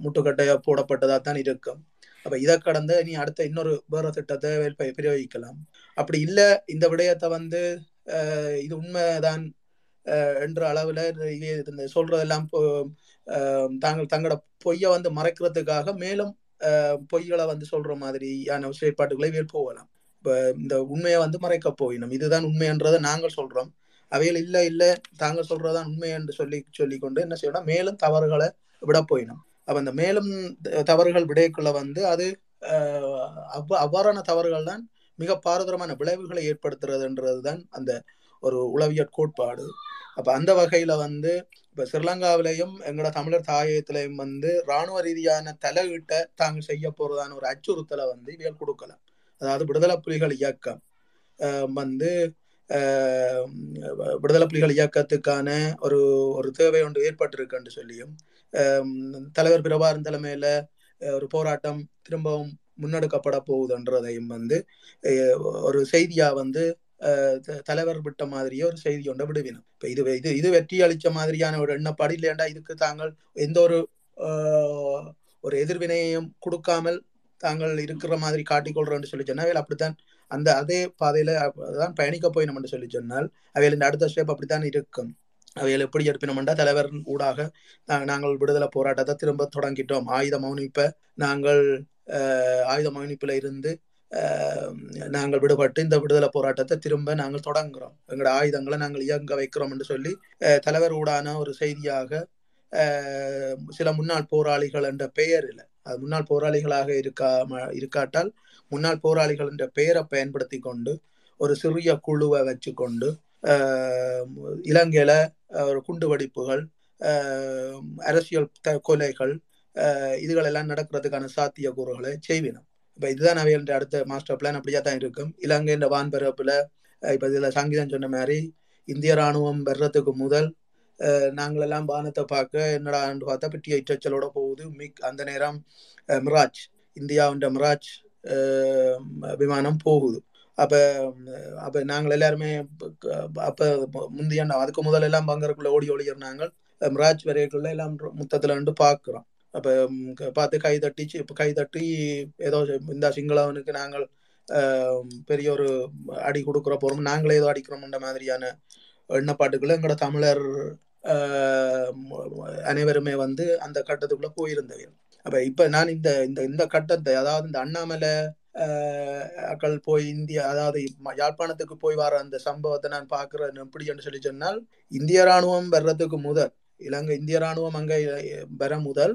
முட்டுக்கட்டையா போடப்பட்டதா தான் இருக்கும். அப்ப இதை கடந்து நீ அடுத்த இன்னொரு வேற திட்டத்தை பிரயோகிக்கலாம். அப்படி இல்ல இந்த விடயத்தை வந்து இது உண்மைதான் என்ற அளவுல இது இந்த சொல்றதெல்லாம் தாங்கள் தங்களோட பொய்யை வந்து மறைக்கிறதுக்காக மேலும் பொய்களை வந்து சொல்ற மாதிரியான செயற்பாட்டுகளை வேல் போகலாம் இந்த உண்மையை வந்து மறைக்க போயினோம் இதுதான் உண்மைன்றதை நாங்கள் சொல்றோம். அவைகள் இல்லை இல்லை தாங்கள் சொல்றதுதான் உண்மை என்று சொல்லி சொல்லி கொண்டு என்ன செய்யணும்? மேலும் தவறுகளை விட போயினோம் அப்போ அந்த மேலும் தவறுகள் விடைக்குள்ள வந்து அது அவ்வ அவ்வாறான தவறுகள் தான் மிக பாரதரமான விளைவுகளை ஏற்படுத்துறதுன்றது தான் அந்த ஒரு உளவியற் கோட்பாடு. அப்ப அந்த வகையில வந்து இப்ப ஸ்ரீலங்காவிலையும் எங்களோட தமிழர் தாயத்திலையும் வந்து ராணுவ ரீதியான தலையீட்ட தாங்கள் செய்ய போறதான ஒரு அச்சுறுத்தலை வந்து இவர்கள் கொடுக்கலாம் அதாவது விடுதலை புலிகள் இயக்கம். வந்து விடுதலை புலிகள் இயக்கத்துக்கான ஒரு ஒரு தேவை ஒன்று ஏற்பட்டிருக்குன்னு சொல்லியும் தலைவர் பிரபாரன் தலைமையில ஒரு போராட்டம் திரும்பவும் முன்னெடுக்கப்பட போகுதுன்றதையும் வந்து ஒரு செய்தியா வந்து தலைவர் விட்ட மாதிரியே ஒரு செய்தி கொண்ட விடுவினோம். இப்ப இது இது இது வெற்றி அளித்த மாதிரியான ஒரு எண்ணப்பாடு இல்லையாண்டா இதுக்கு தாங்கள் எந்த ஒரு ஒரு எதிர்வினையையும் கொடுக்காமல் தாங்கள் இருக்கிற மாதிரி காட்டிக்கொள்றோம்னு சொல்லி சொன்னால் அப்படித்தான் அந்த அதே பாதையில தான் பயணிக்க போயினோம்னு என்று சொல்லி சொன்னால் அவையில் இந்த அடுத்த ஸ்டெப் அப்படித்தான் இருக்கும். அவைகள் எப்படி எடுப்பினோம்டா தலைவர் ஊடாக நாங்கள் விடுதலை போராட்டத்தை திரும்ப தொடங்கிட்டோம். ஆயுத மௌனிப்பை நாங்கள் ஆயுத மௌனிப்பில் இருந்து நாங்கள் விடுபட்டு இந்த விடுதலை போராட்டத்தை திரும்ப நாங்கள் தொடங்குகிறோம் எங்களோட ஆயுதங்களை நாங்கள் இயங்க வைக்கிறோம் என்று சொல்லி தலைவர் ஊடான ஒரு செய்தியாக சில முன்னாள் போராளிகள் என்ற பெயரில் அது முன்னாள் போராளிகளாக இருக்கா இருக்காட்டால் முன்னாள் போராளிகள் என்ற பெயரை பயன்படுத்தி கொண்டு ஒரு சிறிய குழுவை வச்சுக்கொண்டு கொண்டு இலங்கையில ஒரு குண்டு வெடிப்புகள் அரசியல் த- கொலைகள் இதுகளெல்லாம் நடக்கிறதுக்கான சாத்தியக்கூறுகளை செய்வினோம். இப்போ இதுதான் அவைகள் அடுத்த மாஸ்டர் பிளான் அப்படியே தான் இருக்கும். இலங்கையின் வான்பரப்புல அஹ், இப்போ இதில் சங்கீதம் சொன்ன மாதிரி இந்திய ராணுவம் வர்றதுக்கு முதல் நாங்களெல்லாம் வானத்தை பார்க்க என்னடான்னு பார்த்தா பெட்டிய இச்சச்சலோட போகுது. மிக் அந்த நேரம் மிராஜ் இந்தியாவுன்ற மிராஜ் விமானம் போகுது. அப்போ அப்போ நாங்கள் எல்லாருமே அப்போ முந்தைய அதுக்கு முதல்ல எல்லாம் பங்கருக்குள்ள ஓடி ஓடி இருந்தாங்க மிராஜ் வரைக்குள்ள எல்லாம் மொத்தத்தில் வந்து பார்க்குறோம். அப்போ பார்த்து கை தட்டி இப்போ கை தட்டி ஏதோ இந்த சிங்களவனுக்கு நாங்கள் பெரிய ஒரு அடி கொடுக்குற போகிறோம் நாங்களே ஏதோ அடிக்கிறோம்ன்ற மாதிரியான எண்ணப்பாட்டுக்குள்ள எங்களோட தமிழர் அனைவருமே வந்து அந்த கட்டத்துக்குள்ள போயிருந்தவர்கள் அப்ப இப்ப நான் இந்த இந்த இந்த கட்டத்தை அதாவது இந்த அண்ணாமலை அக்கள் போய் இந்தியா அதாவது யாழ்ப்பாணத்துக்கு போய் வர அந்த சம்பவத்தை நான் பார்க்குறேன் எப்படி என்று சொல்லி சொன்னால் இந்திய ராணுவம் வர்றதுக்கு முதல் இலங்கை இந்திய ராணுவம் அங்கே வர முதல்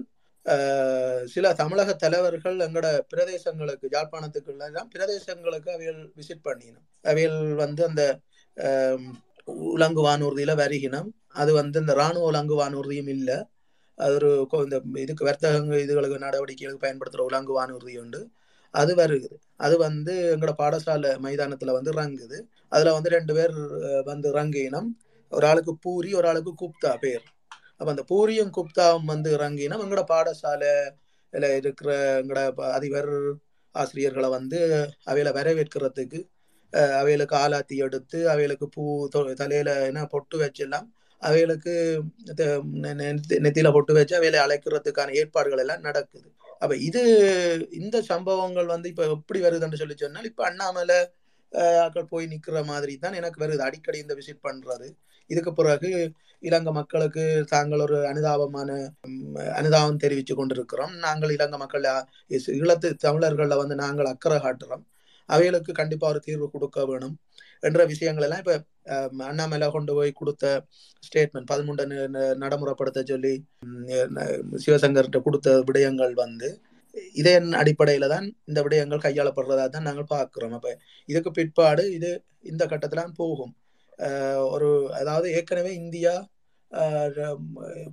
சில தமிழக தலைவர்கள் எங்கட பிரதேசங்களுக்கு யாழ்ப்பாணத்துக்குள்ள எல்லாம் பிரதேசங்களுக்கு அவைகள் விசிட் பண்ணினோம். அவைகள் வந்து அந்த உலங்கு வானூர்தியில வருகினோம். அது வந்து இந்த ராணுவ உலங்கு வானூர்தியும் இல்லை. அது ஒரு கொ- இந்த இதுக்கு வர்த்தக இதுகளுக்கு நடவடிக்கைகளுக்கு பயன்படுத்துகிற உலங்கு வானூர்தி உண்டு. அது வருகுது. அது வந்து எங்களோட பாடசாலை மைதானத்தில் வந்து ரங்குது அதில் வந்து ரெண்டு பேர் வந்து ரங்கினம் ஒரு ஆளுக்கு பூரி ஒரு ஆளுக்கு குப்தா பேர். அப்ப அந்த பூரியும் குப்தாவும் வந்து இறங்கினா எங்களோட பாடசாலையில இருக்கிற எங்களோட ப- அதிபர் ஆசிரியர்களை வந்து அவையில வரவேற்கிறதுக்கு அவைகளுக்கு ஆலாத்தி எடுத்து அவைகளுக்கு பூ தலையில என்ன பொட்டு வச்செல்லாம் அவைகளுக்கு நெத்தியில பொட்டு வச்சு அவைகளை அழைக்கிறதுக்கான ஏற்பாடுகள் எல்லாம் நடக்குது. அப்ப இது இந்த சம்பவங்கள் வந்து இப்ப எப்படி வருதுன்னு சொல்லி சொன்னால் இப்ப அண்ணாமலை ஆக்கள் போய் நிக்கிற மாதிரி தான் எனக்கு வருது. அடிக்கடி இந்த விசிட் பண்றது. இதுக்கு பிறகு இலங்கை மக்களுக்கு தாங்கள் ஒரு அனுதாபமான அனுதாபம் தெரிவித்து கொண்டிருக்கிறோம். நாங்கள் இலங்கை மக்கள் அ, தமிழர்களில் ஈழத்து வந்து நாங்கள் அக்கறை காட்டுறோம். அவைகளுக்கு கண்டிப்பா ஒரு தீர்வு கொடுக்க வேணும் என்ற விஷயங்கள் எல்லாம் இப்ப அண்ணாமலை கொண்டு போய் கொடுத்த ஸ்டேட்மெண்ட் பதிமூன்று நடைமுறைப்படுத்த சொல்லி சிவசங்கர்கிட்ட கொடுத்த விடயங்கள் வந்து இதன் அடிப்படையில தான் இந்த விடயங்கள் கையாளப்படுறதா தான் நாங்கள் பார்க்கிறோம். அப்ப இதுக்கு பிற்பாடு இது இந்த கட்டத்துல போகும். ஒரு அதாவது ஏற்கனவே இந்தியா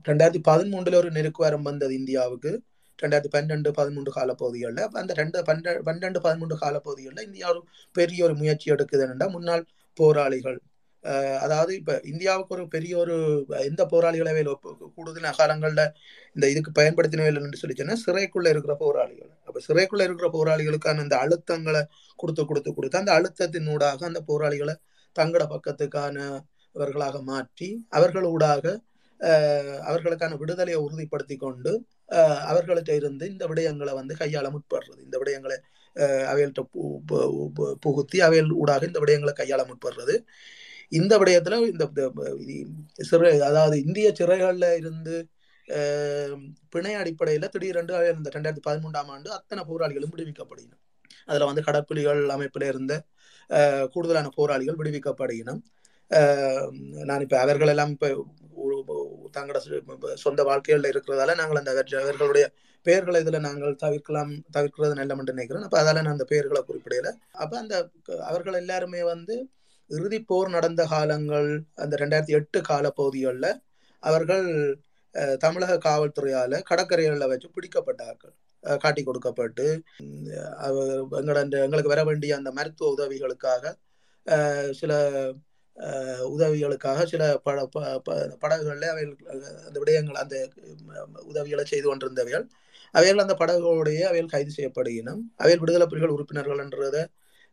ரெண்டாயிரத்தி பதிமூன்றுல ஒரு நெருக்குவாரம் வந்தது இந்தியாவுக்கு. ரெண்டாயிரத்தி பன்னெண்டு பதிமூன்று காலப்பகுதிகளில் அந்த ரெண்டு பன்ன பன்னெண்டு பதிமூன்று காலப்பகுதிகளில் இந்தியா ஒரு பெரிய ஒரு முயற்சி எடுக்குதுன்னா முன்னாள் போராளிகள். அதாவது இப்போ இந்தியாவுக்கு ஒரு பெரிய ஒரு எந்த போராளிகளை வேலை கூடுதல் காலங்கள்ல இந்த இதுக்கு பயன்படுத்தினவே இல்லைன்னு சொல்லி சொன்னால் சிறைக்குள்ளே இருக்கிற போராளிகள். அப்போ சிறைக்குள்ளே இருக்கிற போராளிகளுக்கான அந்த அழுத்தங்களை கொடுத்து கொடுத்து கொடுத்து அந்த அழுத்தத்தினூடாக அந்த போராளிகளை தங்கட பக்கத்துக்கானவர்களாக மாற்றி அவர்களூடாக அவர்களுக்கான விடுதலையை உறுதிப்படுத்தி கொண்டு அஹ், அவர்கள்ட்ட இருந்து இந்த விடயங்களை வந்து கையாள முற்படுறது. இந்த விடயங்களை அஹ், அவைகள்ட்ட பு- பு- புகுத்தி அவைகள் ஊடாக இந்த விடயங்களை கையாள முற்படுறது. இந்த விடயத்துல இந்த சிறை அதாவது இந்திய சிறைகளில் இருந்து பிணை அடிப்படையில் திடீரென்று அவை இந்த ரெண்டாயிரத்தி பதிமூன்றாம் ஆண்டு அத்தனை போராளிகளும் விடுவிக்கப்படுகின்றன. அதுல வந்து கடற்புலிகள் அமைப்பில் இருந்த கூடுதலான போராளிகள் விடுவிக்கப்படுகினம் நான் இப்போ அவர்கள் எல்லாம் தங்களோட சொந்த வாழ்க்கையில் இருக்கிறதால நாங்கள் அந்த அவர்களுடைய பெயர்களை இதில் நாங்கள் தவிர்க்கலாம் தவிர்க்கிறது நல்லமென்று நினைக்கிறேன். அப்போ அதால் நான் அந்த பெயர்களை குறிப்பிடல. அப்போ அந்த அவர்கள் எல்லாருமே வந்து இறுதி போர் நடந்த காலங்கள் அந்த ரெண்டாயிரத்தி எட்டு காலப்பகுதிகளில் அவர்கள் தமிழக காவல்துறையால் கடற்கரைகளில் வச்சு பிடிக்கப்பட்டார்கள். காட்டி கொடுக்கப்பட்டு எங்களோட அந்த- எங்களுக்கு வர வேண்டிய அந்த மருத்துவ உதவிகளுக்காக சில உதவிகளுக்காக சில பட ப- படகுகளில் அவைகள் அந்த விடயங்கள் அந்த உதவிகளை செய்து கொண்டிருந்தவைகள். அவைகள் அந்த படகுகளுடைய அவைகள் கைது செய்யப்படுகினும் அவைகள் விடுதலை புலிகள் உறுப்பினர்கள் என்றதை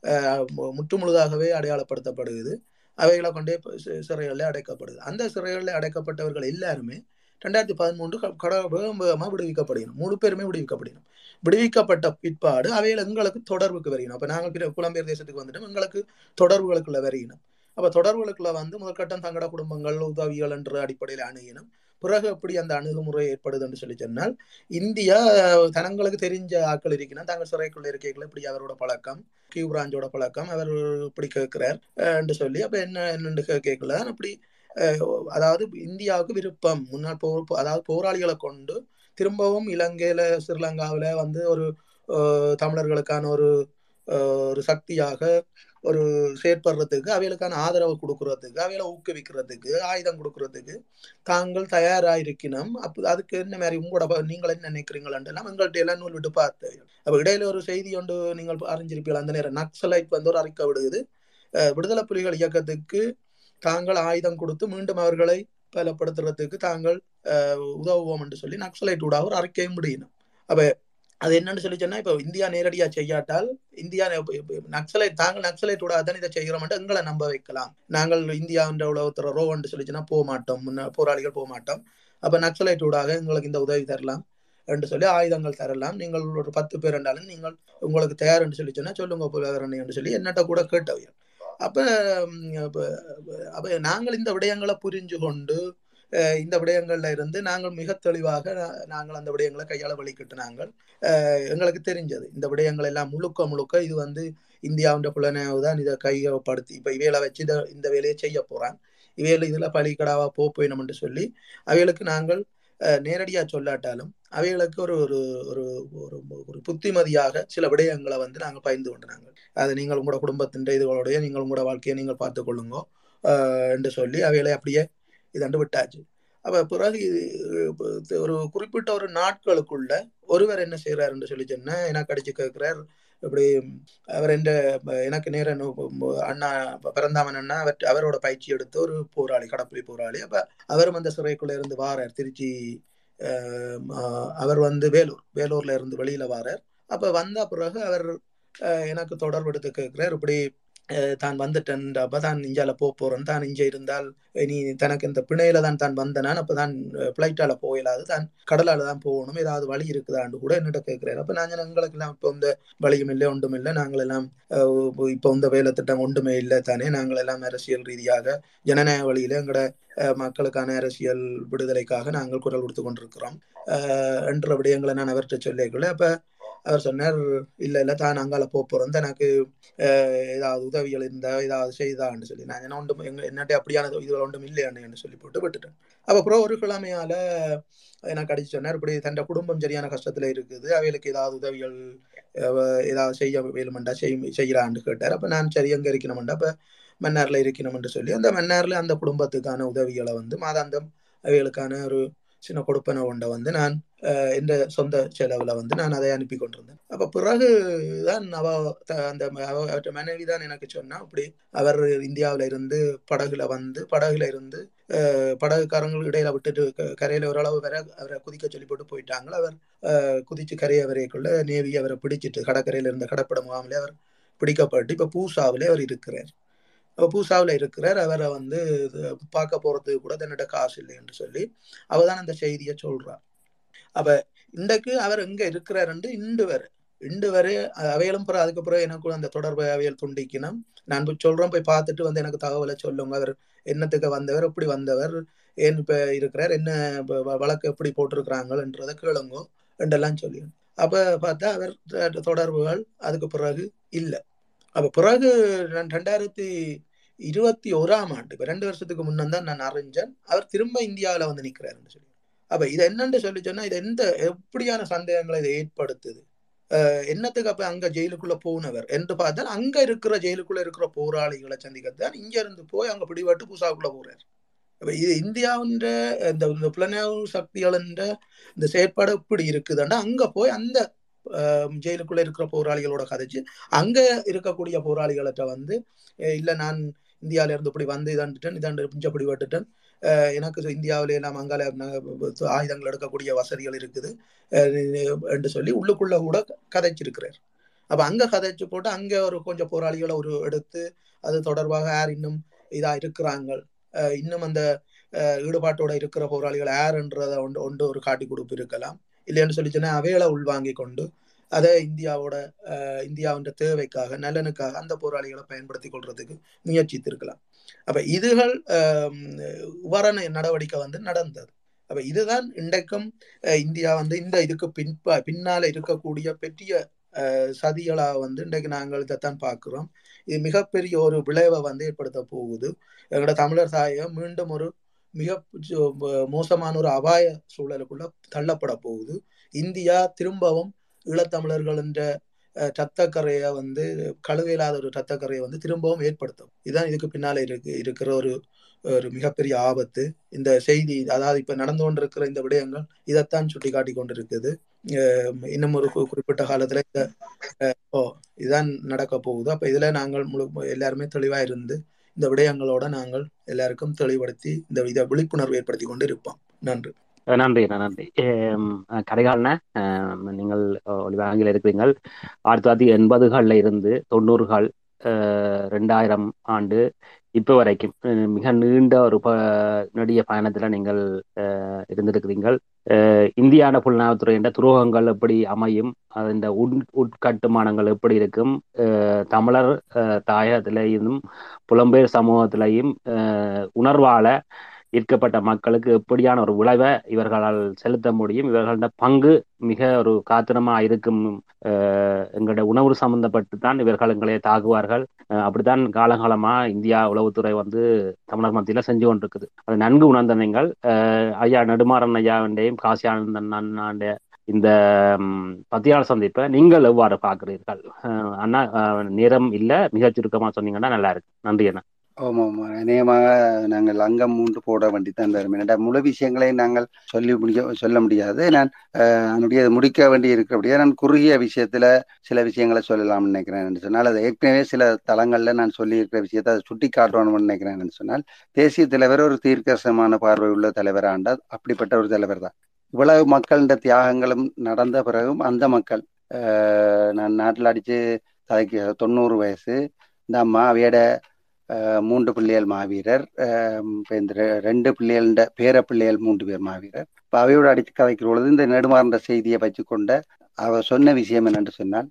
முற்று மு- முற்றுமுழுதாகவே அடையாளப்படுத்தப்படுகிறது. அவைகளை கொண்டே சிறைகளில் அடைக்கப்படுது அந்த சிறைகளில் அடைக்கப்பட்டவர்கள் எல்லாருமே ரெண்டாயிரத்தி பதிமூன்று க- கட விடுவிக்கப்படுகிறோம் மூணு பேருமே விடுவிக்கப்படுகிறோம் விடுவிக்கப்பட்ட பிற்பாடு அவைகள் எங்களுக்கு தொடர்புக்கு வருகிறோம் அப்போ நாங்கள் புலம்பெயர் தேசத்துக்கு வந்துட்டோம். எங்களுக்கு தொடர்புகளுக்குள்ள வருகிறோம் அப்போ தொடர்புகளுக்குள்ள வந்து முதற்கட்டம் தங்கட குடும்பங்கள் உதவிகள் என்ற அடிப்படையில் அணுகினோம். பிறகு எப்படி அந்த அணுகுமுறை ஏற்படுதுன்னு சொல்லி சொன்னால் இந்தியா தனங்களுக்கு தெரிஞ்ச ஆட்கள் இருக்கணும் தாங்கள் சிறைக்குள்ள இருக்கைகள் இப்படி அவரோட பழக்கம் கியூ பிராஞ்சோட பழக்கம் அவர் இப்படி கேட்கிறார் என்று சொல்லி அப்போ என்ன என்னென்று கேட்கல அப்படி அதாவது இந்தியாவுக்கு விருப்பம். முன்னாள் போர் அதாவது போராளிகளை கொண்டு திரும்பவும் இலங்கையில ஸ்ரீலங்காவில வந்து ஒரு தமிழர்களுக்கான ஒரு ஒரு சக்தியாக ஒரு செயற்படுறதுக்கு அவைகளுக்கான ஆதரவு கொடுக்கறதுக்கு அவைகளை ஊக்குவிக்கிறதுக்கு ஆயுதம் கொடுக்கறதுக்கு தாங்கள் தயாராக இருக்கணும் அப்போ அதுக்கு என்ன மாதிரி உங்களோட நீங்கள் என்ன நினைக்கிறீங்களா எல்லாம் எங்கள்கிட்ட எல்லாம் நூல் விட்டு பார்த்து. அப்போ இடையில ஒரு செய்தி ஒன்று நீங்கள் அறிஞ்சிருப்பீர்கள். அந்த நேரம் நக்சலைட் வந்து ஒரு அறிக்கை விடுது. விடுதலை புலிகள் இயக்கத்துக்கு தாங்கள் ஆயுதம் கொடுத்து மீண்டும் அவர்களை பலப்படுத்துறதுக்கு தாங்கள் உதவுவோம் என்று சொல்லி நக்சலைட் ஊடாக ஒரு அறிக்கையும் முடியணும் அப்ப அது என்னன்னு சொல்லி சொன்னா இப்ப இந்தியா நேரடியா செய்யாட்டால் இந்தியா நக்சலைட் தாங்கள் நக்சலைட்டோட ஊடாக இதை செய்கிறோம் எங்களை நம்ப வைக்கலாம். நாங்கள் இந்தியா என்ற உலகத்துல ரோ என்று சொன்னா போக மாட்டோம். முன்ன போராளிகள் போக மாட்டோம். அப்ப நக்சலைட்டூடாக எங்களுக்கு இந்த உதவி தரலாம் என்று சொல்லி ஆயுதங்கள் தரலாம். நீங்கள் ஒரு பத்து பேர் என்றாலும் நீங்கள் உங்களுக்கு தயார் என்று சொல்லி சொன்னா சொல்லுங்க புலகரணி என்று சொல்லி என்னட்ட கூட கேட்டவையல் அப்ப அப்ப நாங்கள் இந்த விடயங்களை புரிஞ்சு கொண்டு இந்த விடயங்கள்ல இருந்து நாங்கள் மிக தெளிவாக நாங்கள் அந்த விடயங்களை கையாள வழிகிட்டு நாங்கள் எங்களுக்கு தெரிஞ்சது. இந்த விடயங்கள் எல்லாம் முழுக்க முழுக்க இது வந்து இந்தியாவுடைய புலனாய்வு தான் இதை கையப்படுத்தி இப்ப இவையில வச்சு இத இந்த வேலையை செய்ய போறான். இவையில இதுல பலிக்கடாவா போ போயிடும் என்று சொல்லி அவைகளுக்கு நாங்கள் நேரடியாக நேரடியா சொல்லாட்டாலும் அவைகளுக்கு ஒரு ஒரு ஒரு ஒரு ஒரு புத்திமதியாக சில விடயங்களை வந்து நாங்கள் பயந்து கொண்டு நாங்கள் அதை நீங்கள் உங்களோட குடும்பத்தின் இதுகளுடைய நீங்கள் உங்களோட வாழ்க்கையை நீங்கள் பார்த்து கொள்ளுங்கோ என்று சொல்லி அவைகளை அப்படியே இதாண்டு விட்டாச்சு. அப்போ பிறகு இது ஒரு குறிப்பிட்ட ஒரு நாட்களுக்குள்ள ஒருவர் என்ன செய்கிறாருன்னு சொல்லி சொன்னால் எனக்கு அடிச்சு கேட்குறார் இப்படி அவர் எந்த எனக்கு நேர அண்ணா பிறந்தாமன் அண்ணா அவர் அவரோட பயிற்சி எடுத்த ஒரு போராளி கடப்புலி போராளி. அப்ப அவரும் அந்த சிறைக்குள்ள இருந்து வாரார். திருச்சி அஹ், அவர் வந்து வேலூர் வேலூர்ல இருந்து வெளியில வாரார். அப்ப வந்த பிறகு அவர் எனக்கு தொடர்பு எடுத்து கேட்கிறார். இப்படி தான் வந்துட்டேன். அப்போ தான் இஞ்சால போக போகிறேன் தான் இங்க இருந்தால் நீ தனக்கு இந்த பிணையில தான் தான் வந்தனான் அப்போ தான் பிளைட்டால போயிடாது தான் கடலால தான் போகணும். ஏதாவது வழி இருக்குதான்னு கூட என்னிட்ட கேட்குறாரு அப்ப நான் எங்களுக்கெல்லாம் இப்போ இந்த வழியும் இல்லை ஒன்றும் இல்லை. நாங்கள் எல்லாம் அஹ், இப்போ இந்த வேலை திட்டம் ஒன்றுமே இல்லை தானே. நாங்கள் எல்லாம் அரசியல் ரீதியாக ஜனநாயக வழியில எங்களோட அஹ், மக்களுக்கான அரசியல் விடுதலைக்காக நாங்கள் குரல் கொடுத்து கொண்டிருக்கிறோம். அஹ், என்ற விடயங்களை நான் அவர்கிட்ட சொல்லிக்கல அப்ப அவர் சொன்னார் இல்லை இல்லை தான் அங்கால போக போகிறோம் எனக்கு ஏதாவது உதவிகள் இருந்தால் ஏதாவது செய்தான்னு சொல்லி. நான் என்ன ஒன்றும் எங்க என்னட்டே அப்படியான இதுகள் ஒன்றும் இல்லையான்னு சொல்லி போட்டு விட்டுட்டேன். அப்போ அப்புறம் ஒரு கிழமையால எனக்கு அடிச்சு சொன்னார் இப்படி தன் குடும்பம் சரியான கஷ்டத்தில் இருக்குது. அவைகளுக்கு ஏதாவது உதவிகள் ஏதாவது செய்ய வேணுமெண்டா செய் செய்கிறான்னு கேட்டார். அப்போ நான் சரி எங்கே இருக்கணுமெண்டா அப்போ மன்னாரில் இருக்கணும் இருக்கணும்னு சொல்லி அந்த மன்னாரில் அந்த குடும்பத்துக்கான உதவிகளை வந்து மாதாந்தம் அவைகளுக்கான ஒரு சின்ன கொடுப்பன ஒன்றை வந்து நான் அஹ், எந்த சொந்த செலவுல வந்து நான் அதை அனுப்பி கொண்டிருந்தேன். அப்ப பிறகு தான் அவ த- அந்த அவற்ற மனைவி தான் எனக்கு சொன்னா அப்படி அவர் இந்தியாவில் இருந்து படகுல வந்து படகுல இருந்து அஹ், படகுக்காரங்களுக்கு இடையில விட்டுட்டு க- கரையில ஓரளவு வர அவரை குதிக்க சொல்லி போட்டு போயிட்டாங்க. அவர் குதிச்சு கரையை வரையக்குள்ள நேவி அவரை பிடிச்சிட்டு கடற்கரையில இருந்த கடற்பட முகாமிலே அவர் பிடிக்கப்பட்டு இப்ப பூசாவிலே அவர் இருக்கிறார். பூசாவில் இருக்கிறார். அவரை வந்து இது பார்க்க போறதுக்கு கூட தன்னிட்ட காசு இல்லை என்று சொல்லி அவ தான் அந்த செய்தியை சொல்றா அப்ப இன்றைக்கு அவர் எங்க இருக்கிறாருன்னு இண்டு வர இண்டு வரை அவைகளும் பிறகு அதுக்கப்புறம் எனக்கு அந்த தொடர்பை அவையல் துண்டிக்கணும். நான் போய் சொல்றேன் போய் பார்த்துட்டு வந்து எனக்கு தகவலை சொல்லுங்க. அவர் என்னத்துக்கு வந்தவர் எப்படி வந்தவர் ஏன் இப்போ இருக்கிறார் என்ன வ- வழக்கு எப்படி போட்டிருக்கிறாங்கன்றதை கேளுங்க என்றெல்லாம் சொல்லி அப்போ பார்த்தா அவர் தொடர்புகள் அதுக்கு பிறகு இல்லை. அப்போ பிறகு ரெண்டாயிரத்தி இருபத்தி ஓராம் ஆண்டு இப்போ ரெண்டு வருஷத்துக்கு முன்னந்தான் நான் அறிஞ்சேன். அவர் திரும்ப இந்தியாவில் வந்து நிற்கிறாருன்னு சொல்லி. அப்போ இது என்னன்னு சொல்லி சொன்னால் இது எந்த எப்படியான சந்தேகங்களை இதை ஏற்படுத்துது? என்னத்துக்கு அப்போ அங்கே ஜெயிலுக்குள்ளே போனவர் என்று பார்த்தால் அங்கே இருக்கிற ஜெயிலுக்குள்ளே இருக்கிற போராளிகளை சந்திக்கத்தான் இங்க இருந்து போய் அங்கே பிடிபட்டு புசாவுக்குள்ளே போறாரு. அப்போ இது இந்தியாவுன்ற இந்த இந்த புலனாய்வு சக்திகளின்ற இந்த செயற்பாடு இப்படி இருக்குதுன்னா அங்கே போய் அந்த ஜெயிலுக்குள்ளே இருக்கிற போராளிகளோட கதைச்சு அங்கே இருக்கக்கூடிய போராளிகள்கிட்ட வந்து இல்லை நான் இந்தியாவில இருந்து இப்படி வந்து இதாண்டுட்டேன் இதாண்டு பிஞ்சப்படி விட்டுட்டேன். எனக்கு இந்தியாவிலே எல்லாம் அங்கால ஆயுதங்கள் எடுக்கக்கூடிய வசதிகள் இருக்குது. என்று சொல்லி உள்ளுக்குள்ள கூட கதைச்சிருக்கிறார். அப்ப அங்க கதைச்சு போட்டு அங்க ஒரு கொஞ்சம் போராளிகளை ஒரு எடுத்து அது தொடர்பாக யார் இன்னும் இதா இருக்கிறாங்க. அஹ் இன்னும் அந்த ஈடுபாட்டோட இருக்கிற போராளிகள் யாருன்றத ஒன்று ஒன்று ஒரு காட்டி கொடுப்பு இருக்கலாம். இல்லைன்னு சொல்லி சொன்னா அவைகளை உள்வாங்கி கொண்டு அதை இந்தியாவோட அஹ் இந்தியாவின் தேவைக்காக நலனுக்காக அந்த போராளிகளை பயன்படுத்தி கொள்றதுக்கு முயற்சித்திருக்கலாம். அப்ப இதுகள் ஆம், நடவடிக்கை வந்து நடந்தது. அப்ப இதுதான் இன்றைக்கும் இந்தியா வந்து இந்த இதுக்கு பின்ப பின்னால இருக்கக்கூடிய பெரிய அஹ், சதிகளா வந்து இன்றைக்கு நாங்கள் இதைத்தான் பார்க்கிறோம். இது மிகப்பெரிய ஒரு விளைவை வந்து ஏற்படுத்த போகுது. எங்களோட தமிழர் சாயம் மீண்டும் ஒரு மிக மோசமான ஒரு அபாய சூழலுக்குள்ள தள்ளப்பட போகுது. இந்தியா திரும்பவும் ஈழத்தமிழர்கள் என்ற ரத்தக்கரையை வந்து கழுவையில்லாத ஒரு ரத்தக்கரையை வந்து திரும்பவும் ஏற்படுத்தும். இதுதான் இதுக்கு பின்னால இருக்கு இருக்கிற ஒரு ஒரு மிகப்பெரிய ஆபத்து. இந்த செய்தி அதாவது இப்ப நடந்து கொண்டிருக்கிற இந்த விடயங்கள் இதைத்தான் சுட்டி காட்டி கொண்டிருக்குது இன்னும் ஒரு கு- குறிப்பிட்ட காலத்துல இந்த ஓ இதுதான் நடக்க போகுது. அப்ப இதுல நாங்கள் முழு எல்லாருமே தெளிவா இருந்து இந்த விடயங்களோட நாங்கள் எல்லாருக்கும் தெளிவுபடுத்தி இந்த இதை விழிப்புணர்வு ஏற்படுத்தி கொண்டு இருப்போம். நன்றி. நன்றி நன்றி. ஏம், அஹ் அஹ் நீங்கள் ஒளிவாங்கில் இருக்கிறீர்கள் ஆயிரத்தி தொள்ளாயிரத்தி எண்பதுகளில் இருந்து தொண்ணூறுகள் அஹ் ரெண்டாயிரம் ஆண்டு இப்போ வரைக்கும் மிக நீண்ட ஒரு ப நெடிய பயணத்தில் நீங்கள் அஹ் இருந்திருக்கிறீர்கள். அஹ் இந்தியான புலனாய்வுத்துறை என்ற துரோகங்கள் எப்படி அமையும் அதன் உட் உட்கட்டுமானங்கள் எப்படி இருக்கும் அஹ் தமிழர் அஹ் தாயகத்திலேயும் புலம்பெயர் சமூகத்திலையும் அஹ் உணர்வால ஈர்க்கப்பட்ட மக்களுக்கு எப்படியான ஒரு விளைவை இவர்களால் செலுத்த முடியும்? இவர்களோட பங்கு மிக ஒரு காத்திரமா இருக்கும் எங்களுடைய உணவு சம்பந்தப்பட்டு தான் இவர்கள் எங்களை தாக்குவார்கள். அப்படித்தான் காலகாலமா இந்தியா உளவுத்துறை வந்து தமிழர் மத்தியில செஞ்சு கொண்டிருக்குது. அதை நன்கு உணர்ந்த நீங்கள் ஐயா நெடுமாறன் ஐயாவுடையும் காசி ஆனந்தன் இந்த ம், பத்தியாளர் சந்திப்பை நீங்கள் எவ்வாறு பார்க்கிறீர்கள்? அஹ், அண்ணா அஹ், நேரம் இல்ல மிகச் சுருக்கமா சொன்னீங்கன்னா நல்லா இருக்கு நன்றி அண்ணா. ஆமாம் ஆமாம் அநேகமாக நாங்கள் அங்கம் மூன்று போட வேண்டித்தான் வரும் முழு விஷயங்களை நாங்கள் சொல்லி முடிய சொல்ல முடியாது. நான் அதனுடைய முடிக்க வேண்டி இருக்கிறபடியா நான் குறுகிய விஷயத்துல சில விஷயங்களை சொல்லலாம்னு நினைக்கிறேன் என்று சொன்னால் அது ஏற்கனவே சில தளங்கள்ல நான் சொல்லி இருக்கிற விஷயத்தை அதை சுட்டி காட்டணும்னு நினைக்கிறேன் என்று சொன்னால் தேசிய தலைவர் ஒரு தீர்க்கசமான பார்வை உள்ள தலைவராண்டா அப்படிப்பட்ட ஒரு தலைவர் தான். இவ்வளவு மக்களின் தியாகங்களும் நடந்த பிறகும் அந்த மக்கள் நான் நாட்டில் அடிச்சு தலைக்கு தொண்ணூறு வயசு இந்த அம்மா அவையோட மூன்று பிள்ளைகள் மாவீரர் இந்த ரெண்டு பிள்ளைகள் பேர பிள்ளைகள் மூன்று பேர் மாவீரர். இப்போ அவையோடு அடித்து கதைக்கிற பொழுது இந்த நெடுமாறன்ற செய்தியை வச்சுக்கொண்ட அவ சொன்ன விஷயம் என்னென்று சொன்னால்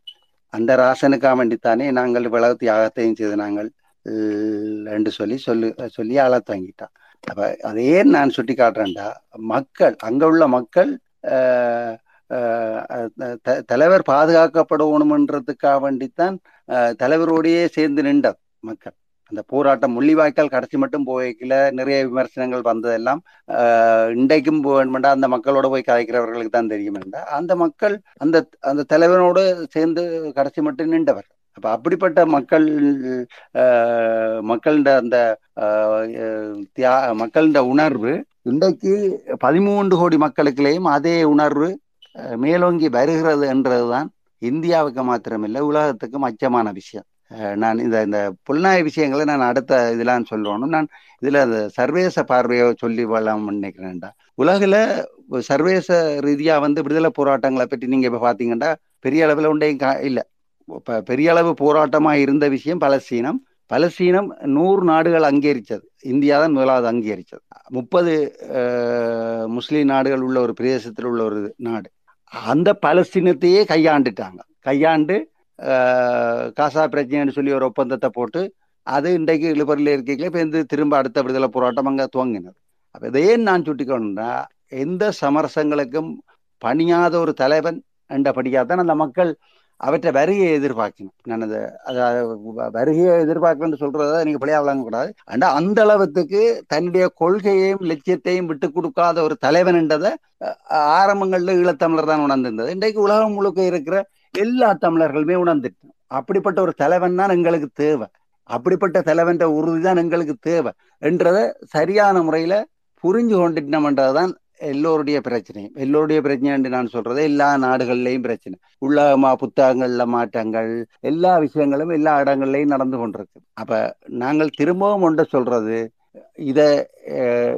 அந்த ராசனுக்காக வேண்டித்தானே நாங்கள் இவ்வளவு தியாகத்தையும் செய்து நாங்கள் என்று சொல்லி சொல்லு சொல்லி அழத்து தங்கிட்டான். அப்ப அதையே நான் சுட்டி காட்டுறேன்டா மக்கள் அங்க உள்ள மக்கள் தலைவர் பாதுகாக்கப்படணும்ன்றதுக்காக வேண்டித்தான் தலைவரோடையே சேர்ந்து நின்றார் மக்கள். அந்த போராட்டம் முள்ளிவாய்க்கால் கடைசி மட்டும் போய்க்கல நிறைய விமர்சனங்கள் வந்ததெல்லாம் ஆஹ் இன்றைக்கும் வேணுமெண்டா அந்த மக்களோட போய் கதைக்கிறவர்களுக்கு தான் தெரியுமெண்டா அந்த மக்கள் அந்த அந்த தலைவனோடு சேர்ந்து கடைசி மட்டும் நின்றவர். அப்ப அப்படிப்பட்ட மக்கள் ஆஹ் அந்த ஆஹ் தியா மக்கள்ட உணர்வு இன்றைக்கு பதிமூன்று கோடி மக்களுக்குள்ளேயும் அதே உணர்வு அஹ் மேலோங்கி வருகிறது என்றதுதான் இந்தியாவுக்கு மாத்திரமில்லை உலகத்துக்கும் அச்சமான விஷயம். நான் இந்த இந்த புலனாய விஷயங்களை நான் அடுத்த இதெல்லாம் சொல்லணும் நான் இதில் அந்த சர்வேச பார்வையை சொல்லி வரலாம் நினைக்கிறேன்டா. உலகில் சர்வேச ரீதியாக வந்து விடுதலை போராட்டங்களை பற்றி நீங்கள் இப்போ பார்த்தீங்கன்னா பெரிய அளவில் உண்டையும் கா- இல்லை. இப்போ பெரிய அளவு போராட்டமாக இருந்த விஷயம் பலஸ்தீனம். பலஸ்தீனம் நூறு நாடுகள் அங்கீகரித்தது இந்தியா தான் முதலாவது அங்கீகரித்தது முப்பது முஸ்லீம் நாடுகள் உள்ள ஒரு பிரதேசத்தில் உள்ள ஒரு நாடு. அந்த பலஸ்தீனத்தையே கையாண்டுட்டாங்க. கையாண்டு காசா பிரச்சனைன்னு சொல்லி ஒரு ஒப்பந்தத்தை போட்டு அது இன்றைக்கு இழுபறியில் இருக்கீங்களே இப்போ இருந்து திரும்ப அடுத்த விடுதலை போராட்டம் அங்கே துவங்கினது. அப்போ இதையே நான் சுட்டிக்கணும்னா எந்த சமரசங்களுக்கும் பணியாத ஒரு தலைவன் என்றபடியாக தான் அந்த மக்கள் அவற்றை வருகையை எதிர்பார்க்கணும். நான் அதை அதாவது வருகையை எதிர்பார்க்கணும்னு சொல்றத நீங்க பிள்ளையா விளங்கக்கூடாது. ஆனா அந்த அளவுக்கு தன்னுடைய கொள்கையையும் லட்சியத்தையும் விட்டு கொடுக்காத ஒரு தலைவன் என்றதை ஆரம்பங்கள்ல ஈழத்தமிழர் தான் உணர்ந்திருந்தது. இன்றைக்கு உலகம் முழுக்க இருக்கிற எல்லா தமிழர்களுமே உணர்ந்துட்டோம். அப்படிப்பட்ட ஒரு தலைவன் தான் எங்களுக்கு தேவை. அப்படிப்பட்ட தலைவன்ற உறுதி தான் எங்களுக்கு தேவை என்றதை சரியான முறையில புரிஞ்சு கொண்டுட்டோம்ன்றதுதான் எல்லோருடைய பிரச்சனையும் எல்லோருடைய பிரச்சனை என்று நான் சொல்றது எல்லா நாடுகள்லயும் பிரச்சனை. உள்ள மா- புத்தகங்கள்ல மாற்றங்கள் எல்லா விஷயங்களும் எல்லா இடங்கள்லயும் நடந்து கொண்டிருக்கு. அப்ப நாங்கள் திரும்பவும் ஒன்று சொல்றது இத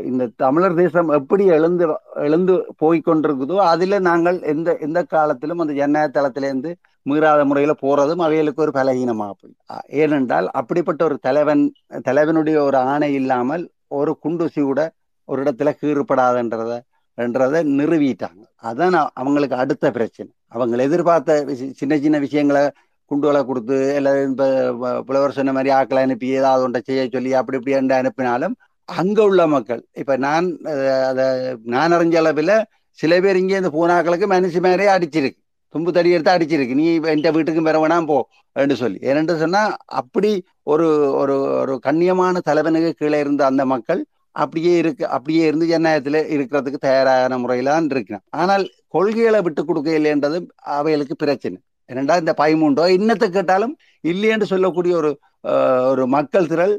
இந்த தமிழர் தேசம் எப்படி எழுந்து எழுந்து போய் கொண்டிருக்குதோ அதுல நாங்கள் எந்த எந்த காலத்திலும் அந்த ஜனநாயக தளத்திலேருந்து மீறாத முறையில போறதும் அவைகளுக்கு ஒரு பலகீனமாக போய். ஏனென்றால் அப்படிப்பட்ட ஒரு தலைவன் தலைவனுடைய ஒரு ஆணை இல்லாமல் ஒரு குண்டுசி கூட ஒரு இடத்துல கீறுபடாதுன்றத என்றதை நிறுவிட்டாங்க. அதான் அவங்களுக்கு அடுத்த பிரச்சனை. அவங்க எதிர்பார்த்த சின்ன சின்ன விஷயங்களை குண்டுகளை கொடுத்து இல்லை இப்போ புலவர் சொன்ன மாதிரி ஆக்களை அனுப்பி ஏதாவது ஒன்றை செய்ய சொல்லி அப்படி இப்படி என்று அனுப்பினாலும் அங்க உள்ள மக்கள் இப்ப நான் அதை நான் அறிஞ்ச அளவில் சில பேர் இங்கே இந்த பூனாக்களுக்கு மனுஷி மேலே அடிச்சிருக்கு. தும்பு தடி எடுத்து அடிச்சிருக்கு. நீ எந்த வீட்டுக்கும் பெற வேணாம் போ என்று சொல்லி. ஏனென்று சொன்னா அப்படி ஒரு ஒரு ஒரு கண்ணியமான தலைவனுக்கு கீழே இருந்த அந்த மக்கள் அப்படியே இருக்கு அப்படியே இருந்து ஜனநாயகத்தில் இருக்கிறதுக்கு தயாரான முறையிலான் இருக்கிறான். ஆனால் கொள்கைகளை விட்டு கொடுக்க இல்லைன்றது அவைகளுக்கு பிரச்சனை. ரெண்டாவது இந்த பதிமூன்றோ இன்னத்தை கேட்டாலும் இல்லையென்று சொல்லக்கூடிய ஒரு ஒரு மக்கள் திரள்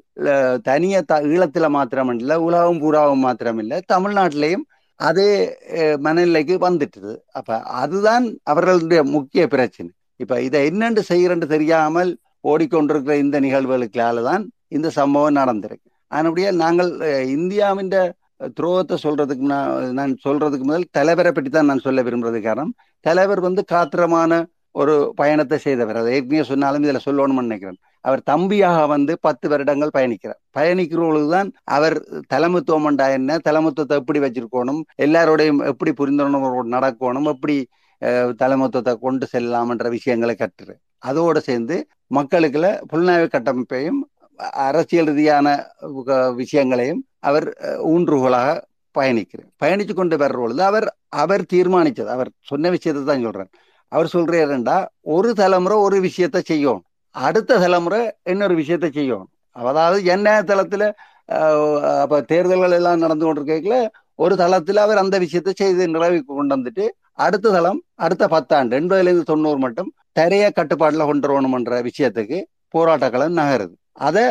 தனிய த ஈழத்துல மாத்திரம் இல்லை உலகம் பூராவும் மாத்திரமில்ல தமிழ்நாட்டிலையும் அதே மனநிலைக்கு வந்துட்டுது. அப்ப அதுதான் அவர்களுடைய முக்கிய பிரச்சனை. இப்ப இதை என்னென்று செய்கிறன்னு தெரியாமல் ஓடிக்கொண்டிருக்கிற இந்த நிகழ்வுகளுக்கால தான் இந்த சம்பவம் நடந்திருக்கு. அதனுடைய நாங்கள் இந்தியாவின் துரோகத்தை சொல்றதுக்கு நான் நான் சொல்றதுக்கு முதல் தலைவரை பற்றி தான் நான் சொல்ல விரும்புறது காரணம். தலைவர் வந்து காத்திரமான ஒரு பயணத்தை செய்தவர். அதை ஏற்கனவே சொன்னாலும் இதில் சொல்லணும்னு நினைக்கிறேன். அவர் தம்பியாக வந்து பத்து வருடங்கள் பயணிக்கிறார். பயணிக்கிறவர்களுக்கு அவர் தலைமைத்துவம் என்ன? தலைமைத்துவத்தை எப்படி வச்சிருக்கணும்? எல்லாரோடையும் எப்படி புரிந்துணர்வோடு நடக்கணும்? எப்படி அஹ், தலைமைத்துவத்தை கொண்டு செல்லலாம்ன்ற விஷயங்களை கற்றுரு அதோடு சேர்ந்து மக்களுக்குள்ள புலனாய்வு கட்டமைப்பையும் அரசியல் ரீதியான விஷயங்களையும் அவர் ஊன்றுகோலாக பயணிக்கிறார். பயணித்து கொண்டு வர்ற பொழுது அவர் அவர் தீர்மானிச்சது அவர் சொன்ன விஷயத்தை தான் சொல்றார் அவர் சொல்றாருண்டா ஒரு தலைமுறை ஒரு விஷயத்த செய்யணும் அடுத்த தலைமுறை இன்னொரு விஷயத்தை செய்யணும் அதாவது என்ன தளத்துல அப்ப தேர்தல்கள் எல்லாம் நடந்து கொண்டிருக்கல ஒரு தளத்துல அவர் அந்த விஷயத்தை செய்து நிறைவு கொண்டு வந்துட்டு அடுத்த தளம் அடுத்த பத்தாண்டு எண்பதுல இருந்து தொண்ணூறு மட்டும் தரைய கட்டுப்பாட்டுல கொண்டு வரணும்ன்ற விஷயத்துக்கு போராட்டக்களம் நகருது. அதை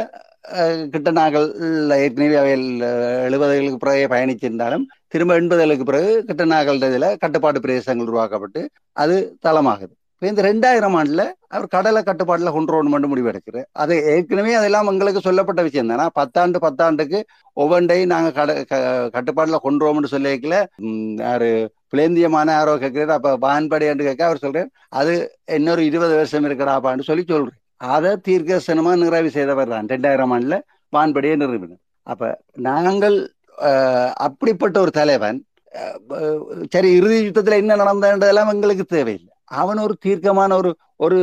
கிட்ட நாங்கள் ஏற்கனவே அவையில் எழுபதுகளுக்கு பிறகு பயணிச்சிருந்தாலும் திரும்ப எண்பதுகளுக்கு பிறகு கிட்ட நாங்கள் இதில் கட்டுப்பாட்டு பிரதேசங்கள் உருவாக்கப்பட்டு அது தளமாகுது. இப்போ இந்த ரெண்டாயிரம் ஆண்டுல அவர் கடலை கட்டுப்பாட்டில் கொண்டு வரணும் முடிவெடுக்கிறார் அது ஏற்கனவே அதெல்லாம் எங்களுக்கு சொல்லப்பட்ட விஷயம் தானே. பத்தாண்டு பத்தாண்டுக்கு ஒவ்வொன்றையும் நாங்கள் கட கட்டுப்பாட்டில் கொண்டு வரோம்னு சொல்லிக்கல யாரு? பிளேந்தியமான யாரோ கேட்கிறார் அப்போ வான்படி கேட்க அவர் சொல்றாரு அது இன்னொரு இருபது வருஷம் இருக்கடாப்பான்னு சொல்லி சொல்றேன் அதை தீர்க்கசனமாக நிறைவு செய்தவர் தான் ரெண்டாயிரம் ஆண்டுல வான்படியை நிறுவினர். அப்ப நாங்கள் அப்படிப்பட்ட ஒரு தலைவன் சரி இறுதி யுத்தத்துல என்ன நடந்ததெல்லாம் எங்களுக்கு தேவையில்லை. அவன் ஒரு தீர்க்கமான ஒரு ஒரு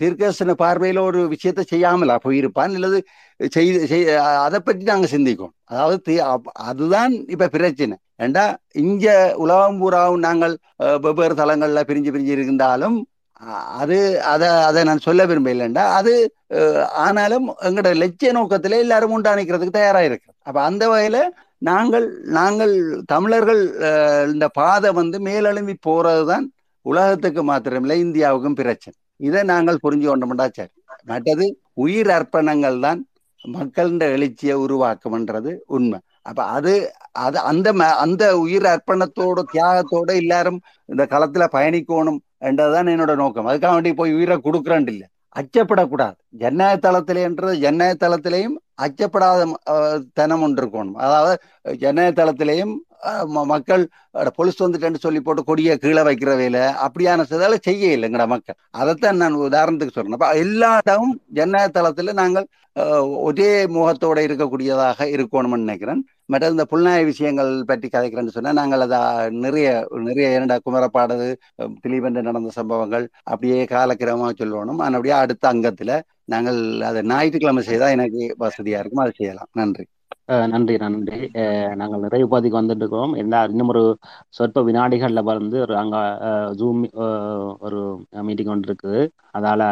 தீர்க்கசன பார்வையில ஒரு விஷயத்தை செய்யாமலா போயிருப்பான் அல்லது செய்து அதை பற்றி நாங்க சிந்திக்கோம். அதாவது அதுதான் இப்ப பிரச்சனை. ஏண்டா இங்க உலகம் பூராவும் நாங்கள் வெவ்வேறு தளங்கள்ல பிரிஞ்சு பிரிஞ்சு இருந்தாலும் அது அதை அதை நான் சொல்ல விரும்பலைண்டா அது ஆனாலும் எங்களோட லட்சிய நோக்கத்துல எல்லாரும் உண்டாணிக்கிறதுக்கு தயாராக இருக்கு. அப்ப அந்த வகையில நாங்கள் நாங்கள் தமிழர்கள் இந்த பாதை வந்து மேலெழும்பி போறதுதான் உலகத்துக்கு மாத்திரமில்லை இந்தியாவுக்கும் பிரச்சனை. இதை நாங்கள் புரிஞ்சு கொண்டோம்டா சரி. மற்றது உயிர் அர்ப்பணங்கள் தான் மக்களின் எழுச்சியை உருவாக்கும்ன்றது உண்மை. அப்ப அது அது அந்த அந்த உயிர் அர்ப்பணத்தோட தியாகத்தோட எல்லாரும் இந்த களத்துல பயணிக்கணும் என்றதுதான் என்னோட நோக்கம். அதுக்காக வேண்டி போய் உயிரை கொடுக்குறேன் இல்லை. அச்சப்படக்கூடாது. ஜனநாயக தளத்திலேன்றது ஜனநாயக தளத்திலையும் அச்சப்படாத தனம் ஒன்று இருக்கணும். அதாவது ஜனநாயக தளத்திலையும் மக்கள் பொலிஸ் வந்துட்டேன்னு சொல்லி போட்டு கொடியை கீழே வைக்கிற வேலை அப்படியான சிதால செய்ய இல்லைங்கட மக்கள். அதைத்தான் நான் உதாரணத்துக்கு சொல்றேன். அப்ப எல்லா இடமும் ஜனநாயக தளத்துல நாங்கள் ஒரே முகத்தோட இருக்கக்கூடியதாக இருக்கணும்னு நினைக்கிறேன். மற்ற இந்த புல்நாய விஷயங்கள் பற்றி கதைக்கிறேன்னு சொன்னா நாங்கள் அதை நிறைய நிறைய இரண்டா குமரப்பாடது திலீபன் நடந்த சம்பவங்கள் அப்படியே காலக்கிரமமாக சொல்லணும் அப்படியே அடுத்த அங்கத்துல நாங்கள் அதை ஞாயிற்றுக்கிழமை செய்தா எனக்கு வசதியா இருக்கும். அதை செய்யலாம். நன்றி. நன்றி நன்றி. நாங்கள் நிறைவு பகுதிக்கு வந்துட்டு இருக்கோம் என்ன இன்னும் ஒரு சொற்ப வினாடிகளில் வந்து ஒரு அங்க ஜூம் ஒரு மீட்டிங் ஒன்று இருக்குது. அதால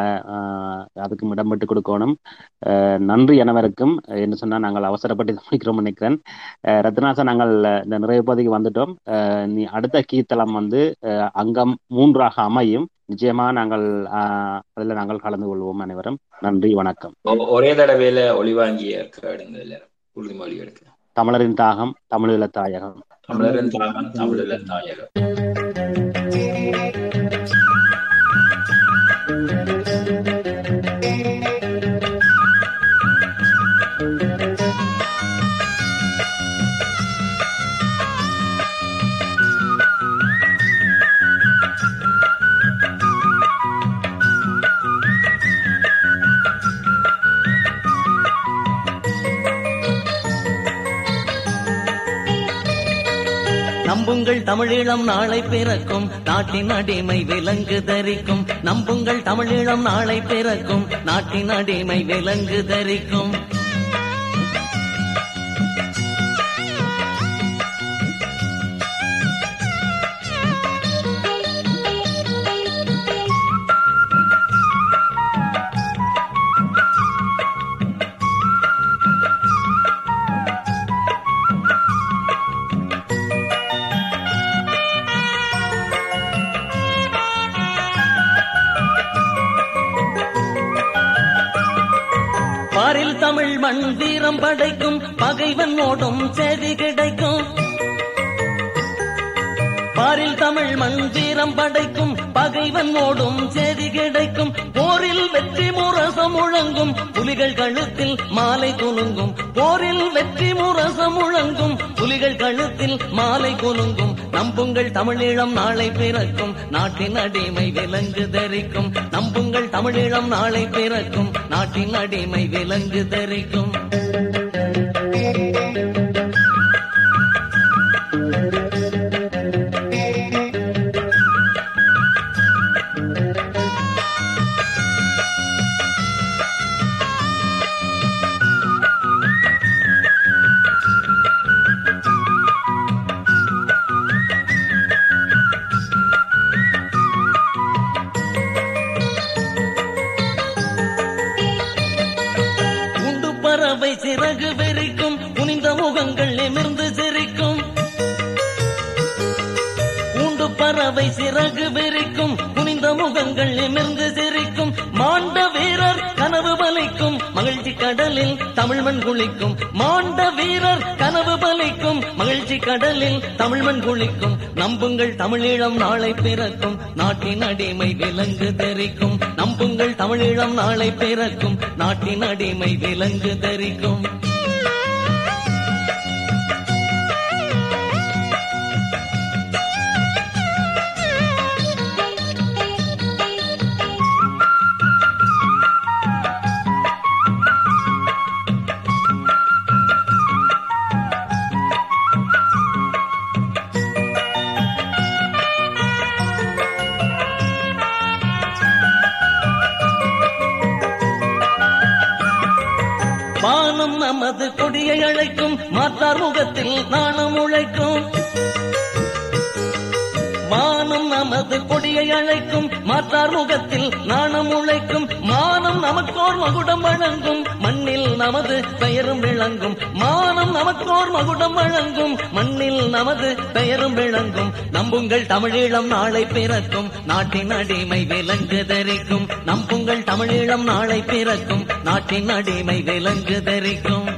அதுக்கும் இடம் விட்டு கொடுக்கணும். நன்றி அனைவருக்கும். என்ன சொன்னா நாங்கள் அவசரப்பட்டு முடிக்கிறோம் நினைக்கிறேன். ரத்னாசா நாங்கள் இந்த நிறைவு பகுதிக்கு வந்துட்டோம். நீ அடுத்த கீர்த்தலம் வந்து அங்கம் மூன்றாக அமையும். நிச்சயமா நாங்கள் அதுல நாங்கள் கலந்து கொள்வோம் அனைவரும். நன்றி வணக்கம். ஒரே தடவையில ஒளிவாங்கிய எடுங்க உறுதிமொழி எடுக்க தமிழரின் தாகம் தமிழீழ தாயகம் தமிழரின் தாகம் தமிழீழ தாயகம் நம்புங்கள் தமிழீழம் நாளை பிறக்கும். நாட்டின் அடிமை விலங்கு தரிக்கும். நம்புங்கள் தமிழீழம் நாளை பிறக்கும். நாட்டின் அடிமை விலங்கு தரிக்கும். மண் படைக்கும் பகைவன் ஓடும் செய்தி கிடைக்கும். பாரில் தமிழ் மண் வீரம் படைக்கும் பகைவன் ஓடும் செய்தி கிடைக்கும். போரில் வெற்றி முரசம் முழங்கும் புலிகள் கழுத்தில் மாலை குலுங்கும். போரில் வெற்றி முரசம் முழங்கும் புலிகள் கழுத்தில் மாலை குலுங்கும். நம்புங்கள் தமிழீழம் நாளை பிறக்கும். நாட்டின் அடிமை விலங்கு தரிக்கும். நம்புங்கள் தமிழீழம் நாளை பிறக்கும். நாட்டின் அடிமை விலங்கு தரிக்கும். தமிழ்மண் குளிக்கும். நம்புங்கள் தமிழீழம் நாளை பிறக்கும். நாட்டின் அடிமை விலங்கு தெரிக்கும். நம்புங்கள் தமிழீழம் நாளை பிறக்கும். நாட்டின் அடிமை விலங்கு தெரிக்கும். அழைக்கும் முகத்தில் நாணம் உழைக்கும் மானம் நமக்கோர் மகுடம் வழங்கும் மண்ணில் நமது பெயரும் விளங்கும் மானம் நமக்கோர் மகுடம் வழங்கும் மண்ணில் நமது பெயரும் விளங்கும். நம்புங்கள் தமிழீழம் நாளை பிறக்கும் நாட்டின் அடிமை விலங்கு தரிக்கும். நம்புங்கள் தமிழீழம் நாளை பிறக்கும் நாட்டின் அடிமை விலங்கு தரிக்கும்.